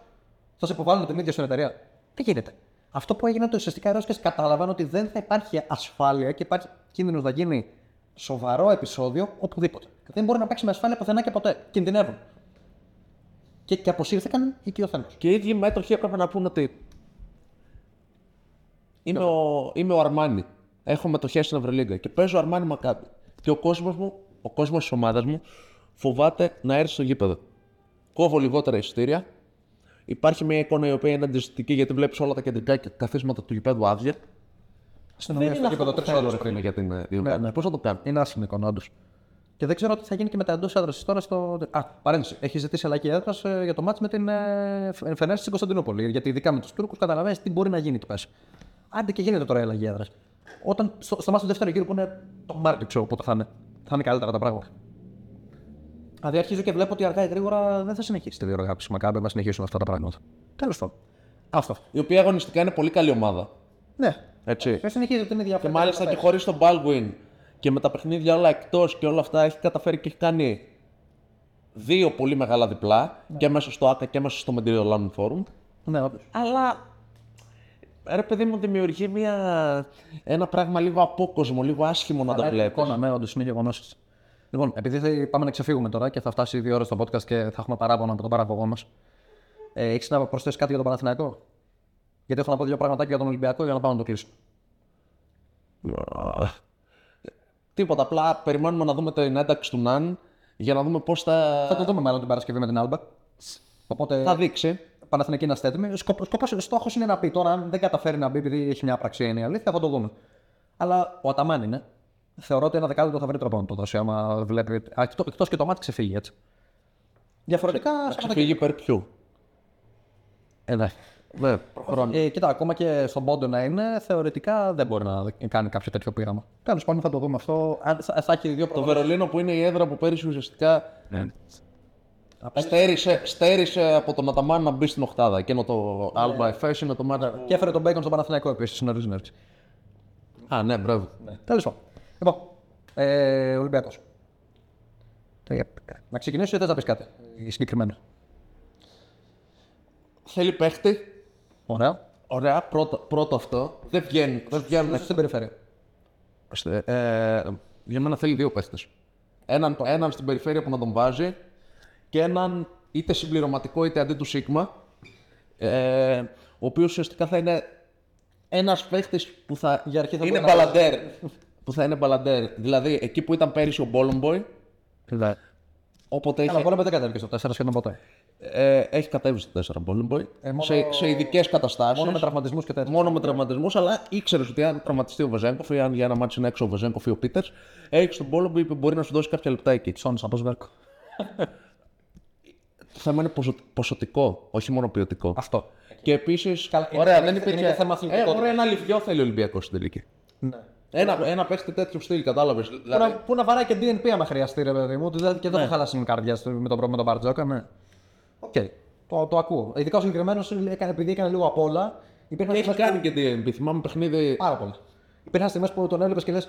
A: Θα σε υποβάλουν την ίδια στην εταιρεία. Τι γίνεται; Αυτό που έγινε ότι ουσιαστικά οι Ρώσικες κατάλαβαν ότι δεν θα υπάρχει ασφάλεια και υπάρχει κίνδυνος να γίνει σοβαρό επεισόδιο οπουδήποτε. Δεν μπορεί να υπάρξει με ασφάλεια πουθενά και ποτέ. Κινδυνεύουν. Και, και αποσύρθηκαν εκεί ο Θάνο.
B: Και οι ίδιοι μέτοχοι έπρεπε να πούνε ότι. Είμαι ο, είμαι ο Αρμάνι. Έχω μετοχές στην Ευρωλίγκα και παίζω Αρμάνι Μακάμπι. Και ο κόσμος μου, ο κόσμος της ομάδας μου, φοβάται να έρθει στο γήπεδο. Κόβω λιγότερα εισιτήρια. Υπάρχει μια εικόνα η οποία είναι αντιστοιχική γιατί βλέπεις όλα τα κεντρικά και καθίσματα του γηπέδου άδεια.
A: Αστυνομία στο
B: αυτό
A: γήπεδο
B: που
A: τρει
B: θέλεις,
A: ώρες
B: ρε φίλε,
A: πριν.
B: για την ε, διοργάνωση.
A: ναι.
B: Πώς θα το κάνω.
A: Είναι άσχημη εικόνα, όντως. Και δεν ξέρω τι θα γίνει και με τα εντός έδρα τώρα στο. Α, παρένθεση. Έχεις ζητήσει αλλαγή έδρας για το μάτς με την ε, Φενέρ στην Κωνσταντινούπολη. Γιατί ειδικά με τους Τούρκους καταλαβαίνεις τι μπορεί να γίνει τι πες. Άντε και γίνεται τώρα η αλλαγή έδρας. Όταν στο, στο μάτς του δεύτερου γύρου που είναι το Μάρτιο, ξέρω πότε θα είναι. Θα είναι καλύτερα τα πράγματα. Δηλαδή αρχίζω και βλέπω ότι αργά ή γρήγορα δεν θα συνεχίσει τη διοργάνωση Μακάμπε να συνεχίσουν αυτά τα πράγματα. Τέλος πάντων. Αυτό.
B: Η οποία αγωνιστικά είναι πολύ καλή ομάδα.
A: Ναι.
B: Έτσι.
A: Δεν συνεχίζει την ίδια
B: Και μάλιστα και χωρίς τον Baldwin και με τα παιχνίδια όλα εκτός και όλα αυτά έχει καταφέρει και έχει κάνει δύο πολύ μεγάλα διπλά και μέσα στο ΑΚΑ και μέσα στο Mediterranean Forum.
A: Ναι, όντως.
B: Αλλά ρε παιδί μου δημιουργεί μια, ένα πράγμα λίγο απόκοσμο, λίγο άσχημο να το
A: Αλλά
B: βλέπεις.
A: εικόνα, ναι, όντως είναι γεγονός. Λοιπόν, επειδή θα πάμε να ξεφύγουμε τώρα και θα φτάσει δύο ώρες το podcast και θα έχουμε παράπονα από τον παραγωγό μας. Ε, Έχεις να προσθέσεις κάτι για τον Παναθηναϊκό; Γιατί έχω να πω δύο πραγματάκια για τον Ολυμπιακό για να πάμε να το κλείσουμε.
B: Τίποτα, απλά περιμένουμε να δούμε την ένταξη του Ναν για να δούμε πώς θα,
A: Θα το δούμε μάλλον την Παρασκευή με την Άλμπα. Οπότε
B: θα δείξει.
A: Παναθηναϊκή είμαστε έτοιμοι. Σκοπ, σκοπός, στόχος είναι να πει τώρα, αν δεν καταφέρει να μπει επειδή έχει μια απραξία είναι η αλήθεια, θα το δούμε. Αλλά ο Αταμάν είναι. θεωρώ ότι ένα δεκάλεπτο θα βρει τρόπο να το δώσει. Άμα βλέπει. Εκτό και το μάτι ξεφύγει έτσι. Διαφορετικά.
B: Να ξεφύγει υπέρ ποιου;
A: Ε, ναι.
B: Ναι,
A: Ε, κοίτα, ακόμα και στον πόντο να είναι, θεωρητικά δεν μπορεί να κάνει κάποιο τέτοιο πείραμα. Τέλος πάντων, θα το δούμε αυτό. Αν θα, θα έχει δύο
B: Το
A: προβολές.
B: Βερολίνο που είναι η έδρα που πέρυσι ουσιαστικά
A: Ναι.
B: στέρισε, στέρισε από τον Αταμάν να μπει στην Οχτάδα. Εκείνο το Alba FS είναι το Μάτα.
A: Και έφερε τον Μπέικον στο Παναθηναϊκό επίσης, νωρί νωρί.
B: Α, ναι, μπράβο.
A: Τέλος πάντων. Λοιπόν, ε, Ολυμπιακός. Να ξεκινήσω ή θες να πεις κάτι συγκεκριμένο;
B: Θέλει παίχτη.
A: Ωραία.
B: Ωραία, πρώτο, πρώτο αυτό. Δεν βγαίνει. Δεν βγαίνουν.
A: Στην περιφέρεια.
B: Ε, για μένα θέλει δύο παίχτε. Έναν, έναν στην περιφέρεια που να τον βάζει και έναν είτε συμπληρωματικό είτε αντί του Σίγμα. Ε, ο οποίος ουσιαστικά θα είναι ένας παίχτη που θα,
A: Για αρχή θα
B: είναι
A: μπορεί να
B: μπαλαντέρ. που θα είναι μπαλαντέρ. Δηλαδή εκεί που ήταν πέρυσι ο Μπόλομποϊ, όποτε
A: Αλλά
B: είχε,
A: μπορεί δεν κατέβηκε στο 4 σχεδόν ποτέ.
B: Ε, έχει κατέβει στο 4 Μπόλομποϊ.
A: Ε, μόνο-
B: σε, σε ειδικές καταστάσεις.
A: Μόνο με τραυματισμούς και τέτοια.
B: Μόνο με τραυματισμούς, αλλά ήξερες ότι αν τραυματιστεί ο Βεζέγκοφ ή αν για ένα μάτσο είναι έξω ο Βεζέγκοφ ή ο Πίτερς, έχεις τον πόλο που μπορεί να σου δώσει κάποια λεπτά εκεί.
A: Σόνι από Σβέρκο.
B: Το θέμα είναι ποσο- ποσοτικό, όχι μόνο ποιοτικό.
A: Αυτό.
B: Και επίσης.
A: Καλά, είναι-
B: Ωραία,
A: είναι-
B: δεν
A: είναι
B: υπήρχε.
A: και θέμα
B: ε,
A: αθλητικότητας.
B: ωραία, ένα Λίβιο θέλει ο Ολυμπιακός στην τελική.
A: Ναι.
B: Ένα, ένα παίχτη τέτοιο στυλ, κατάλαβες.
A: Που,
B: Δηλαδή,
A: να, που να βαράει και DNP άμα χρειαστεί, ρε παιδί μου, ότι δεν, και δεν θα χαλάσει την καρδιά στο- με τον, προ- με τον Μπαρτζόκα. Ναι. Οκ. Το, το ακούω. Ειδικά ο συγκεκριμένος επειδή έκανε λίγο απ' όλα. Υπήρχαν
B: και έχει
A: στιγμές
B: κάνει και DNP. Θυμάμαι παιχνίδι.
A: που- Πάρα πολλά. Υπήρχαν στιγμές που τον έβλεπες και λες.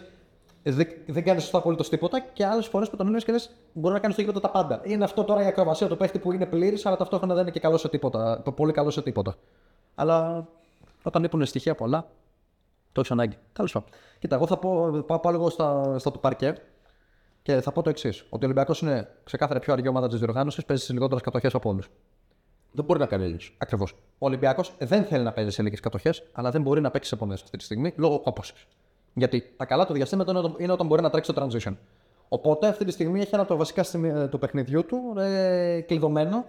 A: Δεν, δεν κάνεις σωστά απολύτως τίποτα και άλλες φορές που τον έβλεπες και λες μπορεί να κάνει στο γήπεδο τα πάντα. Είναι αυτό τώρα η ακροβασία του παίχτη που είναι πλήρης, αλλά ταυτόχρονα δεν είναι και καλός σε τίποτα. το Πολύ καλός σε τίποτα. Αλλά όταν λείπουν στοιχεία πολλά, το έχεις ανάγκη. Τέλος πάντων. Κοίτα, εγώ θα πω, πάω, πάω λίγο στα, στα του παρκέ και θα πω το εξής: Ότι ο Ολυμπιακός είναι ξεκάθαρα πιο αργή ομάδα της διοργάνωσης, παίζει σε λιγότερες κατοχές από όλους.
B: Δεν μπορεί να κάνει αλλιώ.
A: Ακριβώς. Ο Ολυμπιακός δεν θέλει να παίζει σε λίγες κατοχές, αλλά δεν μπορεί να παίξει σε πολλέ αυτή τη στιγμή λόγω κόπωσης. Γιατί τα καλά του διαστήματα είναι όταν- είναι όταν μπορεί να τρέξει το transition. Οπότε αυτή τη στιγμή έχει ένα από τα βασικά σημεία του παιχνιδιού του ε, κλειδωμένο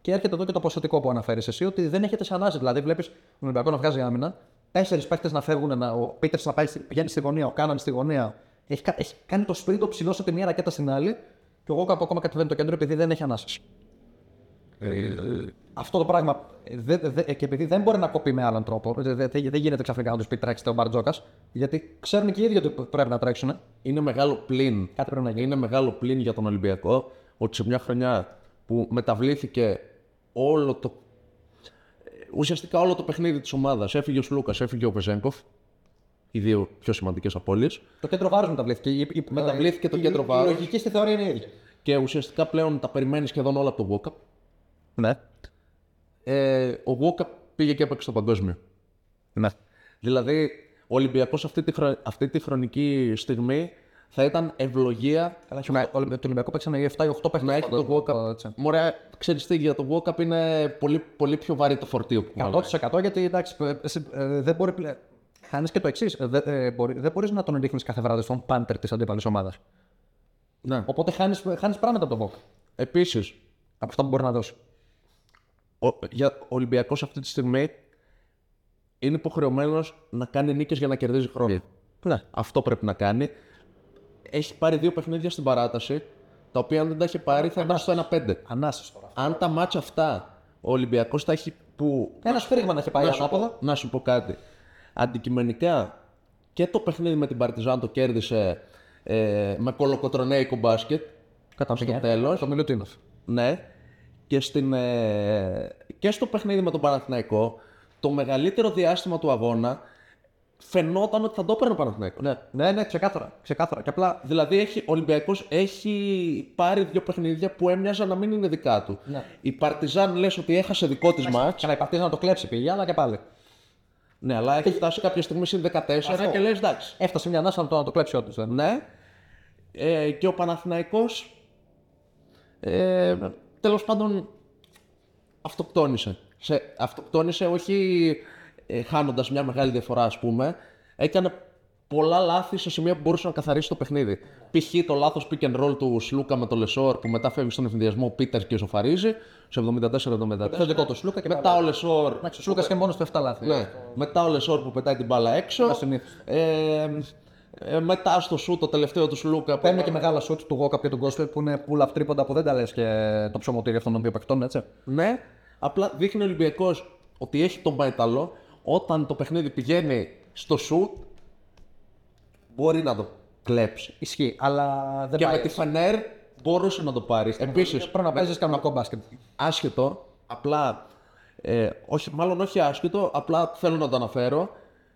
A: και έρχεται εδώ και το ποσοτικό που αναφέρεις εσύ, ότι δεν έχετε σε ανάση. Δηλαδή, βλέπεις τον Ολυμπιακό να βγάζει άμυνα, τέσσερις παίχτε να φεύγουν, να, ο Πίτερς να πάει, στη- πηγαίνει στη γωνία, ο Κάναν στη γωνία. Έχει, κα- έχει κάνει το σπίτι ψηλό από τη μία ρακέτα στην άλλη, και εγώ κάπου ακόμα κατεβαίνει το κέντρο επειδή δεν έχει ανάσει. Αυτό το πράγμα ε, δε, δε, και επειδή δεν μπορεί να κοπεί με άλλον τρόπο, δε- δε- δεν γίνεται ξαφνικά να τους πει τρέξτε ο Μπαρτζόκας, γιατί ξέρουν και οι ίδιοι ότι πρέπει να τρέξουν.
B: Είναι μεγάλο πλήν.
A: Κάτι πρέπει να γίνει.
B: Είναι μεγάλο πλήν για τον Ολυμπιακό ότι σε μια χρονιά που μεταβλήθηκε όλο το. Ουσιαστικά όλο το παιχνίδι της ομάδας. Έφυγε ο Σλούκας, έφυγε ο Βεζέγκοφ. Οι δύο πιο σημαντικές απώλειες.
A: Το κέντρο βάρου μεταβλήθηκε. Η- η-
B: Μεταβλήθηκε το
A: η-
B: κέντρο
A: η-
B: βάρους.
A: Η λογική στη θεωρία είναι η ίδια.
B: Και ουσιαστικά πλέον τα περιμένεις σχεδόν όλα από τον Βόκαπ.
A: Ναι.
B: Ε, ο Βόκαπ πήγε και έπαιξε στο παγκόσμιο.
A: ναι.
B: Δηλαδή, ο Ολυμπιακός αυτή, τη χρο- αυτή τη χρονική στιγμή θα ήταν ευλογία
A: Καλά, και ο- ο- το Ολυμπιακό παίξανε 7-8 παίχτες.
B: να έχει το Βόκαπ. Μωρέ, ξέρεις τι, για το Βόκαπ είναι πολύ, πολύ πιο βαρύ το φορτίο που βάλει.
A: 100% γιατί εντάξει, ε, εσύ, ε, δεν μπορεί πλέον. Χάνεις και το εξής. Δεν ε, μπορεί, δεν μπορείς να τον ρίχνεις κάθε βράδυ στον πάντερ της αντίπαλης ομάδας.
B: Ναι.
A: Οπότε χάνεις χάνεις πράγματα από το Βόκ.
B: Επίσης,
A: Από αυτά που μπορεί να δώσει.
B: ο, για, ο Ολυμπιακός αυτή τη στιγμή είναι υποχρεωμένος να κάνει νίκες για να κερδίζει χρόνο.
A: Ναι.
B: Αυτό πρέπει να κάνει. Έχει πάρει δύο παιχνίδια στην παράταση, τα οποία αν δεν τα έχει πάρει θα ήταν στο 1-5.
A: Ανάσει τώρα.
B: Αν τα μάτσα αυτά ο Ολυμπιακός τα έχει που
A: Ένα σφύριγμα να έχει πάει
B: να σου,
A: ανάποδα.
B: πω, να σου πω κάτι. Αντικειμενικά και το παιχνίδι με την Παρτιζάν το κέρδισε ε, με κολοκοτρονέικο μπάσκετ.
A: Κατά
B: στο τέλος.
A: Το Μιλουτίνοφ.
B: Ναι. Και, στην, ε, και στο παιχνίδι με τον Παναθηναϊκό, το μεγαλύτερο διάστημα του αγώνα φαινόταν ότι θα το έπαιρνε ο Παναθηναϊκός.
A: Ναι, ναι, ναι, ξεκάθαρα. ξεκάθαρα. Και απλά
B: Δηλαδή έχει, ο Ολυμπιακός έχει πάρει δύο παιχνίδια που έμοιαζαν να μην είναι δικά του.
A: Ναι.
B: Η Παρτιζάν λες ότι έχασε δικό της μάτς.
A: Καλά, η Παρτίζα να το κλέψει πήγε, αλλά και πάλι.
B: Ναι, αλλά έχει φτάσει κάποια στιγμή συν 14
A: Αυτό.
B: και λες εντάξει.
A: Έφτασε μια ανάσα να το, να το κλέψει όντως.
B: Ναι. Ε, και ο Παναθηναϊκός ε, τέλος πάντων αυτοκτόνησε. Σε, αυτοκτόνησε όχι ε, χάνοντας μια μεγάλη διαφορά ας πούμε. Έκανε πολλά λάθη σε σημεία που μπορούσε να καθαρίσει το παιχνίδι. Π.χ. το λάθος pick and roll του Σλούκα με το Λεσόρ που μετά φεύγει στον αιφνιδιασμό ο Πίτερ και ισοφαρίζει σε 74-74.
A: Το δικό του Σλούκα και
B: Μετά ο Λεσόρ
A: Εντάξει, ο Σλούκα και μόνος του 7 λάθη.
B: ναι. Μετά ο Λεσόρ που πετάει την μπάλα έξω.
A: Ασυνήθιστο.
B: Ε, Ε, μετά στο σουτ το τελευταίο του Σλούκα. που-
A: Παίρνουν και μεγάλα σουτ του Γόκαπ και του Γκόσπερ που είναι pull-up τρίποντα που δεν τα λες και το ψωμοτήρι αυτών των δύο παιχτών, έτσι.
B: Ναι, απλά δείχνει ο Ολυμπιακός ότι έχει τον Παϊταλό. Όταν το παιχνίδι πηγαίνει στο σουτ, μπορεί να το κλέψει.
A: Ισχύει, αλλά δεν
B: Και
A: πάει.
B: με τη Φενέρ μπορούσε να το πάρεις. Επίσης,
A: Πρέπει να παίζεις κανονικό μπάσκετ.
B: άσχετο, απλά. Ε, όχι, μάλλον όχι άσχετο, απλά θέλω να το αναφέρω.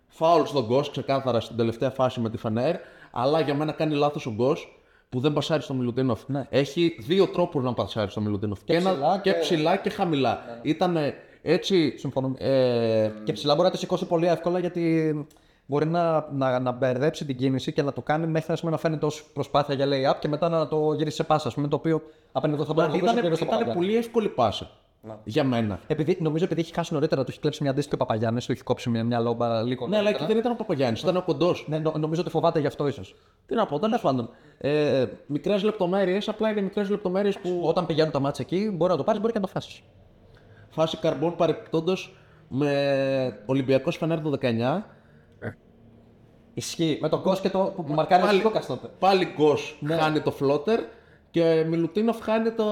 B: Φάουλ στον Γκος ξεκάθαρα στην τελευταία φάση με τη Φενέρ, αλλά για μένα κάνει λάθος ο Γκος που δεν πασάρει στο Μιλουτίνοφ. Έχει δύο τρόπους να πασάρει στο Μιλουτίνοφ. Και, ένα-
A: ψηλά
B: και
A: και-
B: ψηλά και χαμηλά. Ήταν έτσι.
A: Συμφωνώ.
B: Ε,
A: Και ψηλά μπορεί να το σηκώσει πολύ εύκολα γιατί μπορεί να, να, να μπερδέψει την κίνηση και να το κάνει μέχρι να, σημαίνει να φαίνεται ω προσπάθεια για lay-up και μετά να το γυρίσει σε πάσα. ας πούμε, το οποίο απέναντι εδώ θα μπορεί να το
B: ήταν,
A: δώσει στο
B: ήταν
A: Παπαγιάννη.
B: πολύ εύκολη πάσα. Για μένα.
A: Επειδή, νομίζω επειδή έχει χάσει νωρίτερα, του έχει κλέψει μια αντίστοιχη ο Παπαγιάννης, του έχει κόψει μια, μια λόμπα λίγο.
B: Ναι, αλλά
A: νωρίτερα.
B: εκεί δεν ήταν ο Παπαγιάννης, ήταν ο κοντός.
A: Ναι, νο- νομίζω ότι φοβάται γι' αυτό ίσως.
B: Τι να πω, τέλος πάντων. Ε, μικρές λεπτομέρειες, απλά είναι μικρές λεπτομέρειες που
A: Όταν πηγαίνουν τα μάτια εκεί, μπορεί να το πάρεις, μπορεί και να το φάσει.
B: φάση καρμπών παρεπιπτόντω με Ολυμπιακός Φενέρ το 19.
A: Ισχύει. Με τον Κος και το που μαρκάρει ο Λούκας τότε.
B: Πάλι Γκος χάνει το φλότερ και Μιλουτίνοφ χάνει το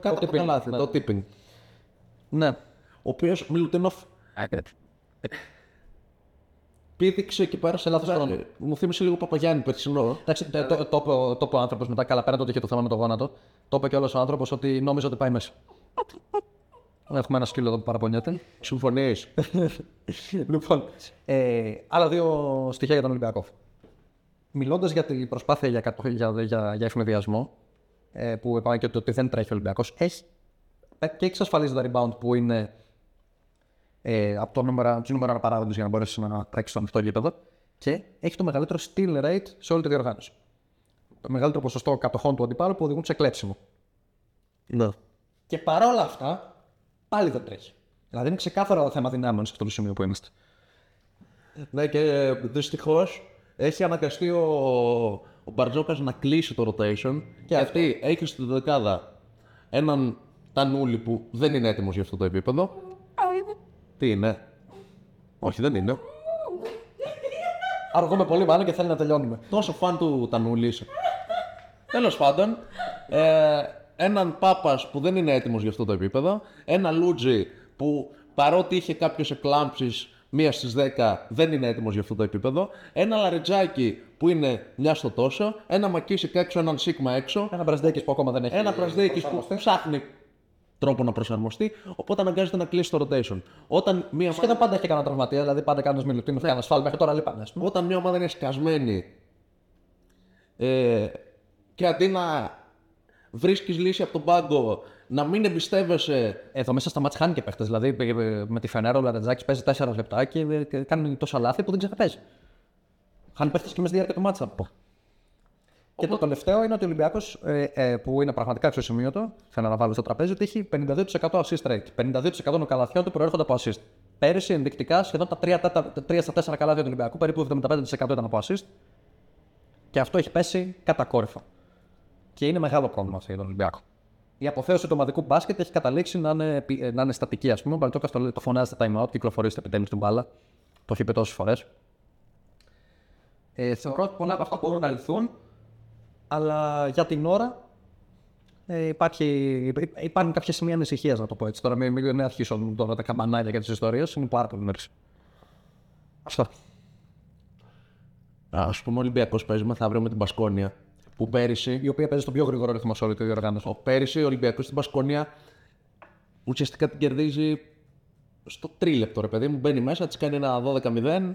B: κάτω από το
A: tipping,
B: καλάθι,
A: ναι.
B: το tipping.
A: Ναι.
B: Ο οποίος Μιλουτίνοφ πήδηξε εκεί πέρα σε λάθος χρόνο. Μου θύμισε λίγο Παπαγιάννη περσινό.
A: Εντάξει, το, το, το, είπε- το είπε ο άνθρωπος μετά, καλά πέρα το ότι είχε το θέμα με το γόνατο. Το είπε και όλο ο άνθρωπος ότι νόμιζε ότι πάει μέσα. Έχουμε ένα σκύλο εδώ που παραπονιέται.
B: Συμφωνείς;
A: λοιπόν, ε, άλλα δύο στοιχεία για τον Ολυμπιακό. Μιλώντας για την προσπάθεια για, κατοχή- για, για, για εφημεδιασμό, ε, που είπαμε και ότι, ότι δεν τρέχει ο Ολυμπιακός, έχει ε, και εξασφαλίζει τα rebound που είναι ε, από το νούμερο, τους νούμερο ένα παράγοντες για να μπορέσει να τρέξει στο ανοιχτό γήπεδο και έχει το μεγαλύτερο steal rate σε όλη τη διοργάνωση. Το μεγαλύτερο ποσοστό κατοχών του αντιπάλου που οδηγούν σε κλέψιμο.
B: Ναι.
A: Και παρόλα αυτά, πάλι δεν τρέχει. Δηλαδή είναι ξεκάθαρο θέμα δυνάμεων σε αυτό το σημείο που είμαστε.
B: Ναι, και δυστυχώς έχει αναγκαστεί ο, ο Μπαρτζόκας να κλείσει το rotation. Και αυτή έχει στη δεκάδα έναν Τανούλη που δεν είναι έτοιμος για αυτό το επίπεδο. Τι είναι; Όχι, δεν είναι.
A: Αργούμε πολύ μάλλον και θέλει να τελειώνουμε.
B: Τόσο φαν του Τανούλη είσαι. Τέλος πάντων, ε, έναν Πάπας που δεν είναι έτοιμος για αυτό το επίπεδο. Ένα Λούτζι που παρότι είχε κάποιες εκλάμψεις μία στις 10 δεν είναι έτοιμος για αυτό το επίπεδο. Ένα Λαρετζάκι που είναι μια στο τόσο. Ένα Μακίσικ έξω, έναν Σίγμα έξω.
A: Ένα Μπρασδέκης που ακόμα δεν έχει.
B: Ένα Πρασδέκη που ψάχνει τρόπο να προσαρμοστεί. Οπότε αναγκάζεται να κλείσει το rotation. Όταν μία,
A: Σχεδόν πάντα έχει κανένα τραυματία, δηλαδή πάντα κάνεις μιλουτίνο, κάνει ασφάλ μέχρι τώρα λείπανε. ας πούμε.
B: όταν μια ομάδα είναι σκασμένη ε, και αντί να βρίσκεις λύση από τον πάγκο, να μην εμπιστεύεσαι.
A: Εδώ μέσα στα μάτια χάνει και παίχτες. Δηλαδή ε, ε, με τη Φενέρα ο Λαρετζάκης παίζει 4 λεπτά και ε, και κάνει τόσα λάθη που δεν ξεπαίζει. Χάνει παίχτες και μέσα στη διάρκεια του μάτσα. Και το τελευταίο είναι ότι ο Ολυμπιακός, ε, ε, που είναι πραγματικά αξιοσημείωτο, θέλω να βάλω στο τραπέζι, ότι έχει 52% assist rate. 52% των καλαθιών του προέρχονται από assist. Πέρυσι ενδεικτικά σχεδόν τα 3, τα 3 στα 4 καλάθια του Ολυμπιακού, περίπου 75% ήταν από assist. Και αυτό έχει πέσει κατακόρυφα. Και είναι μεγάλο πρόβλημα αυτό για τον Ολυμπιακό. Η αποθέωση του ομαδικού μπάσκετ έχει καταλήξει να είναι, επι- ε, να είναι στατική, ας πούμε. Ο Μπαλτόκα το, λέει- το φωνάζει στα time out, κυκλοφορήστε επιτέλους την μπάλα. Το έχει πει τόσες φορές. Ε, θεωρώ ότι πολλά από αυτά μπορούν να λυθούν, αλλά για την ώρα ε, υπάρχει, υπά- υπάρχουν κάποια σημεία ανησυχίας, να το πω έτσι. Τώρα μην, μην αρχίσω τώρα τα καμπανάκια και τις ιστορίες, είναι πάρα πολύ νωρίς. Αυτό.
B: Α πούμε, ο Ολυμπιακός παίζει μεθαύριο με την Πασκόνια. Που πέρυσι,
A: Η οποία παίζει στον πιο γρήγορο ρυθμό σε όλη τη διοργάνωση.
B: ο πέρυσι ο Ολυμπιακός στην Πασκόνια ουσιαστικά την κερδίζει στο τρίλεπτο, ρε παιδί μου. Μπαίνει μέσα, της κάνει ένα 12-0.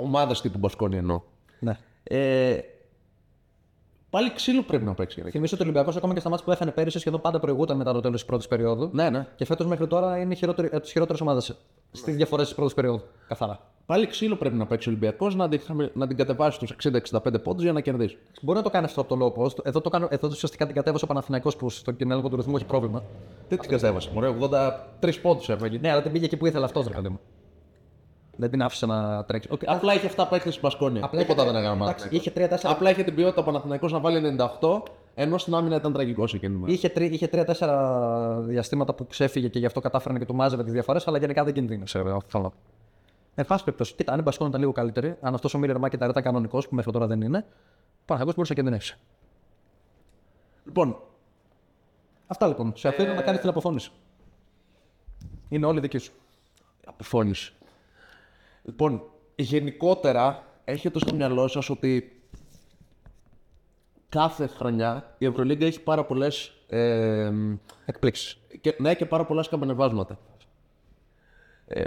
B: Ομάδα τύπου Μπασκόνια εννοώ.
A: Ναι.
B: Ε, πάλι ξύλο πρέπει να παίξει. ρε.
A: Θυμίζω ότι ο Ολυμπιακός ακόμα και στα μάτια που έχανε πέρυσι σχεδόν πάντα προηγούταν μετά το τέλος της πρώτης περίοδου.
B: Ναι, ναι.
A: Και φέτος μέχρι τώρα είναι από τις χειρότερες ομάδες στις διαφορές της πρώτης περίοδου. Καθαρά.
B: Πάλι ξύλο πρέπει να παίξει ο Ολυμπιακός να, την χαμη- να την κατεβάσει στου 60-65 πόντους για να κερδίσει.
A: Μπορεί να το κάνει αυτό από το low post. Εδώ, το κάνω, εδώ ουσιαστικά την κατέβασε ο Παναθηναϊκός που στον έλεγχο του ρυθμού έχει πρόβλημα.
B: Τι την κατέβασε, Μωρέ, 83 πόντους έφαγε.
A: Ναι, αλλά την πήγε εκεί που ήθελε αυτός, ρε παιδί μου. Δεν την άφησε να τρέξει. Okay.
B: Απλά είχε 7 παίκτε στην Πασκόνια. Τίποτα δεν έκανε
A: Εντάξει,
B: μάτι.
A: είχε 3-4
B: Απλά είχε την ποιότητα ο Παναθηναϊκός να βάλει 98, ενώ στην άμυνα ήταν τραγικό εκείνη. τη μέρα.
A: Είχε, τρι- είχε 3-4 διαστήματα που ξέφυγε και γι' αυτό κατάφεραν και του μάζευε τις διαφορές, αλλά γενικά δεν κινδύνευσε. ρε, αυτό θέλω να πω. Εν πάση περιπτώσει, κοίτα, αν η Μπασκόνη ήταν λίγο καλύτερη, αν αυτός ο Μίρερ Μάκεταρ ήταν κανονικός, που μέχρι τώρα δεν είναι, ο Παναγιώ μπορούσε να κινδυνεύσει.
B: Λοιπόν,
A: Αυτά λοιπόν. Σε αφήνω να κάνεις την αποφώνηση. Είναι όλοι δικοί σου.
B: αποφώνηση. Λοιπόν, γενικότερα έχετε στο μυαλό σας ότι κάθε χρονιά η Ευρωλίγκα έχει πάρα πολλές. Ε,
A: Εκπλήξεις.
B: και, ναι, και πάρα πολλά σκαμπανεβάσματα. Ε,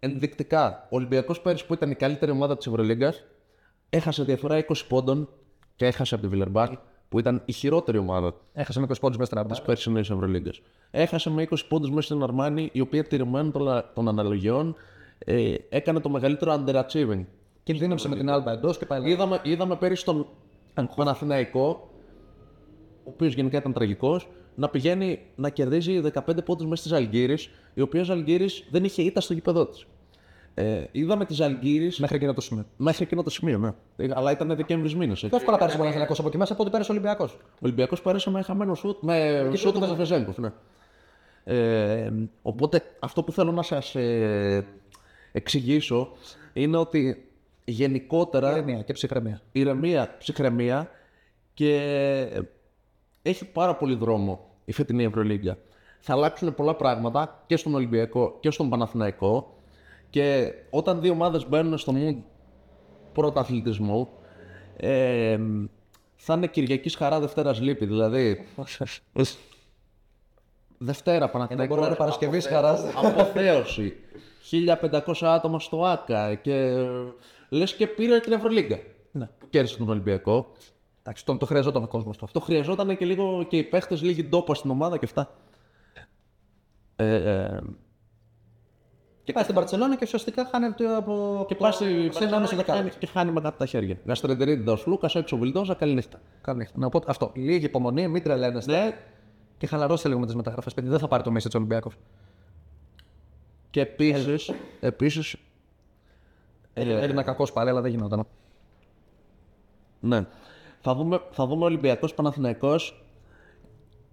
B: ενδεικτικά, ο Ολυμπιακός πέρυσι που ήταν η καλύτερη ομάδα της Ευρωλίγκας έχασε διαφορά 20 πόντων και έχασε από τη Βιλερμπάν που ήταν η χειρότερη ομάδα
A: Έχασε με 20 πόντους μέσα στην
B: τη
A: Αρμπά.
B: περσινή Ευρωλίγκας. Έχασε με 20 πόντους μέσα στην Αρμάνη, η οποία τηρουμένων των, των αναλογιών ε, έκανε το μεγαλύτερο underachieving.
A: Κινδύνευσε με την Άλμπα εντός και πάει.
B: Είδαμε, είδαμε πέρυσι τον Παναθηναϊκό, ο οποίος γενικά ήταν τραγικός, να πηγαίνει να κερδίζει 15 πόντους μέσα στη Ζαλγκύρη, η οποία Ζαλγκύρη δεν είχε ήττα στο γήπεδό της. Ε, είδαμε τη Ζαλγκύρη
A: Μέχρι εκείνο το σημείο.
B: μέχρι εκείνο το σημείο, ναι. Ε, Αλλά ήταν Δεκέμβρης μήνας.
A: Πιο εύκολα πέρασε ο Παναθηναϊκός από εκεί μέσα από ότι πέρασε ο Ολυμπιακός.
B: Ο Ολυμπιακός πέρασε με χαμένο σουτ, με σουτ του Βεζέγκοφ. Ναι. Ε, οπότε αυτό που θέλω να σας ε, εξηγήσω είναι ότι γενικότερα
A: Ηρεμία και ψυχραιμία.
B: ηρεμία, ψυχραιμία και έχει πάρα πολύ δρόμο η φετινή Ευρωλίγκα. Θα αλλάξουν πολλά πράγματα και στον Ολυμπιακό και στον Παναθηναϊκό και όταν δύο ομάδες μπαίνουν στο mood πρωταθλητισμού ε, θα είναι Κυριακής χαρά, Δευτέρας λύπη. Δηλαδή, Δευτέρα Παναθηναϊκό.
A: μπορεί να είναι Παρασκευής χαράς.
B: Αποθέωση. 1500 άτομα στο ΆΚΑ και λες και πήρε την Ευρωλίγκα.
A: Ναι.
B: Που κέρδισε τον Ολυμπιακό.
A: Εντάξει, τον, το χρειαζόταν ο κόσμος αυτό.
B: Το χρειαζόταν και λίγο και οι παίχτες λίγη ντόπα στην ομάδα και αυτά. Ε, ε,
A: Και πάει στην Παρσελόνα και ουσιαστικά χάνει το- από.
B: και πα στη
A: σε ένα μισό δεκάλεπτο.
B: και χάνει μετά από τα χέρια. Γαστρεντερίδη ο Λούκας, έξω Βιλντόζα, καλή νύχτα.
A: Καλή. Να πω αυτό. Λίγη υπομονή, μην τρελαίνεστε.
B: Ναι,
A: Και χαλαρώστε λίγο με τις μεταγραφές. Παιδί, δεν θα πάρει το μέση της Ολυμπιακός.
B: Και επίσης. Επίσης,
A: Έρινα κακό πάλι, αλλά δεν γινόταν.
B: ναι. Θα δούμε, θα δούμε Ολυμπιακός Παναθηναϊκός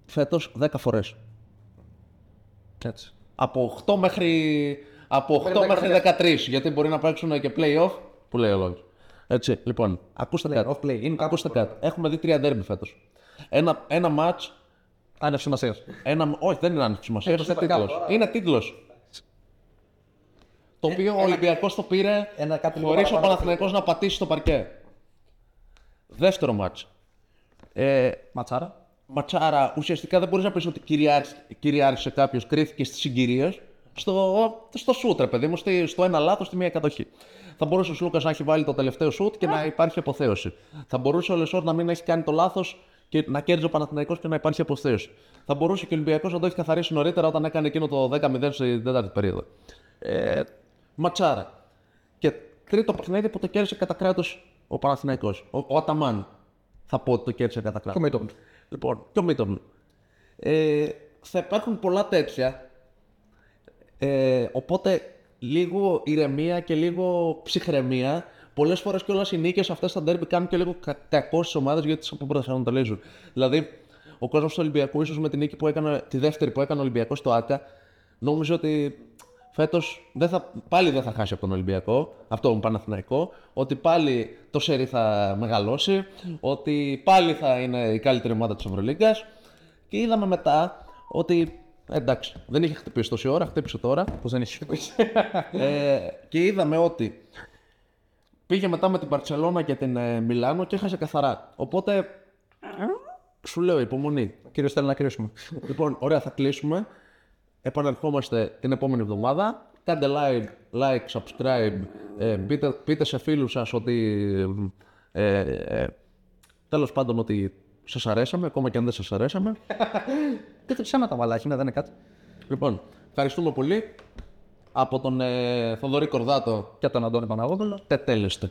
B: φέτος 10 φορές.
A: Έτσι.
B: Από 8 μέχρι, από 8 μέχρι 13, γιατί μπορεί να παίξουν και play-off, που λέει ο λόγος. Έτσι, λοιπόν, ακούστε κάτι.
A: Off play. Είναι κάπου.
B: Ακούστε κάτι. Έχουμε δει τρία ντέρμπι φέτος. Ένα, ένα μάτς
A: Άνευ σημασίας.
B: Ένα... Όχι, δεν είναι άνοιξη σημασίας.
A: Ε,
B: Είναι
A: το
B: τίτλος.
A: κάπου.
B: Είναι τίτλος. Το οποίο ο Ολυμπιακός το πήρε
A: ένα κάτι λίγο
B: χωρίς ο
A: παραπάνω.
B: Παναθηναϊκός να πατήσει το παρκέ. Δεύτερο μάτς. Ε,
A: Ματσάρα.
B: ματσάρα, ουσιαστικά δεν μπορείς να πεις ότι κυριάρχησε, κυριάρχησε κάποιος, κρίθηκε στις συγκυρίες. Στο, στο σούτ, ρε παιδί μου, στη- στο ένα λάθος, στη μία κατοχή. Θα μπορούσε ο Λούκα να έχει βάλει το τελευταίο σούτ και να υπάρχει αποθέωση. Θα μπορούσε ο Λεσόρ να μην έχει κάνει το λάθος και να κέρδιζε ο Παναθηναϊκός και να υπάρχει αποθέωση. Θα μπορούσε και ο Ολυμπιακός να το έχει καθαρίσει νωρίτερα όταν έκανε εκείνο το 10-0 στην τέταρτη περίοδο. Ε, ματσάρα. Και τρίτο παιχνίδι που το κέρδισε κατά κράτος ο Παναθηναϊκός. Ο, ο Αταμάν. Θα πω ότι το κέρδισε κατά κράτος.
A: Το Μίτον.
B: Λοιπόν, και ο Μίτον. Ε, θα υπάρχουν πολλά τέτοια. Ε, οπότε λίγο ηρεμία και λίγο ψυχραιμία. Πολλές φορές κιόλας οι νίκες αυτές στα ντέρμπι κάνουν και λίγο κα- κακό στι ομάδες γιατί τις αποπροσανατολίζουν. Δηλαδή, ο κόσμος του Ολυμπιακού, ίσως με τη νίκη που έκανε, τη δεύτερη που έκανε ο Ολυμπιακός στο ΑΚΑ, νόμιζε ότι φέτος πάλι δεν θα χάσει από τον Ολυμπιακό, αυτό τον Παναθηναϊκό, ότι πάλι το σερί θα μεγαλώσει, ότι πάλι θα είναι η καλύτερη ομάδα της Ευρωλίγκας. Και είδαμε μετά ότι εντάξει, δεν είχε χτυπήσει τόση ώρα, χτύπησε τώρα.
A: Πώς δεν έχει.
B: ε, και είδαμε ότι πήγε μετά με την Παρσελώνα και την ε, Μιλάνο και έχασε καθαρά. Οπότε σου λέω υπομονή.
A: Κύριος θέλει να κρίσουμε.
B: λοιπόν, ωραία, θα κλείσουμε. Επανερχόμαστε την επόμενη εβδομάδα. Κάντε like, like subscribe. Ε, πείτε, πείτε σε φίλους σας ότι ε, ε, τέλος πάντων ότι σας αρέσαμε, ακόμα και αν δεν σας αρέσαμε.
A: Τι ψέματα μαλάκι, ναι, δεν είναι κάτι.
B: λοιπόν, ευχαριστούμε πολύ. Από τον ε, Θοδωρή Κορδάτο,
A: Και τον Αντώνη Παναγόπουλο.
B: τετέλεστε.